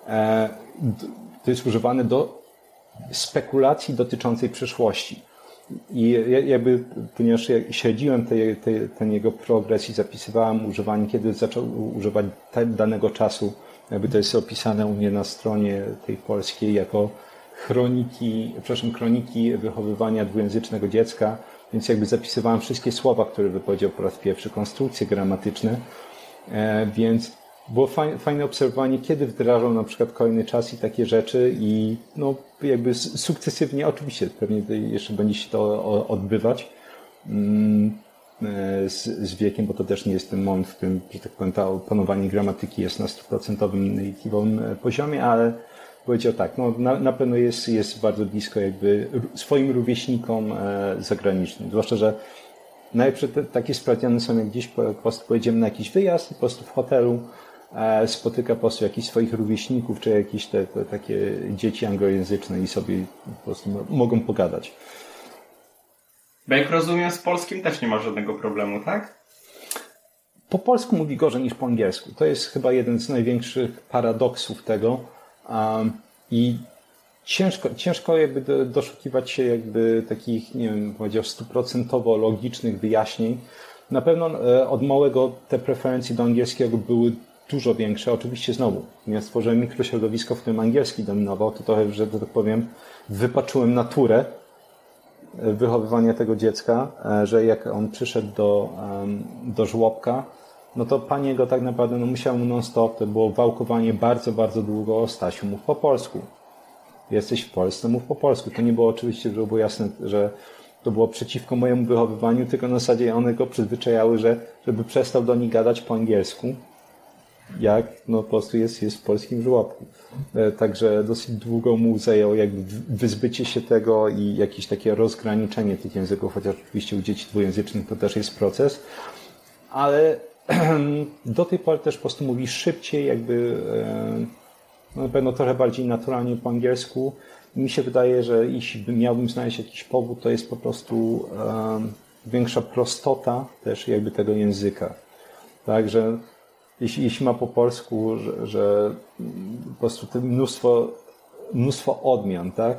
E, to jest używane do spekulacji dotyczącej przyszłości. I jakby, ponieważ ja śledziłem te, te, ten jego progres i zapisywałem używanie, kiedy zaczął używać danego czasu, jakby to jest opisane u mnie na stronie tej polskiej jako chroniki, przepraszam, kroniki wychowywania dwujęzycznego dziecka, więc jakby zapisywałem wszystkie słowa, które wypowiedział po raz pierwszy, konstrukcje gramatyczne, e, więc było fajne, obserwowanie, kiedy wdrażał na przykład kolejny czas i takie rzeczy i no jakby sukcesywnie, oczywiście pewnie jeszcze będzie się to odbywać mm, e, z, z wiekiem, bo to też nie jest ten moment, w którym, że tak powiem, to opanowanie gramatyki jest na stuprocentowym native'owym poziomie, ale powiedział tak, no na, na pewno jest, jest bardzo blisko jakby swoim rówieśnikom e, zagranicznym. Zwłaszcza, że najlepsze takie sprawdziany są, jak gdzieś po, po prostu pojedziemy na jakiś wyjazd, po prostu w hotelu E, spotyka po prostu jakichś swoich rówieśników, czy jakieś te, te takie dzieci anglojęzyczne i sobie po prostu mogą pogadać. Bo jak rozumiem, z polskim też nie ma żadnego problemu, tak? Po polsku mówi gorzej niż po angielsku. To jest chyba jeden z największych paradoksów tego. Um, I ciężko, ciężko jakby doszukiwać się jakby takich, nie wiem, powiedział, stuprocentowo logicznych wyjaśnień. Na pewno e, od małego te preferencje do angielskiego były dużo większe. Oczywiście znowu, ja stworzyłem mikrośrodowisko, w którym angielski dominował, to trochę, że tak powiem, wypaczyłem naturę e, wychowywania tego dziecka, e, że jak on przyszedł do, do żłobka, no to pani go tak naprawdę no, musiała mu non-stop, to było wałkowanie bardzo, bardzo długo. Stasiu, mów po polsku. Jesteś w Polsce, mów po polsku. To nie było oczywiście, żeby było jasne, że to było przeciwko mojemu wychowywaniu, tylko na zasadzie one go przyzwyczajały, że żeby przestał do nich gadać po angielsku, jak no po prostu jest, jest w polskim żłobku. E, także dosyć długo mu zajęło jakby wyzbycie się tego i jakieś takie rozgraniczenie tych języków, chociaż oczywiście u dzieci dwujęzycznych to też jest proces, ale do tej pory też po prostu mówi szybciej, jakby e, no, na pewno trochę bardziej naturalnie po angielsku. Mi się wydaje, że jeśli miałbym znaleźć jakiś powód, to jest po prostu um, większa prostota też jakby tego języka. Także jeśli, jeśli ma po polsku, że, że po prostu to mnóstwo, mnóstwo odmian, tak?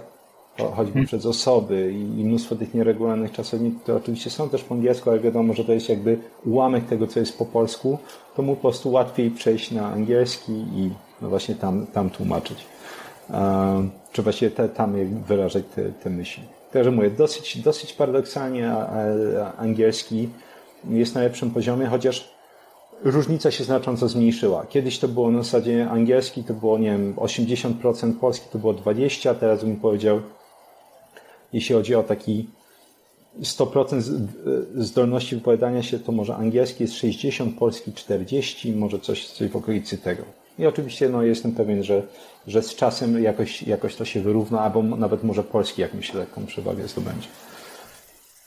Choćby hmm. przez osoby i, i mnóstwo tych nieregularnych czasowników, które oczywiście są też po angielsku, ale wiadomo, że to jest jakby ułamek tego, co jest po polsku, to mu po prostu łatwiej przejść na angielski i no właśnie tam, tam tłumaczyć. Um, czy właśnie te, tam wyrażać te, te myśli. Także mówię, dosyć, dosyć paradoksalnie angielski jest na lepszym poziomie, chociaż różnica się znacząco zmniejszyła. Kiedyś to było na zasadzie angielski, to było, nie wiem, 80%, polski to było 20%, teraz bym powiedział, jeśli chodzi o taki 100% zdolności wypowiadania się, to może angielski jest 60, polski 40, może coś, coś w okolicy tego. I oczywiście no, jestem pewien, że, że z czasem jakoś, jakoś to się wyrówna, albo nawet może polski jakąś lekką przewagę zdobędzie.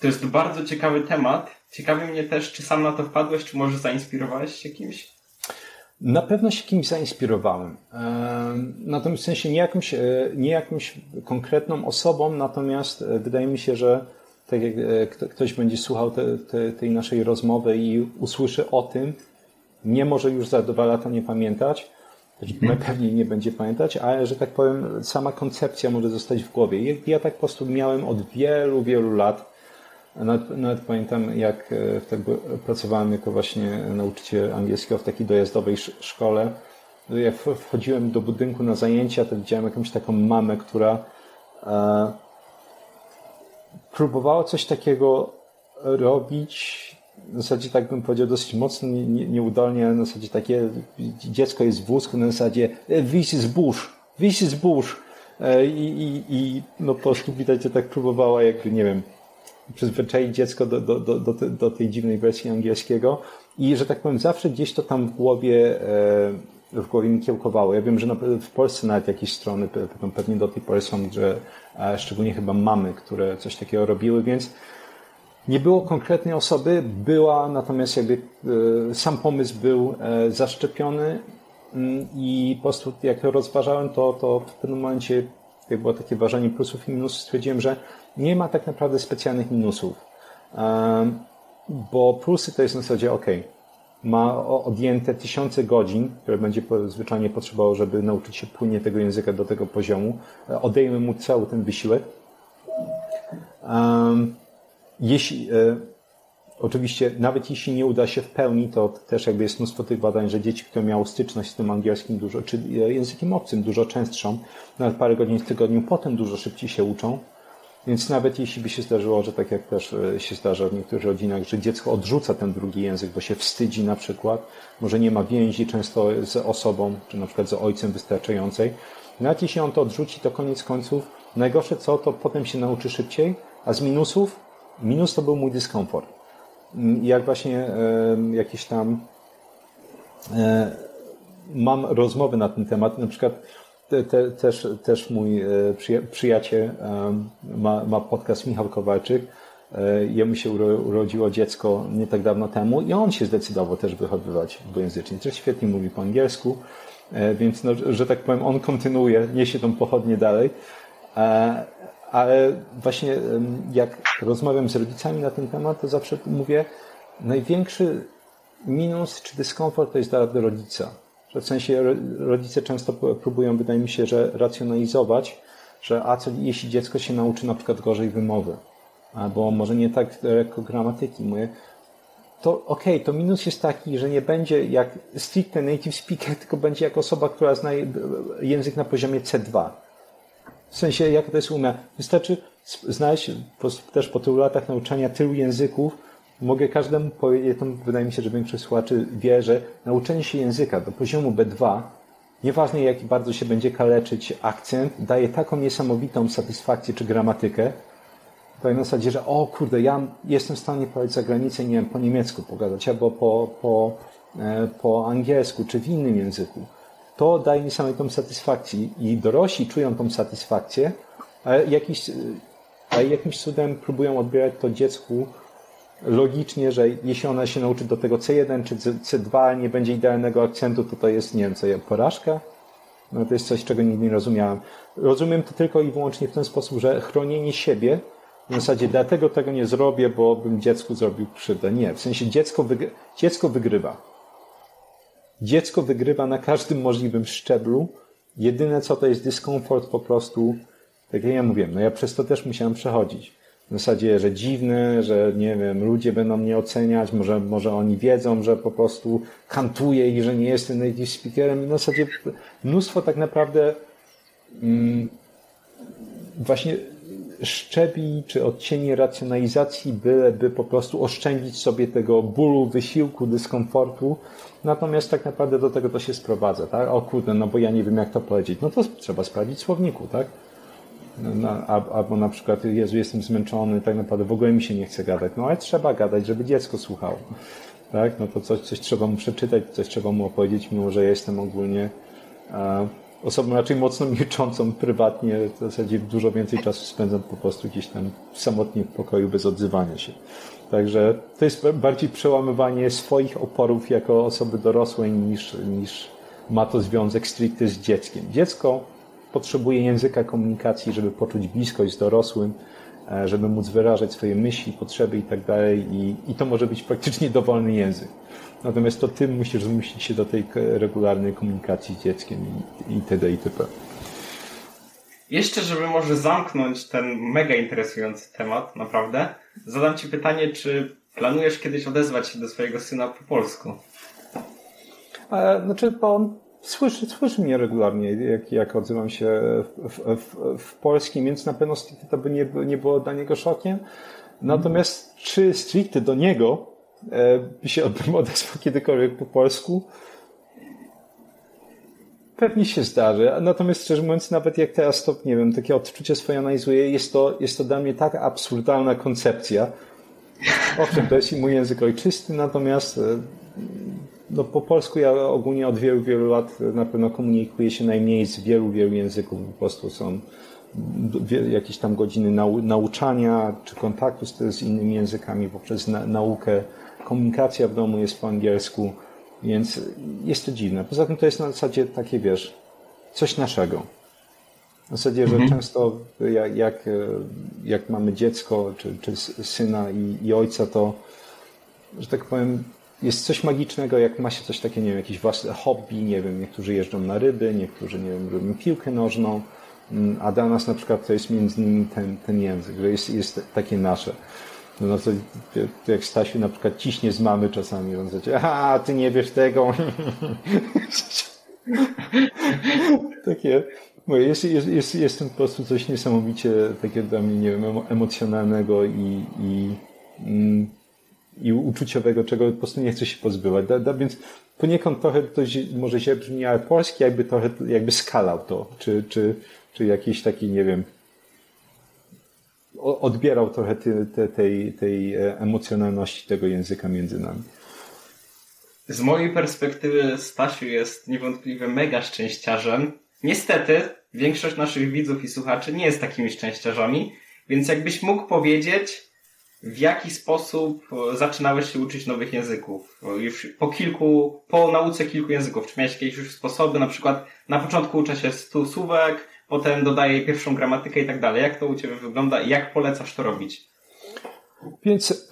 To jest bardzo ciekawy temat. Ciekawi mnie też, czy sam na to wpadłeś, czy może zainspirowałeś się kimś? Na pewno się kimś zainspirowałem. Natomiast w sensie nie jakąś, e, nie jakąś konkretną osobą, natomiast e, wydaje mi się, że tak jak e, ktoś będzie słuchał te, te, tej naszej rozmowy i usłyszy o tym, nie może już za dwa lata nie pamiętać, mhm. pewnie nie będzie pamiętać, ale że tak powiem, sama koncepcja może zostać w głowie. Ja tak po prostu miałem od wielu, wielu lat nawet, nawet pamiętam, jak wtedy pracowałem jako właśnie nauczyciel angielskiego w takiej dojazdowej szkole. Jak wchodziłem do budynku na zajęcia, to widziałem jakąś taką mamę, która e, próbowała coś takiego robić. W zasadzie tak bym powiedział dosyć mocno, nie, nie, nieudolnie, na zasadzie takie dziecko jest w wózku, na zasadzie wyjść z burz, wyjść z burz. E, I, i, I no po prostu widać, że tak próbowała, jak nie wiem, przyzwyczaić dziecko do, do, do, do, tej dziwnej wersji angielskiego. I, że tak powiem, zawsze gdzieś to tam w głowie, e, w głowie mi kiełkowało. Ja wiem, że w Polsce nawet jakieś strony pewnie do tej pory są, że szczególnie chyba mamy, które coś takiego robiły, więc nie było konkretnej osoby, była natomiast jakby e, sam pomysł był e, zaszczepiony. Mm, i po prostu jak rozważałem, to, to w pewnym momencie jak było takie ważenie plusów i minusów, stwierdziłem, że nie ma tak naprawdę specjalnych minusów. Bo plusy to jest na zasadzie OK. Ma odjęte tysiące godzin, które będzie zwyczajnie potrzebowało, żeby nauczyć się płynnie tego języka do tego poziomu. Odejmę mu cały ten wysiłek. Jeśli, e, oczywiście, nawet jeśli nie uda się w pełni, to też jakby jest mnóstwo tych badań, że dzieci, które miały styczność z tym angielskim dużo, czy językiem obcym dużo częstszą, nawet parę godzin w tygodniu, potem dużo szybciej się uczą. Więc nawet jeśli by się zdarzyło, że tak jak też e, się zdarza w niektórych rodzinach, że dziecko odrzuca ten drugi język, bo się wstydzi na przykład, może nie ma więzi często z osobą, czy na przykład z ojcem wystarczającej, nawet jeśli on to odrzuci, to koniec końców najgorsze co, to potem się nauczy szybciej, a z minusów, minus to był mój dyskomfort. Mm, jak właśnie jakieś tam e, mam rozmowy na ten temat, na przykład te, te, też, też mój e, przyjaciel ma, ma podcast Michał Kowalczyk. E, jemu się urodziło dziecko nie tak dawno temu i on się zdecydował też wychowywać dwujęzycznie. Też świetnie mówi po angielsku, e, więc no, że tak powiem, on kontynuuje, niesie tą pochodnię dalej. Ale właśnie jak rozmawiam z rodzicami na ten temat, to zawsze mówię, największy minus czy dyskomfort to jest dla rodzica w sensie rodzice często próbują, wydaje mi się, że racjonalizować, że a co jeśli dziecko się nauczy na przykład gorzej wymowy, albo może nie tak lekko gramatyki. Mówię, to okej, okay, to minus jest taki, że nie będzie jak stricte native speaker, tylko będzie jak osoba, która zna język na poziomie C2. W sensie, jak to jest umie. Wystarczy znaleźć też po tylu latach nauczania tylu języków, mogę każdemu powiedzieć, wydaje mi się, że większość słuchaczy wie, że nauczenie się języka do poziomu B2, nieważne jak bardzo się będzie kaleczyć akcent, daje taką niesamowitą satysfakcję czy gramatykę, to na zasadzie, że o kurde, ja jestem w stanie powiedzieć za granicę, nie wiem, po niemiecku pogadać, albo po, po e, po angielsku czy w innym języku, to daje mi samej tą satysfakcję i dorośli czują tą satysfakcję, a, jakiś, a jakimś cudem próbują odbierać to dziecku logicznie, że jeśli ona się nauczy do tego C1 czy C2, nie będzie idealnego akcentu, to to jest, nie wiem, co, porażka? No to jest coś, czego nigdy nie rozumiałem. Rozumiem to tylko i wyłącznie w ten sposób, że chronienie siebie w zasadzie dlatego tego nie zrobię, bo bym dziecku zrobił krzywdę. Nie, w sensie dziecko, dziecko wygrywa. Dziecko wygrywa na każdym możliwym szczeblu. Jedyne co to jest dyskomfort po prostu, tak jak ja mówiłem, no ja przez to też musiałem przechodzić. W zasadzie, że dziwne, że nie wiem, ludzie będą mnie oceniać, może, może oni wiedzą, że po prostu kantuję i że nie jestem native speakerem. W zasadzie mnóstwo tak naprawdę mm, właśnie szczebi czy odcieni racjonalizacji, byleby po prostu oszczędzić sobie tego bólu, wysiłku, dyskomfortu. Natomiast tak naprawdę do tego to się sprowadza, tak? O kurde, no bo ja nie wiem jak to powiedzieć. No to trzeba sprawdzić słowniku, tak? No, albo na przykład, Jezu, jestem zmęczony, tak naprawdę w ogóle mi się nie chce gadać. No ale trzeba gadać, żeby dziecko słuchało. Tak? No to coś, coś trzeba mu przeczytać, coś trzeba mu opowiedzieć, mimo że ja jestem ogólnie e, osobą raczej mocno milczącą prywatnie. W zasadzie dużo więcej czasu spędzam po prostu gdzieś tam samotnie w pokoju bez odzywania się. Także to jest bardziej przełamywanie swoich oporów jako osoby dorosłej niż, niż ma to związek stricte z dzieckiem. Dziecko potrzebuje języka komunikacji, żeby poczuć bliskość z dorosłym, e, żeby móc wyrażać swoje myśli, potrzeby i tak dalej. I to może być praktycznie dowolny język. Natomiast to ty musisz zmusić się do tej regularnej komunikacji z dzieckiem i, itd. itp. Jeszcze, żeby może zamknąć ten mega interesujący temat, naprawdę, zadam Ci pytanie, czy planujesz kiedyś odezwać się do swojego syna po polsku? E, znaczy, bo on słyszy, słyszy mnie regularnie, jak, jak odzywam się w, w, w polskim, więc na pewno to by nie, nie było dla niego szokiem. Natomiast czy stricte do niego e, by się odezwał kiedykolwiek po polsku? Pewnie się zdarzy. Natomiast szczerze mówiąc, nawet jak teraz to, nie wiem, takie odczucie swoje analizuję, jest to, jest to dla mnie tak absurdalna koncepcja. Owszem, to jest mój język ojczysty, natomiast e, no, po polsku ja ogólnie od wielu, wielu lat na pewno komunikuję się najmniej z wielu, wielu języków. Po prostu są jakieś tam godziny nau nauczania czy kontaktu z, z, innymi językami poprzez na naukę. Komunikacja w domu jest po angielsku, więc jest to dziwne. Poza tym to jest na zasadzie takie, wiesz, coś naszego. W zasadzie, że mhm. często jak, jak, jak, mamy dziecko, czy, czy syna i, i ojca, to, że tak powiem, jest coś magicznego, jak ma się coś takiego, nie wiem, jakieś własne hobby, nie wiem, niektórzy jeżdżą na ryby, niektórzy, nie wiem, robią piłkę nożną, mm, a dla nas na przykład to jest między innymi ten, ten język, że jest, jest takie nasze. No, no to, jak Stasiu na przykład ciśnie z mamy czasami, on zaczyna, a ty nie wiesz tego. takie, jest, jest, jest, jest to po prostu coś niesamowicie takiego dla mnie, nie wiem, emocjonalnego i, i mm, i uczuciowego, czego po prostu nie chce się pozbywać. Da, da, więc poniekąd trochę to może się brzmi, ale polski jakby trochę jakby skalał to, czy, czy, czy jakiś taki, nie wiem, odbierał trochę te, te, tej, tej e, emocjonalności tego języka między nami. Z mojej perspektywy Stasiu jest niewątpliwie mega szczęściarzem. Niestety, większość naszych widzów i słuchaczy nie jest takimi szczęściarzami, więc jakbyś mógł powiedzieć, w jaki sposób e, zaczynałeś się uczyć nowych języków? Już po kilku, po nauce kilku języków, czy miałeś jakieś już sposoby, na przykład na początku uczę się stu słówek, potem dodaję pierwszą gramatykę i tak dalej. Jak to u Ciebie wygląda i jak polecasz to robić? Więc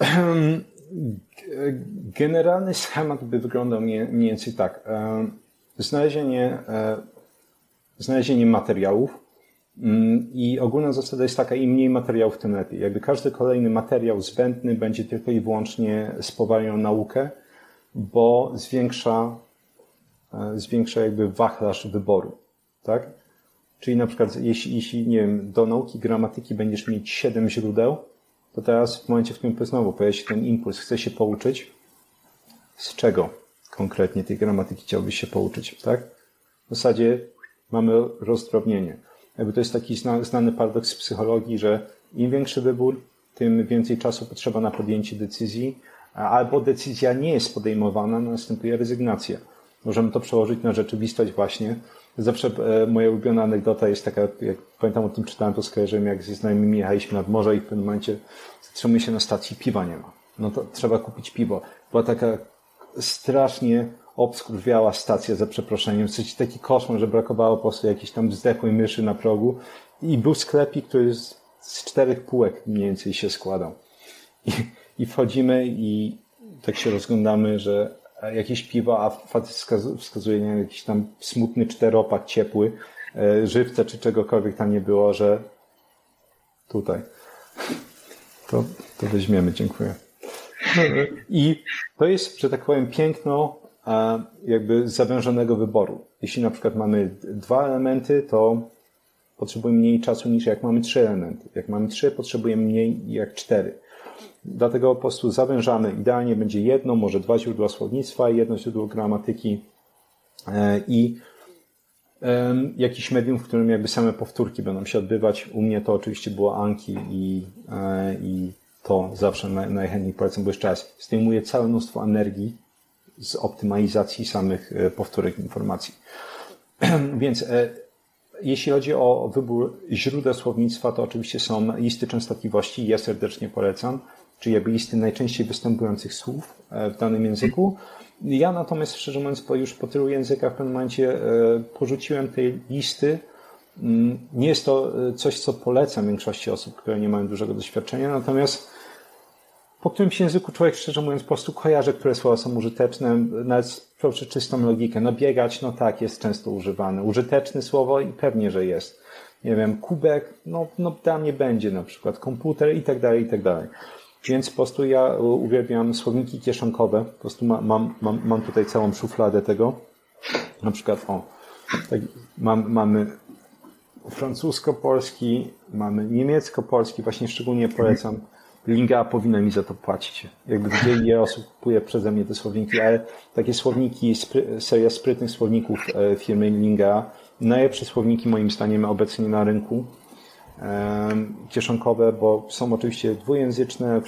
generalny schemat by wyglądał mniej, więcej tak. Znalezienie, e, znalezienie materiałów, I ogólna zasada jest taka, im mniej materiałów, tym lepiej. Jakby każdy kolejny materiał zbędny będzie tylko i wyłącznie spowalniał naukę, bo zwiększa, e, zwiększa jakby wachlarz wyboru, tak? Czyli na przykład, jeśli, jeśli, nie wiem, do nauki gramatyki będziesz mieć siedem źródeł, to teraz w momencie, w którym znowu pojawia się ten impuls, chce się pouczyć, z czego konkretnie tej gramatyki chciałbyś się pouczyć, tak? W zasadzie mamy rozdrobnienie. Jakby to jest taki znany paradoks psychologii, że im większy wybór, tym więcej czasu potrzeba na podjęcie decyzji, albo decyzja nie jest podejmowana, następuje rezygnacja. Możemy to przełożyć na rzeczywistość właśnie. Zawsze e, moja ulubiona anegdota jest taka, jak pamiętam o tym czytałem, to skojarzyłem, jak ze znajomymi jechaliśmy nad morze i w pewnym momencie zatrzymujemy się na stacji, piwa nie ma. No to trzeba kupić piwo. Była taka strasznie obskurwiała stacja za przeproszeniem. Taki koszmar, że brakowało po prostu jakiejś tam zdechłej myszy na progu. I był sklepik, który z, z czterech półek mniej więcej się składał. I, I wchodzimy i tak się rozglądamy, że jakieś piwo, a facet wskazuje na jakiś tam smutny czteropak ciepły, e, żywce czy czegokolwiek tam nie było, że tutaj. To, to weźmiemy, dziękuję. I to jest, że tak powiem, piękno jakby zawężonego wyboru. Jeśli na przykład mamy dwa elementy, to potrzebujemy mniej czasu niż jak mamy trzy elementy. Jak mamy trzy, potrzebujemy mniej jak cztery. Dlatego po prostu zawężamy. Idealnie będzie jedno, może dwa źródła słownictwa, jedno źródło gramatyki e, i jakiś medium, w którym jakby same powtórki będą się odbywać. U mnie to oczywiście było Anki i, e, i to zawsze najchętniej polecam, bo jeszcze raz zdejmuje całe mnóstwo energii z optymalizacji samych e, powtórek informacji. Więc jeśli chodzi o wybór źródeł słownictwa, to oczywiście są listy częstotliwości. Ja serdecznie polecam, czyli jakby listy najczęściej występujących słów e, w danym języku. Ja natomiast, szczerze mówiąc, po, już po tylu językach w pewnym momencie e, porzuciłem tej listy. Mm, nie jest to e, coś, co polecam większości osób, które nie mają dużego doświadczenia, natomiast po którymś języku człowiek, szczerze mówiąc, po prostu kojarzy, które słowa są użyteczne, nawet poprzez czystą logikę. No biegać, no tak, jest często używane. Użyteczne słowo i pewnie, że jest. Nie wiem, kubek, no, no tam nie będzie na przykład. Komputer i tak dalej, i tak dalej. Więc po prostu ja uwielbiam słowniki kieszonkowe. Po prostu mam, mam, mam tutaj całą szufladę tego. Na przykład, o, tak, mam, mamy francusko-polski, mamy niemiecko-polski, właśnie szczególnie polecam Linga powinna mi za to płacić. Jakby widzieli, ile osób kupuje przeze mnie te słowniki, ale takie słowniki, seria sprytnych słowników e, firmy Linga, najlepsze słowniki moim zdaniem obecnie na rynku, kieszonkowe, bo są oczywiście dwujęzyczne, e,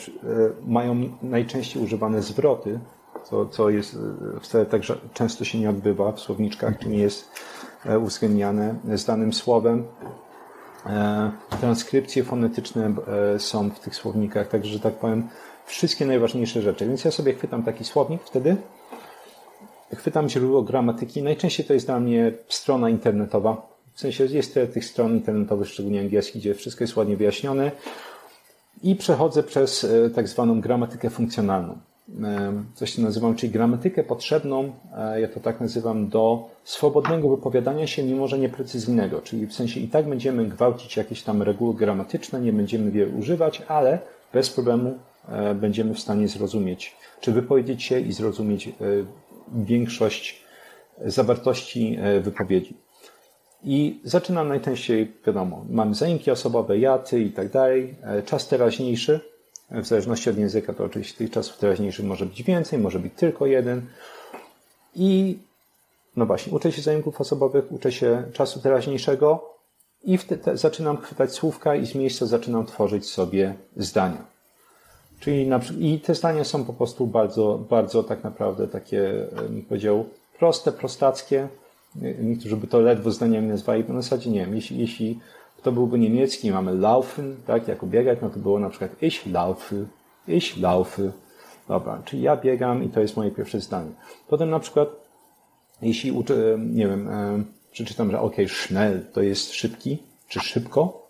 mają najczęściej używane zwroty, co, co jest e, wcale tak często się nie odbywa w słowniczkach, nie jest uwzględniane z danym słowem. E, transkrypcje fonetyczne e, są w tych słownikach, także, że tak powiem, wszystkie najważniejsze rzeczy. Więc ja sobie chwytam taki słownik wtedy, chwytam źródło gramatyki. Najczęściej to jest dla mnie strona internetowa. W sensie jest tyle tych stron internetowych, szczególnie angielskich, gdzie wszystko jest ładnie wyjaśnione. I przechodzę przez e, tak zwaną gramatykę funkcjonalną coś co nazywam, czyli gramatykę potrzebną, e, ja to tak nazywam, do swobodnego wypowiadania się, mimo że nieprecyzyjnego. Czyli w sensie i tak będziemy gwałcić jakieś tam reguły gramatyczne, nie będziemy je używać, ale bez problemu e, będziemy w stanie zrozumieć, czy wypowiedzieć się i zrozumieć e, większość zawartości wypowiedzi. I zaczynam najczęściej, wiadomo, mamy zaimki osobowe, jaty i tak dalej, czas teraźniejszy, w zależności od języka to oczywiście tych czasów teraźniejszych może być więcej, może być tylko jeden. I no właśnie, uczę się zajęków osobowych, uczę się czasu teraźniejszego i te, zaczynam chwytać słówka i z miejsca zaczynam tworzyć sobie zdania. Czyli na, i te zdania są po prostu bardzo, bardzo tak naprawdę takie, bym powiedział, proste, prostackie. Niektórzy by to ledwo zdaniami nazwali, bo na zasadzie nie wiem, jeśli, jeśli to byłby niemiecki, mamy laufen, tak, jako biegać, no to było na przykład ich laufe, ich laufe. Dobra, czyli ja biegam i to jest moje pierwsze zdanie. Potem na przykład, jeśli uczę, nie wiem, e, przeczytam, że ok, schnell to jest szybki, czy szybko,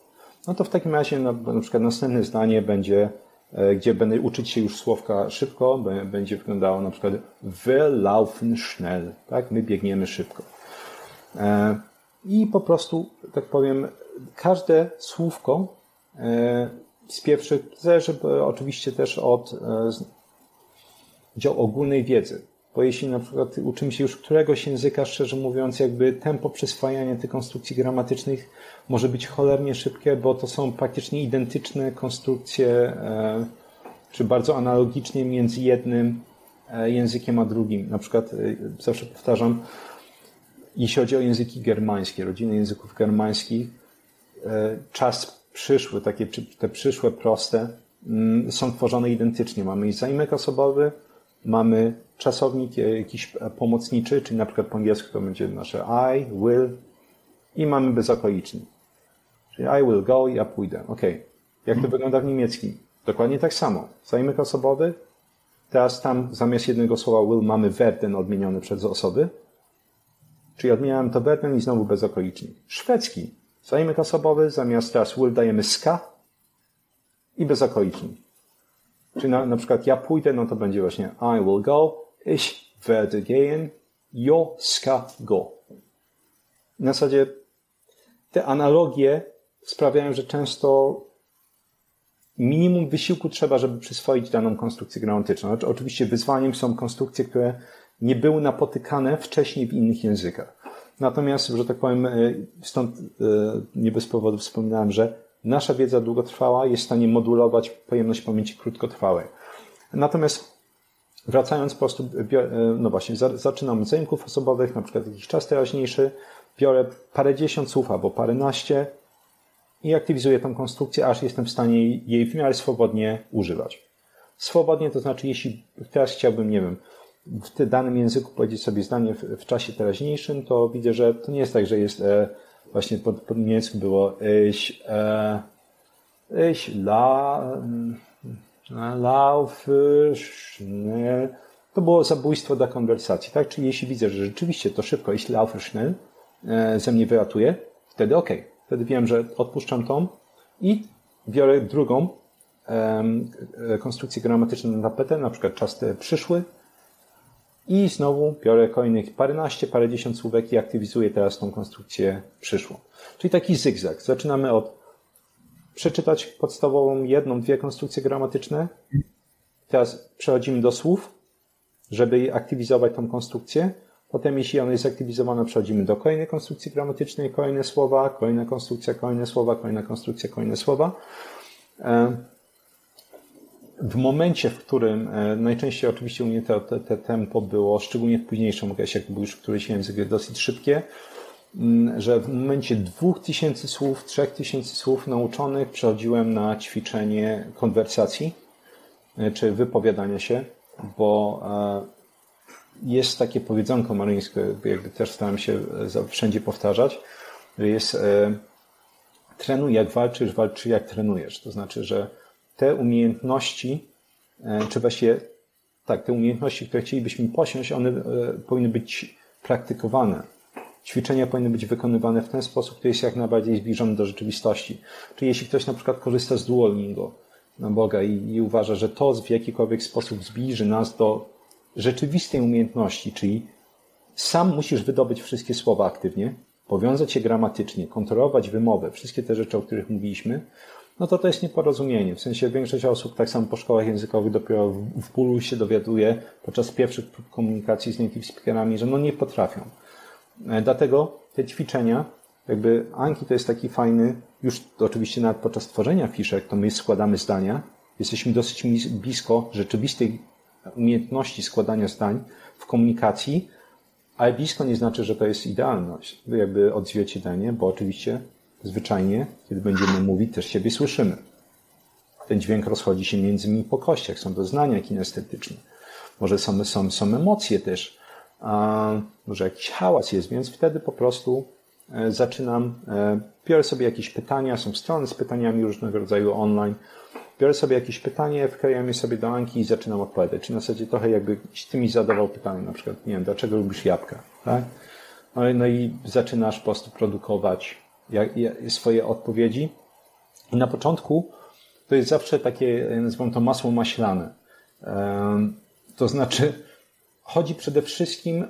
no to w takim razie na, na przykład następne zdanie będzie, e, gdzie będę uczyć się już słowka szybko, będzie wyglądało na przykład wir laufen schnell, tak, my biegniemy szybko. E, I po prostu, tak powiem, każde słówko e, z pierwszych zależy oczywiście też od e, dział ogólnej wiedzy. Bo jeśli na przykład uczymy się już któregoś języka, szczerze mówiąc, jakby tempo przyswajania tych konstrukcji gramatycznych może być cholernie szybkie, bo to są praktycznie identyczne konstrukcje, e, czy bardzo analogicznie między jednym językiem a drugim. Na przykład zawsze powtarzam, jeśli chodzi o języki germańskie, rodziny języków germańskich, E, czas przyszły, takie te przyszłe proste, mm, są tworzone identycznie. Mamy zaimek osobowy, mamy czasownik jakiś pomocniczy, czyli na przykład po angielsku to będzie nasze I, will i mamy bezokolicznik. Czyli I will go, ja pójdę. Ok. Jak to wygląda w niemieckim? Dokładnie tak samo. Zaimek osobowy, teraz tam zamiast jednego słowa will mamy werden odmieniony przez osoby, czyli odmieniałem to werden i znowu bezokolicznik. Szwedzki. Zaimek osobowy, zamiast teraz will dajemy ska i bezokolicznik. Czyli na, na przykład ja pójdę, no to będzie właśnie I will go, ich werde gehen, jo ska go. Na zasadzie te analogie sprawiają, że często minimum wysiłku trzeba, żeby przyswoić daną konstrukcję gramatyczną. Znaczy, oczywiście wyzwaniem są konstrukcje, które nie były napotykane wcześniej w innych językach. Natomiast, że tak powiem, e, stąd e, nie bez powodu wspominałem, że nasza wiedza długotrwała jest w stanie modulować pojemność pamięci krótkotrwałej. Natomiast wracając po prostu, e, no właśnie, zaczynam od zajmków osobowych, na przykład jakiś czas teraźniejszy, biorę parędziesiąt słów albo paręnaście i aktywizuję tą konstrukcję, aż jestem w stanie jej w miarę swobodnie używać. Swobodnie to znaczy, jeśli teraz chciałbym, nie wiem, w tym danym języku powiedzieć sobie zdanie w, w, czasie teraźniejszym, to widzę, że to nie jest tak, że jest e, właśnie pod, pod niemiecku było ich, e, ich la, laufe schnell. To było zabójstwo dla konwersacji, tak? Czyli jeśli widzę, że rzeczywiście to szybko, ich laufe schnell e, ze mnie wyratuje, wtedy ok. Wtedy wiem, że odpuszczam tą i biorę drugą e, konstrukcję gramatyczną na tapetę, na przykład czas przyszły, i znowu biorę kolejnych paręnaście, parędziesiąt słówek i aktywizuję teraz tą konstrukcję przyszłą. Czyli taki zygzak. Zaczynamy od przeczytać podstawową jedną, dwie konstrukcje gramatyczne. Teraz przechodzimy do słów, żeby aktywizować tą konstrukcję. Potem, jeśli ona jest aktywizowana, przechodzimy do kolejnej konstrukcji gramatycznej, kolejne słowa, kolejna konstrukcja, kolejne słowa, kolejna konstrukcja, kolejne słowa. W momencie, w którym e, najczęściej oczywiście u mnie te, te, tempo było, szczególnie w późniejszym okresie, jak był już któryś język dosyć szybkie, mm, że w momencie dwóch tysięcy słów, trzech tysięcy słów nauczonych przechodziłem na ćwiczenie konwersacji, e, czy wypowiadania się, bo e, jest takie powiedzonko maryńskie, jakby też starałem się wszędzie powtarzać, że jest trenuj jak walczysz, walczy jak trenujesz. To znaczy, że te umiejętności, e, czy właściwie tak, te umiejętności, które chcielibyśmy posiąść, one e, powinny być praktykowane. Ćwiczenia powinny być wykonywane w ten sposób, który jest jak najbardziej zbliżony do rzeczywistości. Czyli jeśli ktoś na przykład korzysta z Duolingo na Boga i, i uważa, że to w jakikolwiek sposób zbliży nas do rzeczywistej umiejętności, czyli sam musisz wydobyć wszystkie słowa aktywnie, powiązać je gramatycznie, kontrolować wymowę, wszystkie te rzeczy, o których mówiliśmy, no to to jest nieporozumienie. W sensie większość osób tak samo po szkołach językowych dopiero w bólu się dowiaduje podczas pierwszych komunikacji z native speakerami, że no nie potrafią. E, dlatego te ćwiczenia, jakby Anki to jest taki fajny, już oczywiście nawet podczas tworzenia fiszek, to my składamy zdania, jesteśmy dosyć blisko rzeczywistej umiejętności składania zdań w komunikacji, ale blisko nie znaczy, że to jest idealność, jakby odzwierciedlenie, bo oczywiście zwyczajnie, kiedy będziemy mówić, też siebie słyszymy. Ten dźwięk rozchodzi się między nimi po kościach, są doznania kinestetyczne. Może są, są, są emocje też, a może jakiś hałas jest, więc wtedy po prostu e, zaczynam, e, biorę sobie jakieś pytania, są strony z pytaniami różnego rodzaju online, biorę sobie jakieś pytanie, wklejam je sobie do Anki i zaczynam odpowiadać. Czyli na zasadzie trochę jakby ty mi zadawał pytanie, na przykład, nie wiem, dlaczego lubisz jabłka, tak? No, no i zaczynasz po prostu produkować swoje odpowiedzi. I na początku to jest zawsze takie, nazywam to masło maślane. To znaczy, chodzi przede wszystkim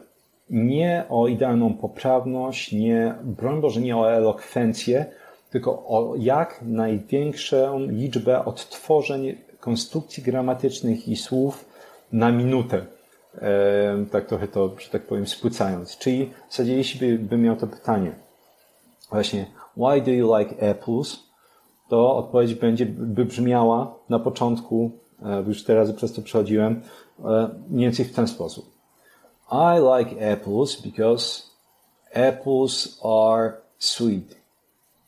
nie o idealną poprawność, nie, broń Boże, nie o elokwencję, tylko o jak największą liczbę odtworzeń konstrukcji gramatycznych i słów na minutę. Tak trochę to, że tak powiem, spłycając. Czyli w zasadzie, jeśli by, by miał to pytanie, właśnie why do you like apples, to odpowiedź będzie, by brzmiała na początku, już teraz przez to przechodziłem, mniej więcej w ten sposób. I like apples because apples are sweet.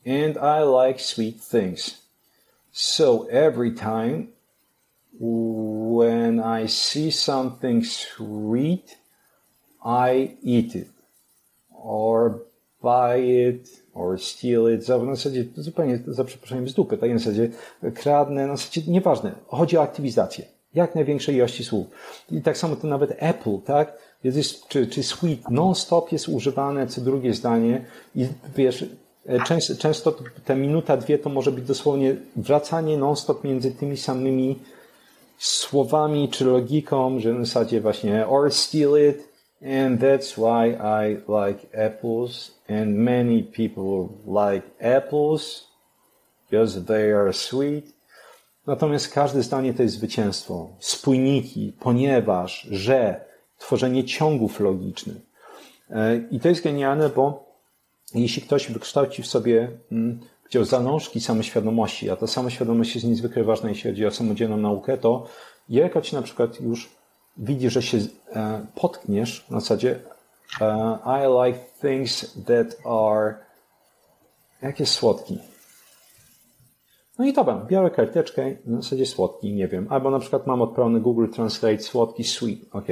And I like sweet things. So every time when I see something sweet, I eat it. Or buy it, or steal it. W zasadzie zupełnie za przeproszeniem z dupy. Tak na zasadzie kradnę, na zasadzie nieważne. Chodzi o aktywizację. Jak największej ilości słów. I tak samo to nawet Apple, tak? Jest, czy, czy sweet non-stop jest używane, co drugie zdanie. I wiesz, często, często te minuta, dwie to może być dosłownie wracanie non-stop między tymi samymi słowami czy logiką, że w zasadzie właśnie or steal it and that's why I like apples and many people like apples because they are sweet. Natomiast każde zdanie to jest zwycięstwo. Spójniki, ponieważ, że, tworzenie ciągów logicznych. E, I to jest genialne, bo jeśli ktoś wykształci w sobie mm, gdzie zalążki samoświadomości, a ta samoświadomość jest niezwykle ważna, jeśli chodzi o samodzielną naukę, to ci na przykład już widzi, że się e, potkniesz na zasadzie e, I like things that are jakie słodki. No i dobra, biorę karteczkę, na zasadzie słodki, nie wiem. Albo na przykład mam odpalony Google Translate słodki, sweet, ok.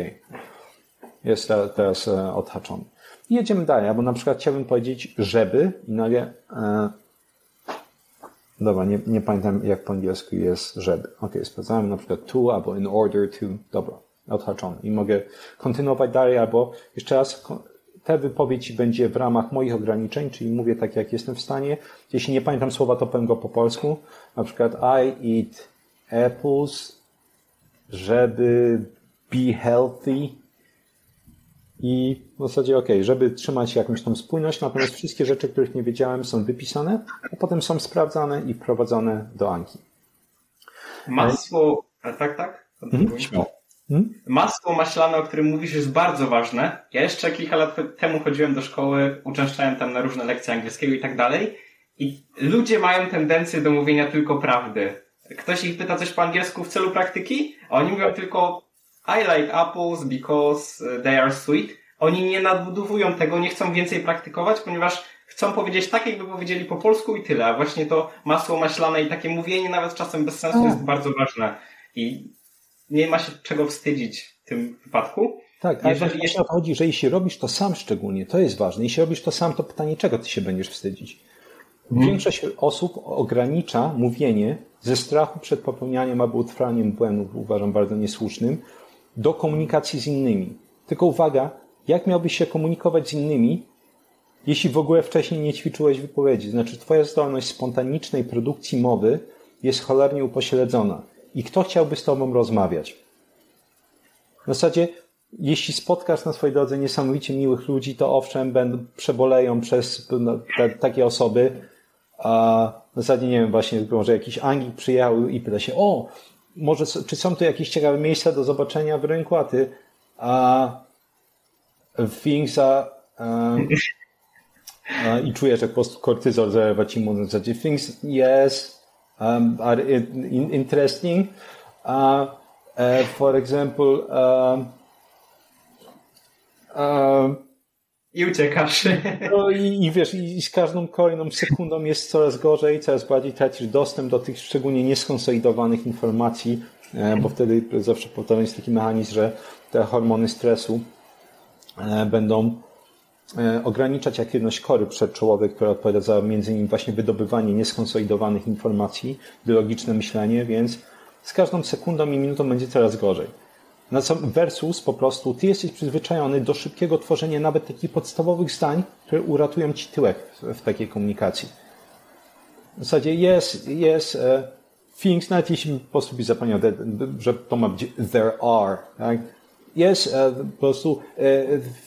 Jest teraz e, odhaczony. I jedziemy dalej, albo na przykład chciałbym powiedzieć żeby i nagle Dobra, nie, nie pamiętam jak po angielsku jest żeby. Ok, sprawdzałem na przykład to albo in order to. Dobra, odhaczony. I mogę kontynuować dalej albo jeszcze raz ta wypowiedź będzie w ramach moich ograniczeń, czyli mówię tak jak jestem w stanie. Jeśli nie pamiętam słowa, to powiem go po polsku. Na przykład I eat apples, żeby be healthy i w zasadzie ok, żeby trzymać jakąś tą spójność, natomiast wszystkie rzeczy, których nie wiedziałem, są wypisane, a potem są sprawdzane i wprowadzone do Anki. Masło, tak, tak? Mhm, hmm? Masło maślane, o którym mówisz, jest bardzo ważne. Ja jeszcze kilka lat temu chodziłem do szkoły, uczęszczałem tam na różne lekcje angielskiego i tak dalej. I ludzie mają tendencję do mówienia tylko prawdy. Ktoś ich pyta coś po angielsku w celu praktyki, a oni mówią tylko i like apples because uh, they are sweet. Oni nie nadbudowują tego, nie chcą więcej praktykować, ponieważ chcą powiedzieć tak, jakby powiedzieli po polsku i tyle. A właśnie to masło maślane i takie mówienie nawet czasem bez sensu jest bardzo ważne. I nie ma się czego wstydzić w tym wypadku. Tak, ale jeżeli jeszcze... chodzi, że jeśli robisz to sam szczególnie, to jest ważne. Jeśli robisz to sam, to pytanie, czego ty się będziesz wstydzić? Hmm. Większość osób ogranicza mówienie ze strachu przed popełnianiem albo utrwalaniem błędów, uważam bardzo niesłusznym, do komunikacji z innymi. Tylko uwaga, jak miałbyś się komunikować z innymi, jeśli w ogóle wcześniej nie ćwiczyłeś wypowiedzi? Znaczy, twoja zdolność spontanicznej produkcji mowy jest cholernie upośledzona. I kto chciałby z tobą rozmawiać? W zasadzie, jeśli spotkasz na swojej drodze niesamowicie miłych ludzi, to owszem, będą, przeboleją przez te, takie osoby. A w zasadzie, nie wiem, właśnie, może jakiś Anglik przyjechał i pyta się, o, może, czy są tu jakieś ciekawe miejsca do zobaczenia w rynku, a ty a um, i czujesz, jak po prostu kortyzol zalewa ci mu na zasadzie things, yes, um, are interesting. Uh, uh, for example, um, um, i uciekasz. No i, i wiesz, i z każdą kolejną sekundą jest coraz gorzej, coraz bardziej tracisz dostęp do tych szczególnie nieskonsolidowanych informacji, e, bo wtedy zawsze powtarzam jest taki mechanizm, że te hormony stresu e, będą ograniczać aktywność kory przedczołowej, która odpowiada za między innymi właśnie wydobywanie nieskonsolidowanych informacji, biologiczne myślenie, więc z każdą sekundą i minutą będzie coraz gorzej. Versus po prostu ty jesteś przyzwyczajony do szybkiego tworzenia nawet takich podstawowych zdań, które uratują ci tyłek w, takiej komunikacji. W zasadzie jest, jest uh, things, nawet jeśli po prostu zapomniał, że to ma być there are, tak? Yes, uh, po prostu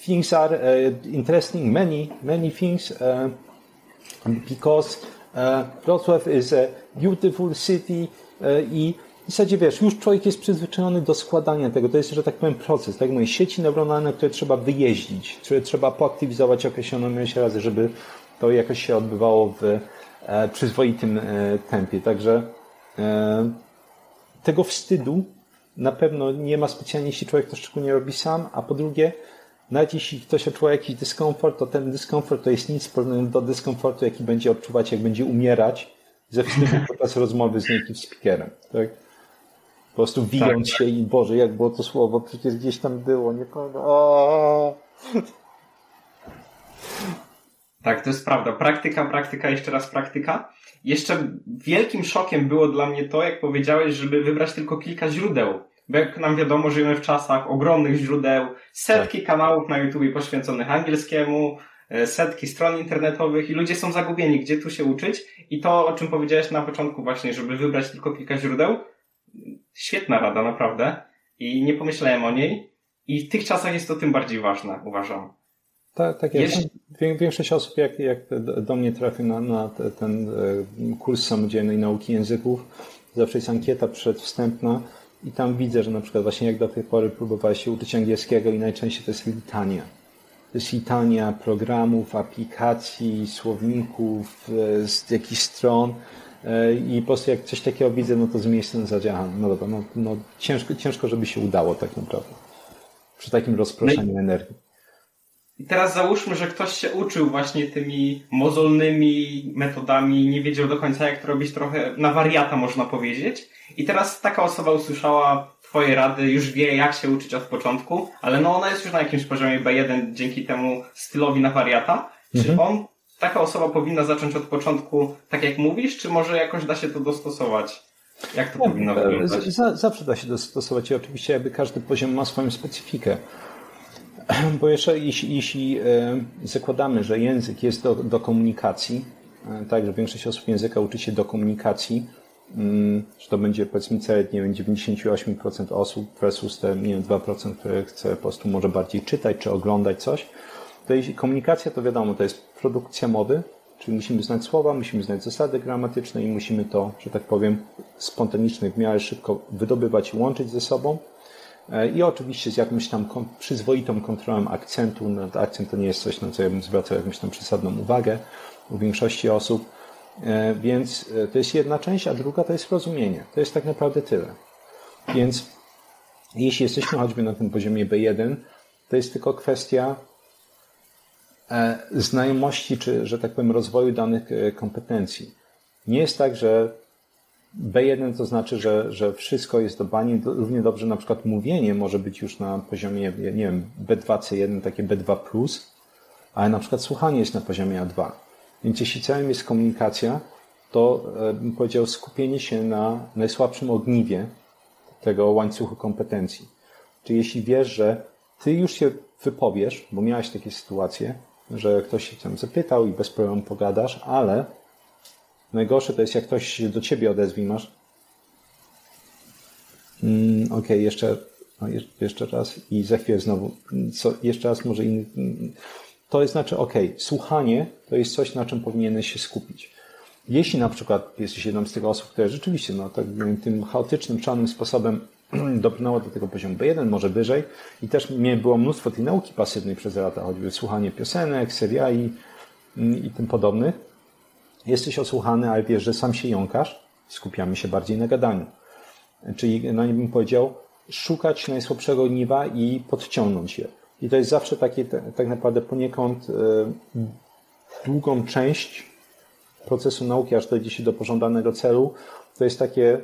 things are uh, interesting, many, many things, because Wrocław is a beautiful city i w zasadzie wiesz, już człowiek jest przyzwyczajony do składania tego. To jest, że tak powiem, proces, tak? Moje sieci neuronalne, które trzeba wyjeździć, które trzeba poaktywizować określoną ilość razy, żeby to jakoś się odbywało w e, przyzwoitym e, tempie. Także e, tego wstydu na pewno nie ma specjalnie, jeśli człowiek to szczególnie robi sam, a po drugie, nawet jeśli ktoś odczuwa jakiś dyskomfort, to ten dyskomfort to jest nic porównany do dyskomfortu, jaki będzie odczuwać, jak będzie umierać ze wstydu podczas rozmowy z native speakerem. Tak? Po prostu wijąc tak, się i Boże, jak było to słowo, przecież gdzieś tam było, nie pamiętam. Tak, to jest prawda. Praktyka, praktyka, jeszcze raz praktyka. Jeszcze wielkim szokiem było dla mnie to, jak powiedziałeś, żeby wybrać tylko kilka źródeł. Bo jak nam wiadomo, żyjemy w czasach ogromnych źródeł, setki tak. kanałów na YouTube poświęconych angielskiemu, e, setki stron internetowych i ludzie są zagubieni, gdzie tu się uczyć. I to, o czym powiedziałeś na początku właśnie, żeby wybrać tylko kilka źródeł, świetna rada, naprawdę. I nie pomyślałem o niej. I w tych czasach jest to tym bardziej ważne, uważam. Tak, tak jest. Większość osób, jak, jak do mnie trafi na, na ten e, kurs samodzielnej nauki języków, zawsze jest ankieta przedwstępna i tam widzę, że na przykład właśnie jak do tej pory próbowałeś się uczyć angielskiego i najczęściej to jest litania. To jest litania programów, aplikacji, słowników, e, z jakichś stron e, i po prostu jak coś takiego widzę, no to z miejsca zadziałam. No dobra, no, no ciężko, ciężko, żeby się udało tak naprawdę. Przy takim rozproszeniu no energii. I teraz załóżmy, że ktoś się uczył właśnie tymi mozolnymi metodami, nie wiedział do końca jak to robić, trochę na wariata można powiedzieć. I teraz taka osoba usłyszała Twoje rady, już wie jak się uczyć od początku, ale no ona jest już na jakimś poziomie B1 dzięki temu stylowi na wariata. Czy mhm. on, taka osoba powinna zacząć od początku tak jak mówisz, czy może jakoś da się to dostosować? Jak to ja, powinno wyglądać? zawsze da się dostosować i oczywiście jakby każdy poziom ma swoją specyfikę. Bo jeszcze jeśli, jeśli e, zakładamy, że język jest do, do komunikacji, e, tak, że większość osób języka uczy się do komunikacji, mm, że to będzie powiedzmy cel, nie wiem, 98% osób versus te, nie wiem, 2%, które chce po prostu może bardziej czytać czy oglądać coś. To jeśli komunikacja to wiadomo, to jest produkcja mowy, czyli musimy znać słowa, musimy znać zasady gramatyczne i musimy to, że tak powiem, spontanicznie w miarę szybko wydobywać i łączyć ze sobą. E, I oczywiście z jakąś tam przyzwoitą kontrolą akcentu. No, akcent to nie jest coś, na co ja bym zwracał jakąś tam przesadną uwagę u większości osób. E, więc e, to jest jedna część, a druga to jest rozumienie. To jest tak naprawdę tyle. Więc jeśli jesteśmy choćby na tym poziomie B1, to jest tylko kwestia znajomości, czy, że tak powiem, rozwoju danych kompetencji. Nie jest tak, że B1 to znaczy, że, że wszystko jest do bani. Równie dobrze na przykład mówienie może być już na poziomie, nie wiem, B2, C1, takie B2+, ale na przykład słuchanie jest na poziomie A2. Więc jeśli celem jest komunikacja, to e, bym powiedział skupienie się na najsłabszym ogniwie tego łańcuchu kompetencji. Czyli jeśli wiesz, że ty już się wypowiesz, bo miałeś takie sytuacje, że ktoś się tam zapytał i bez problemu pogadasz, ale Najgorsze to jest, jak ktoś się do ciebie odezwie masz. Mm, Okej, okay, jeszcze, no, jeszcze raz i za chwilę znowu. Co, jeszcze raz może inny. To jest znaczy, ok, słuchanie to jest coś, na czym powinieneś się skupić. Jeśli na przykład jesteś jedną z tych osób, które rzeczywiście no, tak, tym chaotycznym, czarnym sposobem dobrnęła do tego poziomu B1, może wyżej i też było mnóstwo tej nauki pasywnej przez lata, choćby słuchanie piosenek, seriali mm, i tym podobnych, Jesteś osłuchany, ale wiesz, że sam się jąkasz, skupiamy się bardziej na gadaniu. Czyli, no nie bym powiedział, szukać najsłabszego ogniwa i podciągnąć je. I to jest zawsze takie, tak naprawdę poniekąd e, długą część procesu nauki, aż dojdzie się do pożądanego celu. To jest takie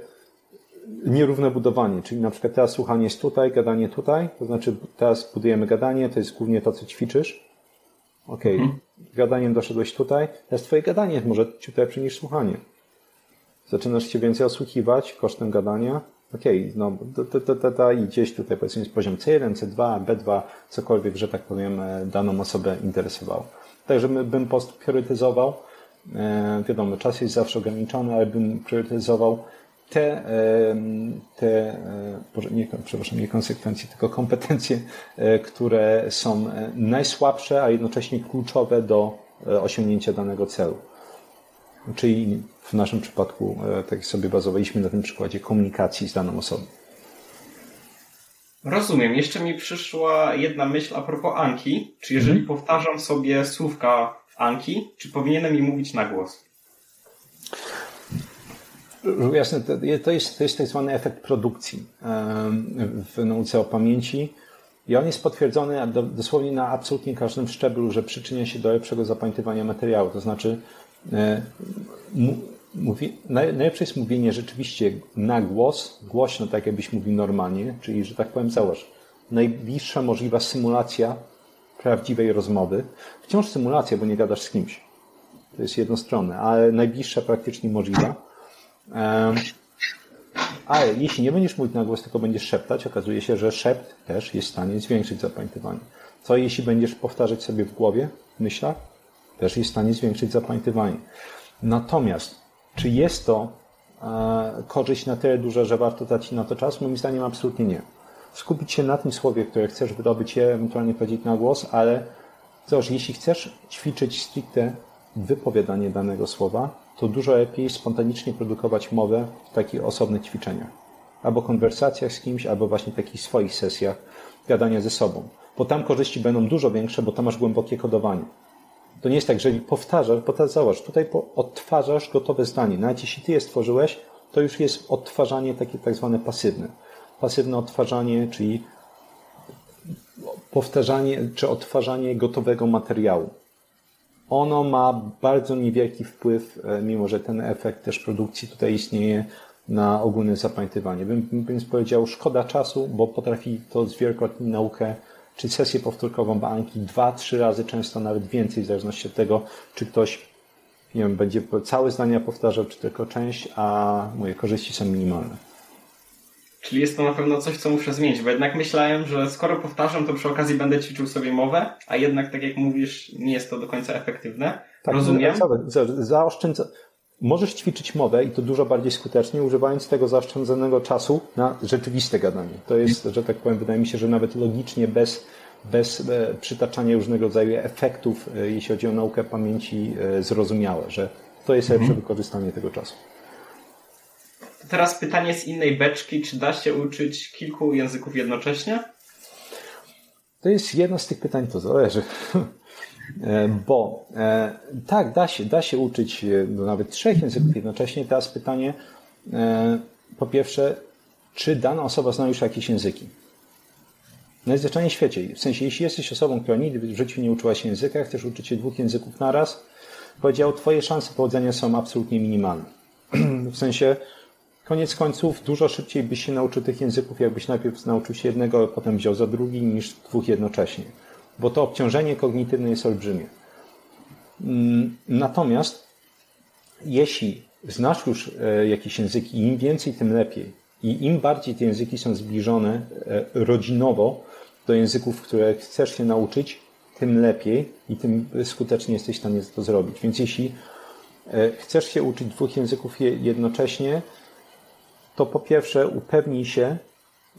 nierówne budowanie, czyli na przykład teraz słuchanie jest tutaj, gadanie tutaj, to znaczy teraz budujemy gadanie, to jest głównie to, co ćwiczysz, Okej, okay. mhm. gadaniem doszedłeś tutaj, teraz twoje gadanie jest może ciut lepsze niż słuchanie. Zaczynasz się więcej osłuchiwać kosztem gadania. Okej, okay, no to, to, to, to, i gdzieś tutaj powiedzmy jest poziom C1, C2, B2, cokolwiek, że tak powiem, e, daną osobę interesował. Także bym po prostu priorytetyzował. E, wiadomo, czas jest zawsze ograniczony, ale bym priorytetyzował te, te e, nie, przepraszam, nie konsekwencje, tylko kompetencje, e, które są e, najsłabsze, a jednocześnie kluczowe do osiągnięcia danego celu. Czyli w naszym przypadku, tak sobie bazowaliśmy na tym przykładzie komunikacji z daną osobą. Rozumiem. Jeszcze mi przyszła jedna myśl a propos Anki. Czy jeżeli hmm. powtarzam sobie słówka Anki, czy powinienem mi mówić na głos? Jasne, to jest, to jest tak zwany efekt produkcji w nauce o pamięci i on jest potwierdzony dosłownie na absolutnie każdym szczeblu, że przyczynia się do lepszego zapamiętywania materiału. To znaczy, e, mówi, najlepsze jest mówienie rzeczywiście na głos, głośno, tak jakbyś mówił normalnie, czyli, że tak powiem, załóż, najbliższa możliwa symulacja prawdziwej rozmowy. Wciąż symulacja, bo nie gadasz z kimś. To jest jednostronne, ale najbliższa praktycznie możliwa. Ale jeśli nie będziesz mówić na głos, tylko będziesz szeptać, okazuje się, że szept też jest w stanie zwiększyć zapamiętywanie. Co jeśli będziesz powtarzać sobie w głowie, w myślach? Też jest w stanie zwiększyć zapamiętywanie. Natomiast, czy jest to e, korzyść na tyle duża, że warto dać na to czas? Moim zdaniem absolutnie nie. Skupić się na tym słowie, które chcesz wydobyć je, ewentualnie powiedzieć na głos, ale cóż, jeśli chcesz ćwiczyć stricte wypowiadanie danego słowa, to dużo lepiej spontanicznie produkować mowę w takich osobnych ćwiczeniach. Albo konwersacjach z kimś, albo właśnie takich swoich sesjach gadania ze sobą. Bo tam korzyści będą dużo większe, bo tam masz głębokie kodowanie. To nie jest tak, że powtarzasz, bo teraz zobacz, tutaj odtwarzasz gotowe zdanie. Nawet jeśli ty je stworzyłeś, to już jest odtwarzanie takie tak zwane pasywne. Pasywne odtwarzanie, czyli powtarzanie czy odtwarzanie gotowego materiału. Ono ma bardzo niewielki wpływ, e, mimo że ten efekt też produkcji tutaj istnieje, na ogólne zapamiętywanie. Bym, bym powiedział, szkoda czasu, bo potrafi to zwielokrotnić naukę czy sesję powtórkową bańki dwa, trzy razy, często nawet więcej, w zależności od tego, czy ktoś nie wiem, będzie całe zdania powtarzał, czy tylko część, a moje korzyści są minimalne. Czyli jest to na pewno coś, co muszę zmienić, bo jednak myślałem, że skoro powtarzam, to przy okazji będę ćwiczył sobie mowę, a jednak, tak jak mówisz, nie jest to do końca efektywne. Tak, Rozumiem. Za, zaoszczędza... Możesz ćwiczyć mowę i to dużo bardziej skutecznie, używając tego zaoszczędzonego czasu na rzeczywiste gadanie. To jest, że tak powiem, wydaje mi się, że nawet logicznie, bez, bez e, przytaczania różnego rodzaju efektów, e, jeśli chodzi o naukę pamięci, e, zrozumiałe, że to jest lepsze mhm. wykorzystanie tego czasu. Teraz pytanie z innej beczki. Czy da się uczyć kilku języków jednocześnie? To jest jedno z tych pytań, to zależy. E, bo e, tak, da się, da się uczyć e, no, nawet trzech języków jednocześnie. Teraz pytanie, po pierwsze, czy dana osoba zna już jakieś języki? Najzwyczajniej w świecie. W sensie, jeśli jesteś osobą, która nigdy w życiu nie uczyła się języka, chcesz uczyć się dwóch języków naraz, powiedział, twoje szanse powodzenia są absolutnie minimalne. W sensie, koniec końców, dużo szybciej byś się nauczył tych języków, jakbyś najpierw nauczył się jednego, a potem wziął za drugi, niż dwóch jednocześnie bo to obciążenie kognitywne jest olbrzymie. Mm, natomiast jeśli znasz już e, jakieś języki, im więcej, tym lepiej. I im bardziej te języki są zbliżone e, rodzinowo do języków, które chcesz się nauczyć, tym lepiej i tym skutecznie jesteś w stanie to zrobić. Więc jeśli e, chcesz się uczyć dwóch języków jednocześnie, to po pierwsze upewnij się,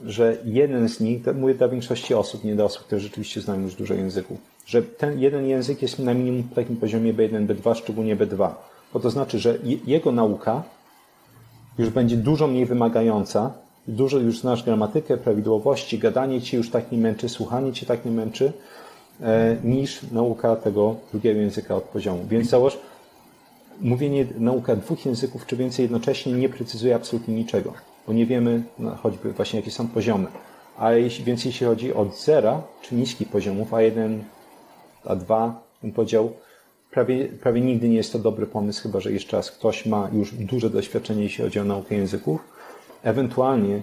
że jeden z nich, mówię dla większości osób, nie dla osób, które rzeczywiście znają już dużo języków, że ten jeden język jest na minimum takim poziomie B1, B2, szczególnie B2. Bo to znaczy, że jego nauka już będzie dużo mniej wymagająca, dużo już znasz gramatykę, prawidłowości, gadanie ci już tak nie męczy, słuchanie cię tak nie męczy, e, niż nauka tego drugiego języka od poziomu. Więc załóż, mówienie, nauka dwóch języków czy więcej jednocześnie nie precyzuje absolutnie niczego bo nie wiemy no, choćby właśnie jakie są poziomy. Ale jeśli, więc jeśli chodzi od zera, czy niskich poziomów, A1, A2, bym powiedział, prawie, prawie nigdy nie jest to dobry pomysł, chyba że jeszcze raz ktoś ma już duże doświadczenie, jeśli chodzi o naukę języków. Ewentualnie,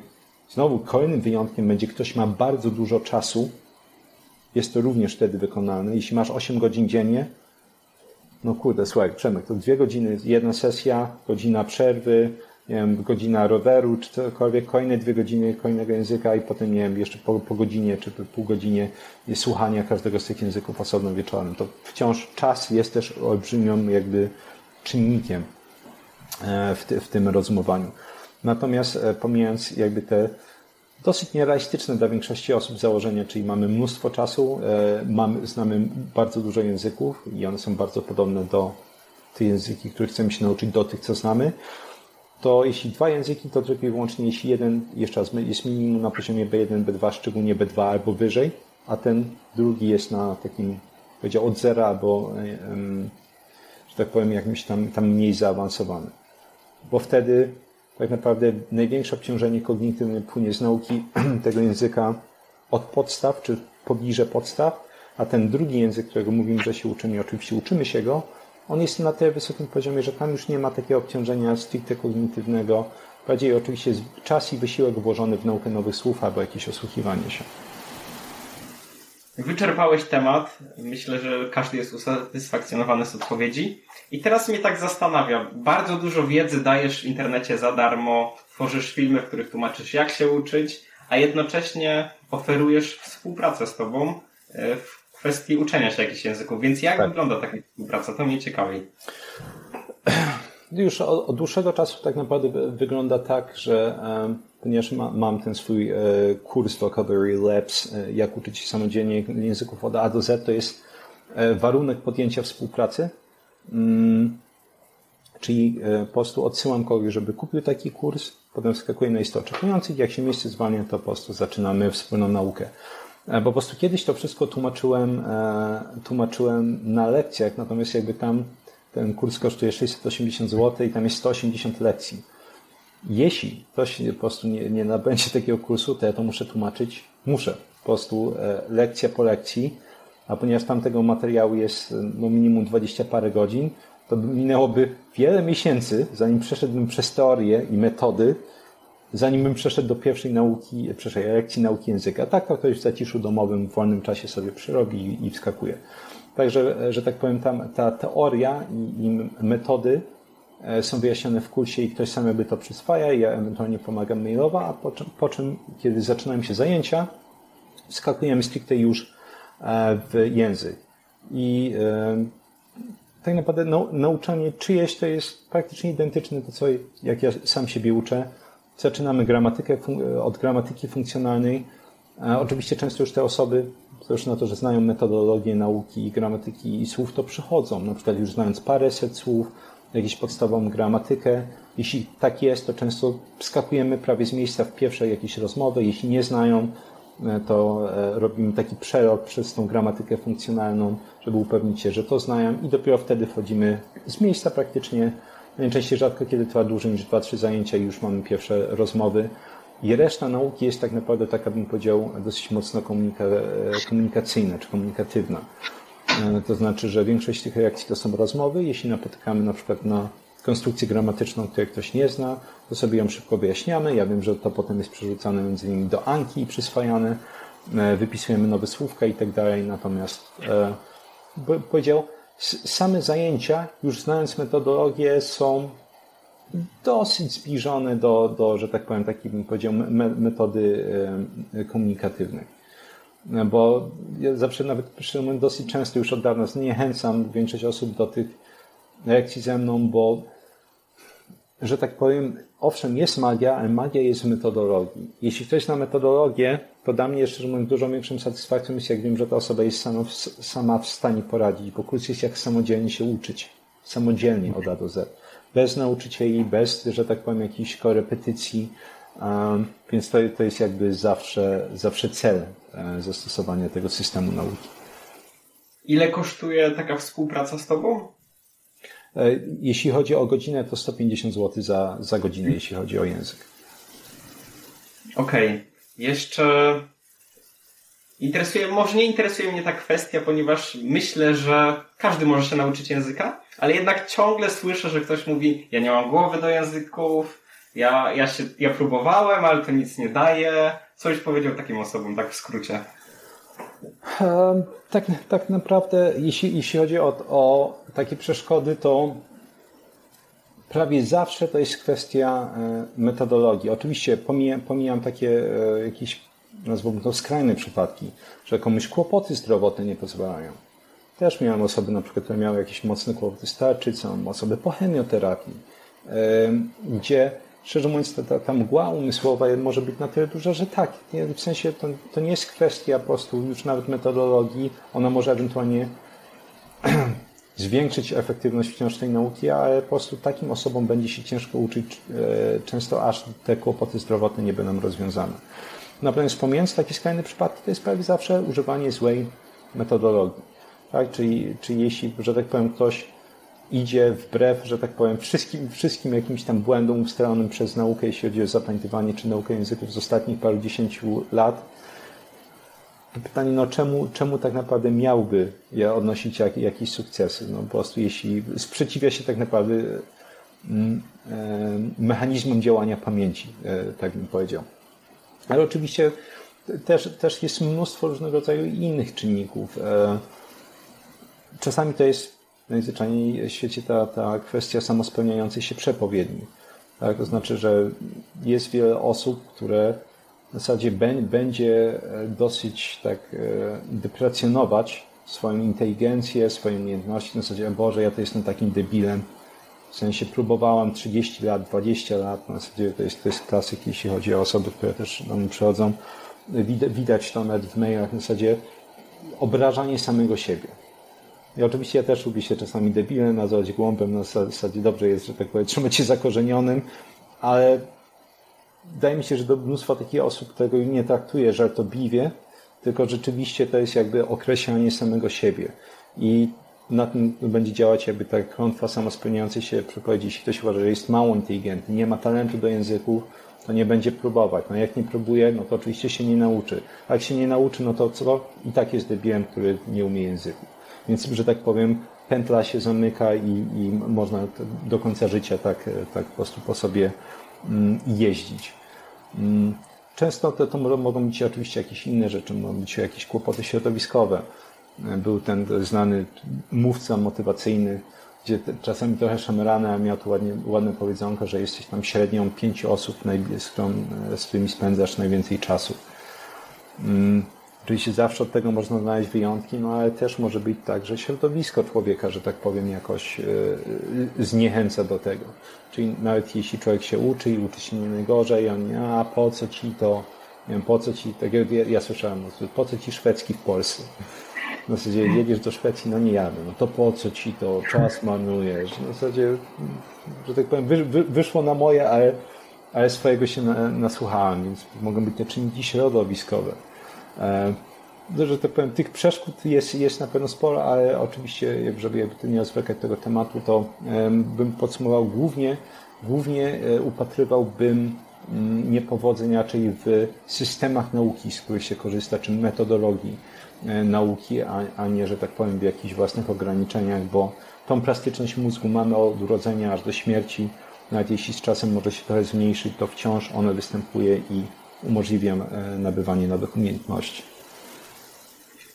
znowu kolejnym wyjątkiem będzie ktoś ma bardzo dużo czasu, jest to również wtedy wykonalne. Jeśli masz 8 godzin dziennie, no kurde, słuchaj, Przemek, to dwie godziny, jedna sesja, godzina przerwy, nie wiem, godzina roweru, czy cokolwiek, kolejne dwie godziny kolejnego języka i potem, nie wiem, jeszcze po, po godzinie, czy po pół godzinie słuchania każdego z tych języków osobno wieczorem. To wciąż czas jest też olbrzymią jakby czynnikiem e, w, ty, w tym rozumowaniu. Natomiast e, pomijając jakby te dosyć nierealistyczne dla większości osób założenia, czyli mamy mnóstwo czasu, e, mamy, znamy bardzo dużo języków i one są bardzo podobne do tych języki, których chcemy się nauczyć, do tych, co znamy, to jeśli dwa języki, to tylko i wyłącznie jeśli jeden, jeszcze raz, jest minimum na poziomie B1, B2, szczególnie B2 albo wyżej, a ten drugi jest na takim, powiedział, od zera albo, że tak powiem, jakimś tam, tam mniej zaawansowany. Bo wtedy tak naprawdę największe obciążenie kognitywne płynie z nauki tego języka od podstaw, czy pobliże podstaw, a ten drugi język, którego mówimy, że się uczymy, oczywiście uczymy się go, on jest na tyle wysokim poziomie, że tam już nie ma takiego obciążenia stricte kognitywnego. Bardziej oczywiście czas i wysiłek włożony w naukę nowych słów albo jakieś osłuchiwanie się. Wyczerpałeś temat. Myślę, że każdy jest usatysfakcjonowany z odpowiedzi. I teraz mnie tak zastanawia. Bardzo dużo wiedzy dajesz w internecie za darmo, tworzysz filmy, w których tłumaczysz, jak się uczyć, a jednocześnie oferujesz współpracę z tobą e, w kwestii uczenia się jakichś języków. Więc jak tak. wygląda taka współpraca? To mnie ciekawi. Już od, od, dłuższego czasu tak naprawdę wygląda tak, że ponieważ ma, mam ten swój e, kurs Vocabulary Labs, e, jak uczyć się samodzielnie języków od A do Z, to jest e, warunek podjęcia współpracy. Mm, czyli po prostu odsyłam kogoś, żeby kupił taki kurs, potem wskakuję na istotę oczekujących, jak się miejsce zwalnia, to po prostu zaczynamy wspólną naukę. Bo po prostu kiedyś to wszystko tłumaczyłem, tłumaczyłem na lekcjach, natomiast jakby tam ten kurs kosztuje 680 zł i tam jest 180 lekcji. Jeśli ktoś po prostu nie, nie nabędzie takiego kursu, to ja to muszę tłumaczyć, muszę po prostu e, lekcja po lekcji, a ponieważ tam tego materiału jest no minimum 20 parę godzin, to minęłoby wiele miesięcy, zanim przeszedłbym przez teorię i metody, zanim bym przeszedł do pierwszej nauki, przeszedł lekcji nauki języka. Tak, to ktoś w zaciszu domowym, w wolnym czasie sobie przyrobi i wskakuje. Także, że tak powiem, tam ta teoria i, i metody e, są wyjaśnione w kursie i ktoś sam jakby to przyswaja, ja ewentualnie pomagam mailowo, a po czym, po czym, kiedy zaczynają się zajęcia, wskakujemy stricte już e, w język. I e, tak naprawdę nauczanie czyjeś to jest praktycznie identyczne do co jak ja sam siebie uczę. Zaczynamy gramatykę od gramatyki funkcjonalnej. Oczywiście często już te osoby, zresztą na to, że znają metodologię nauki, gramatyki i słów, to przychodzą. Na przykład już znając parę set słów, jakąś podstawową gramatykę. Jeśli tak jest, to często skakujemy prawie z miejsca w pierwszej jakiejś rozmowy. Jeśli nie znają, e, to e, robimy taki przelot przez tą gramatykę funkcjonalną, żeby upewnić się, że to znają i dopiero wtedy wchodzimy z miejsca praktycznie Najczęściej rzadko kiedy trwa dłużej niż 2-3 zajęcia i już mamy pierwsze rozmowy. I reszta nauki jest tak naprawdę taka, bym powiedział, dosyć mocno komunika komunikacyjna czy komunikatywna. E, to znaczy, że większość tych reakcji to są rozmowy. Jeśli napotykamy na przykład na konstrukcję gramatyczną, której ktoś nie zna, to sobie ją szybko wyjaśniamy. Ja wiem, że to potem jest przerzucane między innymi do Anki i przyswajane. E, wypisujemy nowe słówka i tak dalej. Natomiast e, powiedział, same zajęcia, już znając metodologię, są dosyć zbliżone do, do że tak powiem, takiej bym powiedział, metody komunikatywnej. Bo ja zawsze nawet dosyć często już od dawna zniechęcam większość osób do tych lekcji ze mną, bo że tak powiem, owszem, jest magia, ale magia jest w metodologii. Jeśli ktoś zna metodologię, to dla mnie, szczerze mówiąc, dużo większą satysfakcją jest, jak wiem, że ta osoba jest sama, sama w stanie poradzić, bo kurs jest jak samodzielnie się uczyć. Samodzielnie od A do Z. Bez nauczycieli, bez, że tak powiem, jakichś korepetycji. Więc to, to jest jakby zawsze, zawsze cel e, zastosowania tego systemu nauki. Ile kosztuje taka współpraca z Tobą? E, jeśli chodzi o godzinę, to 150 zł za, za godzinę, jeśli chodzi o język. Okej. Okay. Jeszcze interesuje, może nie interesuje mnie ta kwestia, ponieważ myślę, że każdy może się nauczyć języka, ale jednak ciągle słyszę, że ktoś mówi, ja nie mam głowy do języków, ja, ja się, ja próbowałem, ale to nic nie daje. Co byś powiedział takim osobom, tak w skrócie? Tak, tak naprawdę, jeśli, jeśli chodzi o, o takie przeszkody, to prawie zawsze to jest kwestia e, metodologii. Oczywiście pomijam, pomijam takie e, jakieś, nazwałbym to skrajne przypadki, że komuś kłopoty zdrowotne nie pozwalają. Też miałem osoby, na przykład, które miały jakieś mocne kłopoty z tarczycą, osoby po chemioterapii, gdzie szczerze mówiąc, ta, ta, ta mgła umysłowa może być na tyle duża, że tak, nie, w sensie to, to nie jest kwestia po prostu już nawet metodologii, ona może ewentualnie zwiększyć efektywność wciąż tej nauki, ale po prostu takim osobom będzie się ciężko uczyć, e, często aż te kłopoty zdrowotne nie będą rozwiązane. Natomiast pomijając takie skrajne przypadki, to jest prawie zawsze używanie złej metodologii. Tak? Czyli, czyli jeśli, że tak powiem, ktoś idzie wbrew, że tak powiem, wszystkim, wszystkim jakimś tam błędom ustalonym przez naukę, jeśli chodzi o zapamiętywanie czy naukę języków z ostatnich paru dziesięciu lat, pytanie, no czemu, czemu tak naprawdę miałby ja odnosić jak, jakieś sukcesy? No po prostu jeśli sprzeciwia się tak naprawdę mm, e, mechanizmom działania pamięci, e, tak bym powiedział. Ale oczywiście też, też jest mnóstwo różnego rodzaju innych czynników. E, czasami to jest najzwyczajniej w świecie ta, ta kwestia samospełniającej się przepowiedni. Tak? To znaczy, że jest wiele osób, które w zasadzie będzie e, dosyć tak e, deprecjonować swoją inteligencję, swoje umiejętności. Na zasadzie, Boże, ja to jestem takim debilem. W sensie próbowałam 30 lat, 20 lat. Na zasadzie to jest, to jest klasyk, jeśli chodzi o osoby, które też do mnie przychodzą. Widać to nawet w mailach. Na zasadzie obrażanie samego siebie. I oczywiście ja też lubię się czasami debilem, nazywać głąbem, na zasadzie dobrze jest, że tak powiem, trzymać się zakorzenionym, ale wydaje mi się, że do mnóstwa takich osób tego nie traktuje żartobliwie, tylko rzeczywiście to jest jakby określanie samego siebie. I na tym będzie działać jakby ta klątwa samospełniającej się przepowiedzi. Jeśli ktoś uważa, że jest mało inteligentny, nie ma talentu do języków, to nie będzie próbować. No jak nie próbuje, no to oczywiście się nie nauczy. A jak się nie nauczy, no to co? I tak jest debilem, który nie umie języków. Więc, że tak powiem, pętla się zamyka i, i można do końca życia tak, tak po prostu po sobie mm, jeździć. Mm, często to, to mogą być oczywiście jakieś inne rzeczy, mogą być jakieś kłopoty środowiskowe. Był ten znany mówca motywacyjny, gdzie czasami trochę szemrany, a miał tu ładnie, ładne powiedzonko, że jesteś tam średnią pięciu osób, z którymi spędzasz najwięcej czasu. Mm, Oczywiście zawsze od tego można znaleźć wyjątki, no ale też może być tak, że środowisko człowieka, że tak powiem, jakoś e, e, zniechęca do tego. Czyli nawet jeśli człowiek się uczy i uczy się nie najgorzej, on a po co ci to, nie wiem, po co ci, tak jak ja, ja słyszałem, po co ci szwedzki w Polsce? W zasadzie jedziesz do Szwecji, no nie jadę, no to po co ci to, czas marnujesz? W zasadzie, że tak powiem, wy, wy, wyszło na moje, ale, ale swojego się na, nasłuchałem, więc mogą być te czynniki środowiskowe. E, że tak powiem, tych przeszkód jest, jest na pewno sporo, ale oczywiście, żeby nie rozwlekać tego tematu, to bym podsumował głównie, głównie e, upatrywałbym mm, niepowodzeń raczej w systemach nauki, z których się korzysta, czy metodologii nauki, a, a nie, że tak powiem, w jakichś własnych ograniczeniach, bo tą plastyczność mózgu mamy od urodzenia aż do śmierci. Nawet jeśli z czasem może się trochę zmniejszyć, to wciąż ono występuje i umożliwia e, nabywanie nowych umiejętności.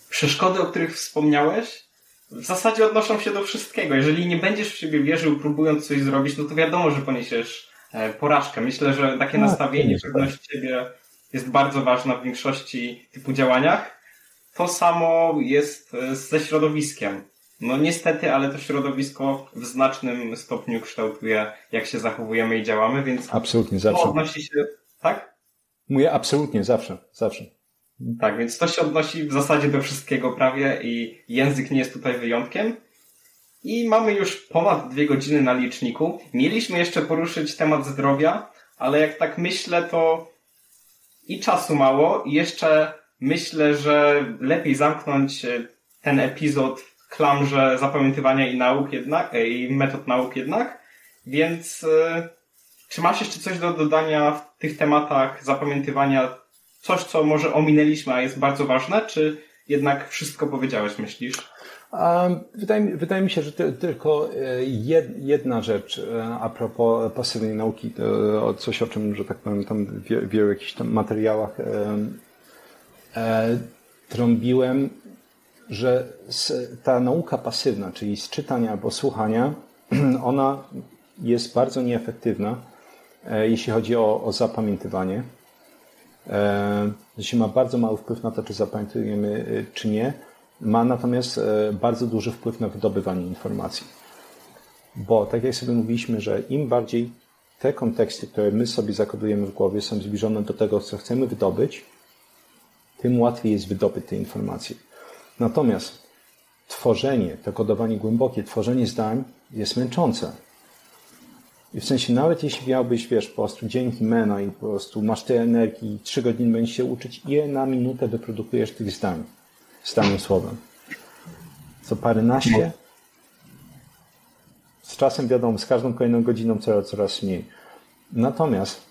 Przeszkody, o których wspomniałeś, w zasadzie odnoszą się do wszystkiego. Jeżeli nie będziesz w siebie wierzył, próbując coś zrobić, no to wiadomo, że poniesiesz e, porażkę. Myślę, że takie no, nastawienie, pewność siebie jest bardzo ważna w większości typu działaniach. To samo jest e, ze środowiskiem. No niestety, ale to środowisko w znacznym stopniu kształtuje, jak się zachowujemy i działamy, więc Absolutnie, zawsze. to odnosi się, tak? Mówię absolutnie, zawsze, zawsze. Tak, więc to się odnosi w zasadzie do wszystkiego prawie i język nie jest tutaj wyjątkiem. I mamy już ponad dwie godziny na liczniku. Mieliśmy jeszcze poruszyć temat zdrowia, ale jak tak myślę, to i czasu mało, i jeszcze myślę, że lepiej zamknąć e, ten epizod w klamrze zapamiętywania i nauk jednak, e, i metod nauk jednak. Więc e, czy masz jeszcze coś do dodania w tych tematach zapamiętywania? Coś, co może ominęliśmy, a jest bardzo ważne, czy jednak wszystko powiedziałeś, myślisz? Wydaje wydaje mi się, że tylko jedna rzecz a propos pasywnej nauki, coś o czym, że tak powiem, tam w wielu jakichś tam materiałach trąbiłem, że ta nauka pasywna, czyli z czytania albo słuchania, ona jest bardzo nieefektywna, E, jeśli chodzi o, o zapamiętywanie. E, jeśli ma bardzo mały wpływ na to, czy zapamiętujemy, e, czy nie. Ma natomiast bardzo duży wpływ na wydobywanie informacji. Bo tak jak sobie mówiliśmy, że im bardziej te konteksty, które my sobie zakodujemy w głowie, są zbliżone do tego, co chcemy wydobyć, tym łatwiej jest wydobyć te informacje. Natomiast tworzenie, to kodowanie głębokie, tworzenie zdań jest męczące. I w sensie nawet jeśli miałbyś, wiesz, po prostu dzięki mena i po prostu masz tyle energii, trzy godziny będziesz się uczyć, ile na minutę wyprodukujesz tych zdań z danym słowem? Co paręnaście? Z czasem wiadomo, z każdą kolejną godziną coraz, coraz mniej. Natomiast,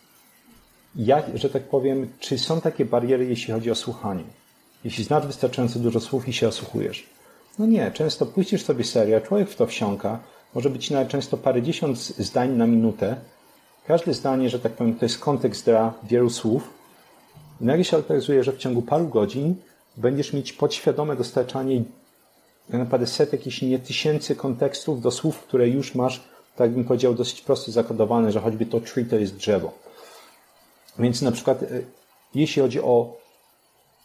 jak, że tak powiem, czy są takie bariery, jeśli chodzi o słuchanie? jeśli znasz wystarczająco dużo słów i się osłuchujesz. No nie, często puścisz sobie serię, człowiek w to wsiąka, może być nawet często parędziesiąt zdań na minutę. Każde zdanie, że tak powiem, to jest kontekst dla wielu słów. I nagle się okazuje, że w ciągu paru godzin będziesz mieć podświadome dostarczanie tak naprawdę setek, jeśli nie tysięcy kontekstów do słów, które już masz, tak bym powiedział, dosyć prosto zakodowane, że choćby to tree to jest drzewo. Więc na przykład, e, jeśli chodzi o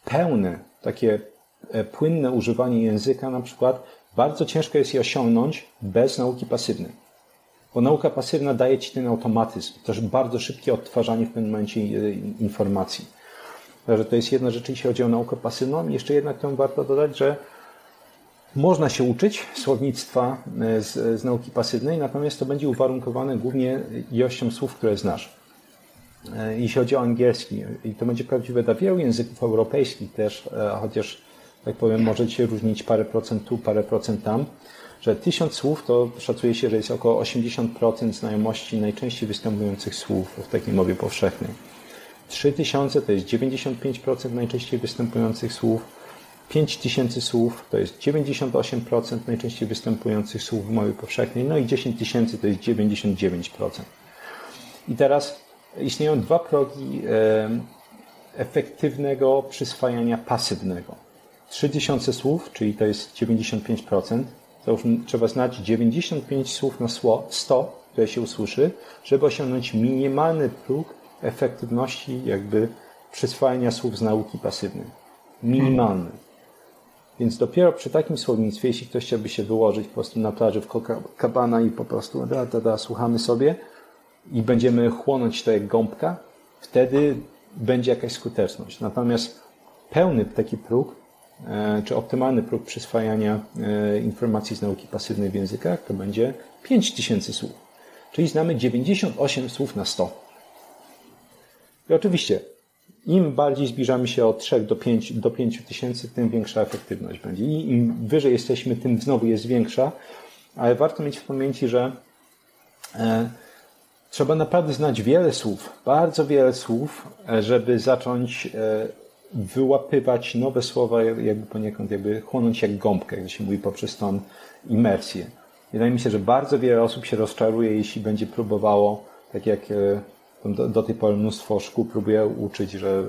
pełne, takie e, płynne używanie języka, na przykład, bardzo ciężko jest je osiągnąć bez nauki pasywnej. Bo nauka pasywna daje ci ten automatyzm, też bardzo szybkie odtwarzanie w pewnym momencie e, informacji. Także to jest jedna rzecz, jeśli chodzi o naukę pasywną. Jeszcze jednak tą warto dodać, że można się uczyć słownictwa z, z nauki pasywnej, natomiast to będzie uwarunkowane głównie ilością słów, które znasz. E, jeśli chodzi o angielski, i to będzie prawdziwe dla wielu języków europejskich też, e, chociaż, tak powiem, może się różnić parę procent tu, parę procent tam, że tysiąc słów to szacuje się, że jest około 80% znajomości najczęściej występujących słów w takiej mowie powszechnej. 3000 to jest 95% najczęściej występujących słów. 5000 słów to jest 98% najczęściej występujących słów w mowie powszechnej, no i 10 tysięcy to jest 99%. I teraz istnieją dwa progi efektywnego przyswajania pasywnego. 3000 słów, czyli to jest 95%, to już trzeba znać 95 słów na 100, które się usłyszy, żeby osiągnąć minimalny próg efektywności jakby przyswajania słów z nauki pasywnej. Minimalny. Więc dopiero przy takim słownictwie, jeśli ktoś chciałby się wyłożyć po prostu na plaży w Copacabana i po prostu da, da, da, słuchamy sobie i będziemy chłonąć to jak gąbka, wtedy będzie jakaś skuteczność. Natomiast pełny taki próg, e, czy optymalny próg przyswajania e, informacji z nauki pasywnej w językach, to będzie 5000 słów. Czyli znamy 98 słów na 100. I oczywiście, im bardziej zbliżamy się od 3 do 5, do 5 tysięcy, tym większa efektywność będzie. I im wyżej jesteśmy, tym znowu jest większa, ale warto mieć w pamięci, że e, trzeba naprawdę znać wiele słów, bardzo wiele słów, żeby zacząć e, wyłapywać nowe słowa, jakby poniekąd, jakby chłonąć jak gąbkę, jak się mówi, poprzez tą imersję. Wydaje mi się, że bardzo wiele osób się rozczaruje, jeśli będzie próbowało, tak jak e, do, do tej pory mnóstwo szkół próbuje uczyć, że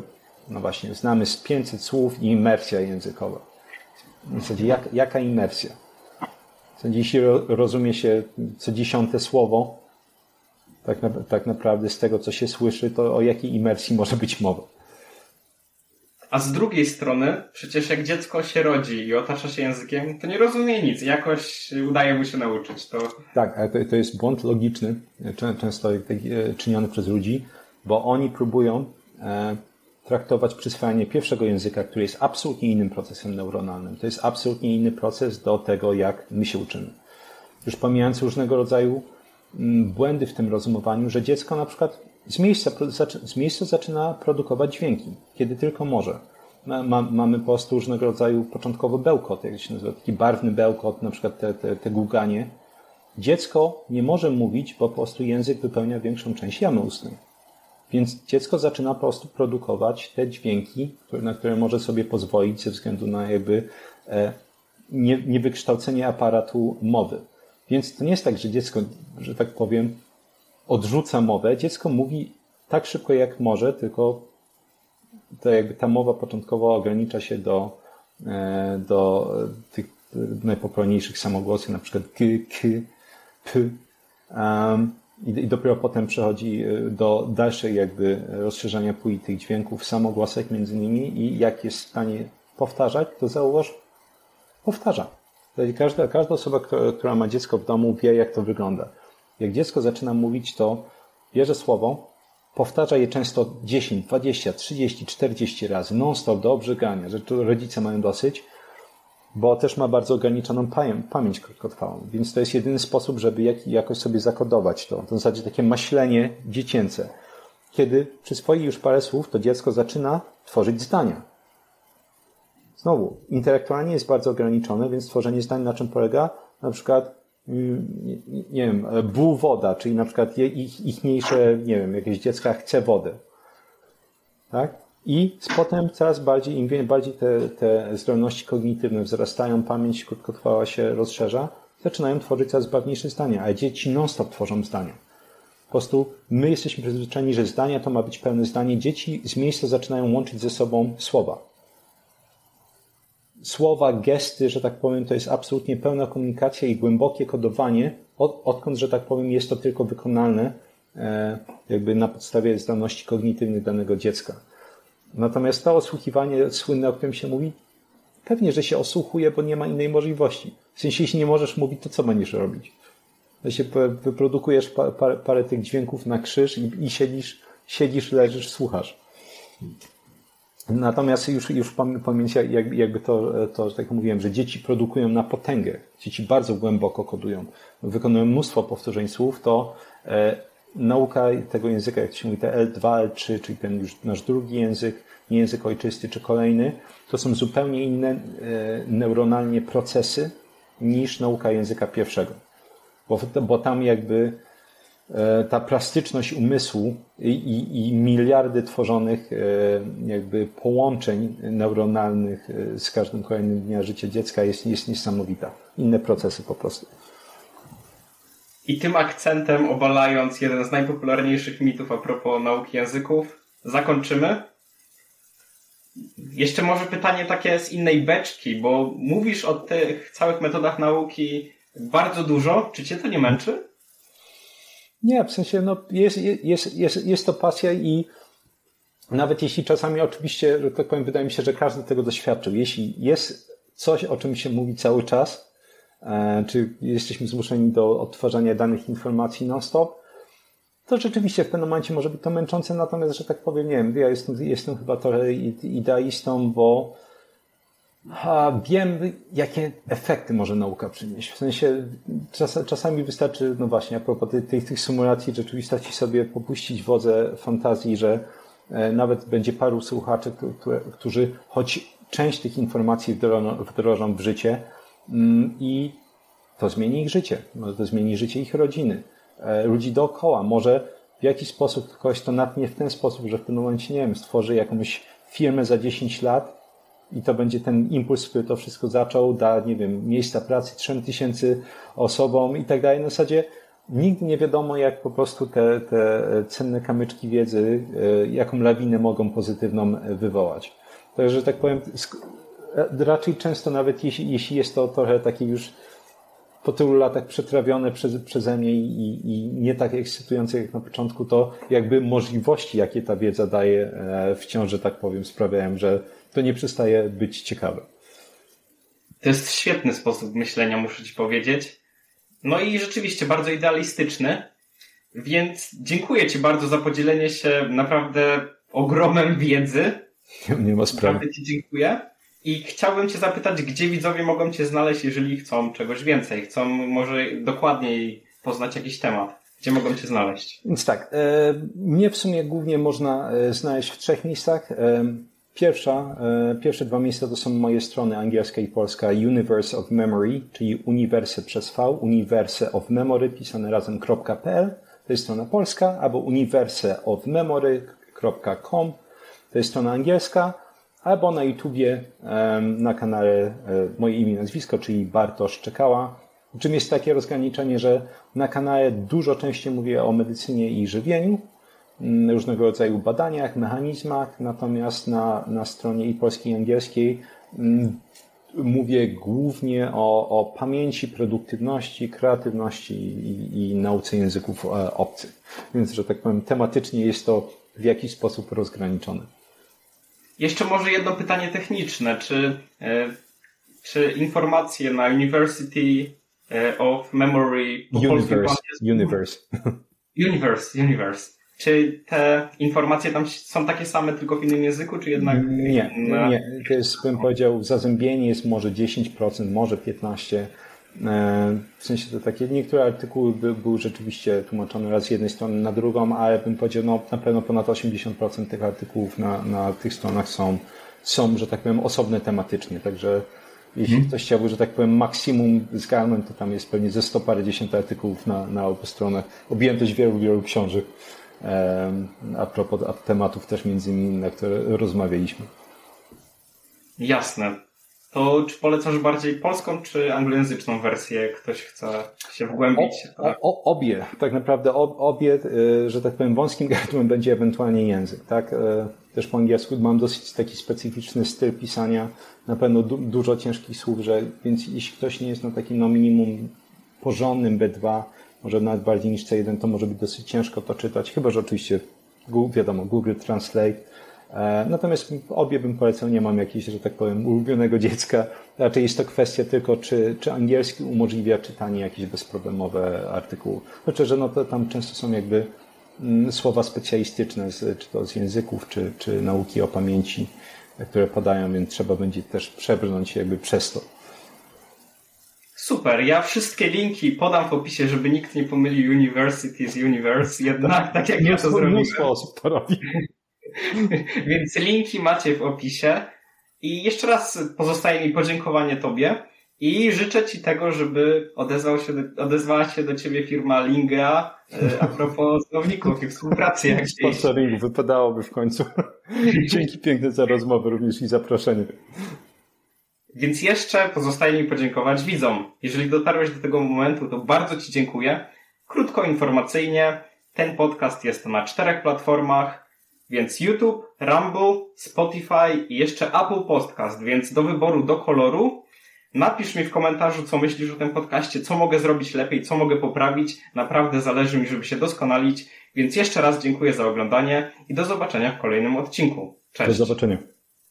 no właśnie, znamy z 500 słów i imersja językowa. W zasadzie jak, jaka imersja? W zasadzie jeśli rozumie się co dziesiąte słowo, tak, na, tak naprawdę z tego, co się słyszy, to o jakiej imersji może być mowa? A z drugiej strony, przecież jak dziecko się rodzi i otacza się językiem, to nie rozumie nic. Jakoś udaje mu się nauczyć. To... Tak, ale to, to jest błąd logiczny, często e, czyniony przez ludzi, bo oni próbują e, traktować przyswajanie pierwszego języka, który jest absolutnie innym procesem neuronalnym. To jest absolutnie inny proces do tego, jak my się uczymy. Już pomijając różnego rodzaju błędy w tym rozumowaniu, że dziecko na przykład z miejsca, z miejsca zaczyna produkować dźwięki, kiedy tylko może. Ma, mamy po prostu różnego rodzaju początkowy bełkot, jak się nazywa, taki barwny bełkot, na przykład te, te, te guganie. Dziecko nie może mówić, bo po prostu język wypełnia większą część jamy ustnej. Więc dziecko zaczyna po prostu produkować te dźwięki, na które może sobie pozwolić ze względu na jakby e, nie, niewykształcenie aparatu mowy. Więc to nie jest tak, że dziecko, że tak powiem, odrzuca mowę. Dziecko mówi tak szybko jak może, tylko to jakby ta mowa początkowo ogranicza się do, e, do tych najpopularniejszych samogłosów, na przykład k, k, p. Um, i, dopiero potem przechodzi e, do dalszej jakby rozszerzania puli tych dźwięków, samogłosek między nimi i jak jest w stanie powtarzać, to zauważ, powtarza. Każda, każda osoba, która, ma dziecko w domu wie, jak to wygląda. Jak dziecko zaczyna mówić, to bierze słowo, powtarza je często 10, 20, 30, 40 razy, non-stop do obrzygania, że rodzice mają dosyć, bo też ma bardzo ograniczoną pamięć krótkotrwałą. Więc to jest jedyny sposób, żeby jakoś sobie zakodować. To w zasadzie takie maślenie dziecięce. Kiedy przyswoi już parę słów, to dziecko zaczyna tworzyć zdania. Znowu, intelektualnie jest bardzo ograniczone, więc tworzenie zdań na czym polega? Na przykład nie wiem, był woda, czyli na przykład ich, ich mniejsze, nie wiem, jakieś dziecka chce wodę. Tak? I potem coraz bardziej, im bardziej te, te zdolności kognitywne wzrastają, pamięć krótkotrwała się rozszerza, zaczynają tworzyć coraz barwniejsze zdania, a dzieci non-stop tworzą zdania. Po prostu my jesteśmy przyzwyczajeni, że zdania to ma być pełne zdanie. Dzieci z miejsca zaczynają łączyć ze sobą słowa. Słowa, gesty, że tak powiem, to jest absolutnie pełna komunikacja i głębokie kodowanie, od, odkąd, że tak powiem, jest to tylko wykonalne e, jakby na podstawie zdolności kognitywnych danego dziecka. Natomiast to osłuchiwanie słynne, o którym się mówi, pewnie, że się osłuchuje, bo nie ma innej możliwości. W sensie, jeśli nie możesz mówić, to co będziesz robić? się wyprodukujesz parę, parę tych dźwięków na krzyż i, i siedzisz, siedzisz, leżysz, słuchasz. Natomiast już, już pamięć, jakby to, to, tak mówiłem, że dzieci produkują na potęgę. Dzieci bardzo głęboko kodują. Wykonują mnóstwo powtórzeń słów, to e, nauka tego języka, jak się mówi, te L2, L3, czyli ten już nasz drugi język, nie język ojczysty czy kolejny, to są zupełnie inne e, neuronalnie procesy niż nauka języka pierwszego. Bo, bo tam jakby ta plastyczność umysłu i, i, i, miliardy tworzonych e, jakby połączeń neuronalnych e, z każdym kolejnym dnia życia dziecka jest, jest niesamowita. Inne procesy po prostu. I tym akcentem, obalając jeden z najpopularniejszych mitów a propos nauki języków, zakończymy. Jeszcze może pytanie takie z innej beczki, bo mówisz o tych całych metodach nauki bardzo dużo. Czy cię to nie męczy? Nie, w sensie no, jest, jest, jest, jest to pasja i nawet jeśli czasami oczywiście, że tak powiem, wydaje mi się, że każdy tego doświadczył. Jeśli jest coś, o czym się mówi cały czas, e, czy jesteśmy zmuszeni do odtwarzania danych informacji non-stop, to rzeczywiście w pewnym momencie może być to męczące, natomiast, że tak powiem, nie wiem, ja jestem, jestem chyba trochę idealistą, bo wiem, jakie efekty może nauka przynieść. W sensie czas, czasami wystarczy, no właśnie, a propos tych, tych symulacji rzeczywistości sobie popuścić wodze fantazji, że e, nawet będzie paru słuchaczy, którzy choć część tych informacji wdrożą, wdrożą w życie mm, i to zmieni ich życie. Może to zmieni życie ich rodziny, e, ludzi dookoła. Może w jakiś sposób kogoś to natnie w ten sposób, że w tym momencie, nie wiem, stworzy jakąś firmę za 10 lat, i to będzie ten impuls, który to wszystko zaczął, da, nie wiem, miejsca pracy trzem tysięcy osobom i tak dalej. Na zasadzie nigdy nie wiadomo, jak po prostu te, te cenne kamyczki wiedzy, e, jaką lawinę mogą pozytywną wywołać. Także, że tak powiem, e, raczej często nawet jeśli, jeśli jest to trochę takie już po tylu latach przetrawione przez, przeze mnie i, i nie tak ekscytujące jak na początku, to jakby możliwości, jakie ta wiedza daje, e, wciąż, że tak powiem, sprawiają, że to nie przestaje być ciekawe. To jest świetny sposób myślenia, muszę Ci powiedzieć. No i rzeczywiście bardzo idealistyczny. Więc dziękuję Ci bardzo za podzielenie się naprawdę ogromem wiedzy. Nie, ma sprawy. Naprawdę Ci dziękuję. I chciałbym Cię zapytać, gdzie widzowie mogą Cię znaleźć, jeżeli chcą czegoś więcej, chcą może dokładniej poznać jakiś temat. Gdzie mogą Cię znaleźć? Więc tak, e, mnie w sumie głównie można e, znaleźć w trzech miejscach. E, Pierwsza, e, pierwsze dwa miejsca to są moje strony angielska i polska. Universe of Memory, czyli uniwerse przez V, universe of memory pisane razem.pl, to jest strona polska, albo universeofmemory.com, to jest strona angielska, albo na YouTubie na kanale e, moje imię i nazwisko, czyli Bartosz Czekała. Czym jest takie rozgraniczenie, że na kanale dużo częściej mówię o medycynie i żywieniu, różnego rodzaju badaniach, mechanizmach, natomiast na, na stronie i polskiej i angielskiej mm, mówię głównie o, o pamięci, produktywności, kreatywności i, i nauce języków e, obcych. Więc, że tak powiem, tematycznie jest to w jakiś sposób rozgraniczone. Jeszcze może jedno pytanie techniczne. Czy, e, czy informacje na University e, of Memory Universe, Universe. Universe, Universe. Czy te informacje tam są takie same, tylko w innym języku, czy jednak... Nie, nie. To jest, bym powiedział, zazębienie jest może 10%, może 15%. E, w sensie to takie, niektóre artykuły by, były rzeczywiście tłumaczone raz z jednej strony na drugą, ale bym powiedział, no na pewno ponad 80% tych artykułów na, na tych stronach są, są, że tak powiem, osobne tematycznie, także jeśli hmm. ktoś chciałby, że tak powiem, maksimum zgarnąć, to tam jest pewnie ze sto parędziesiąt artykułów na, na obu stronach. Objętość wielu, wielu książek. A propos tematów też między innymi, na które rozmawialiśmy. Jasne. To czy polecasz bardziej polską czy anglojęzyczną wersję, ktoś chce się wgłębić? O, o, obie, tak naprawdę obie, y, że tak powiem, wąskim gardłem będzie ewentualnie język, tak? Y, też po angielsku mam dosyć taki specyficzny styl pisania, na pewno du dużo ciężkich słów, że, więc jeśli ktoś nie jest na takim no minimum porządnym B2, może nawet bardziej niż C1, to może być dosyć ciężko to czytać, chyba że oczywiście wiadomo, Google Translate. E, natomiast obie bym polecał, nie mam jakiegoś, że tak powiem, ulubionego dziecka. Raczej jest to kwestia tylko, czy, czy angielski umożliwia czytanie jakieś bezproblemowe artykułów. Znaczy, że no to tam często są jakby mm, słowa specjalistyczne, czy to z języków, czy, czy nauki o pamięci, które padają, więc trzeba będzie też przebrnąć jakby przez to. Super, ja wszystkie linki podam w opisie, żeby nikt nie pomylił University z Universe, jednak tak jak ja to zrobiłem. Mnóstwo osób to robi. Więc linki macie w opisie. I jeszcze raz pozostaje mi podziękowanie Tobie i życzę Ci tego, żeby odezwał się do, odezwała się do Ciebie firma Lingea e, a propos słowników i współpracy jakiejś. Sponsoringu wypadałoby w końcu. Dzięki piękne za rozmowę również i zaproszenie. Więc jeszcze pozostaje mi podziękować widzom. Jeżeli dotarłeś do tego momentu, to bardzo Ci dziękuję. Krótko informacyjnie, ten podcast jest na czterech platformach, więc YouTube, Rumble, Spotify i jeszcze Apple Podcast, więc do wyboru, do koloru. Napisz mi w komentarzu, co myślisz o tym podcaście, co mogę zrobić lepiej, co mogę poprawić. Naprawdę zależy mi, żeby się doskonalić. Więc jeszcze raz dziękuję za oglądanie i do zobaczenia w kolejnym odcinku. Cześć. Do zobaczenia.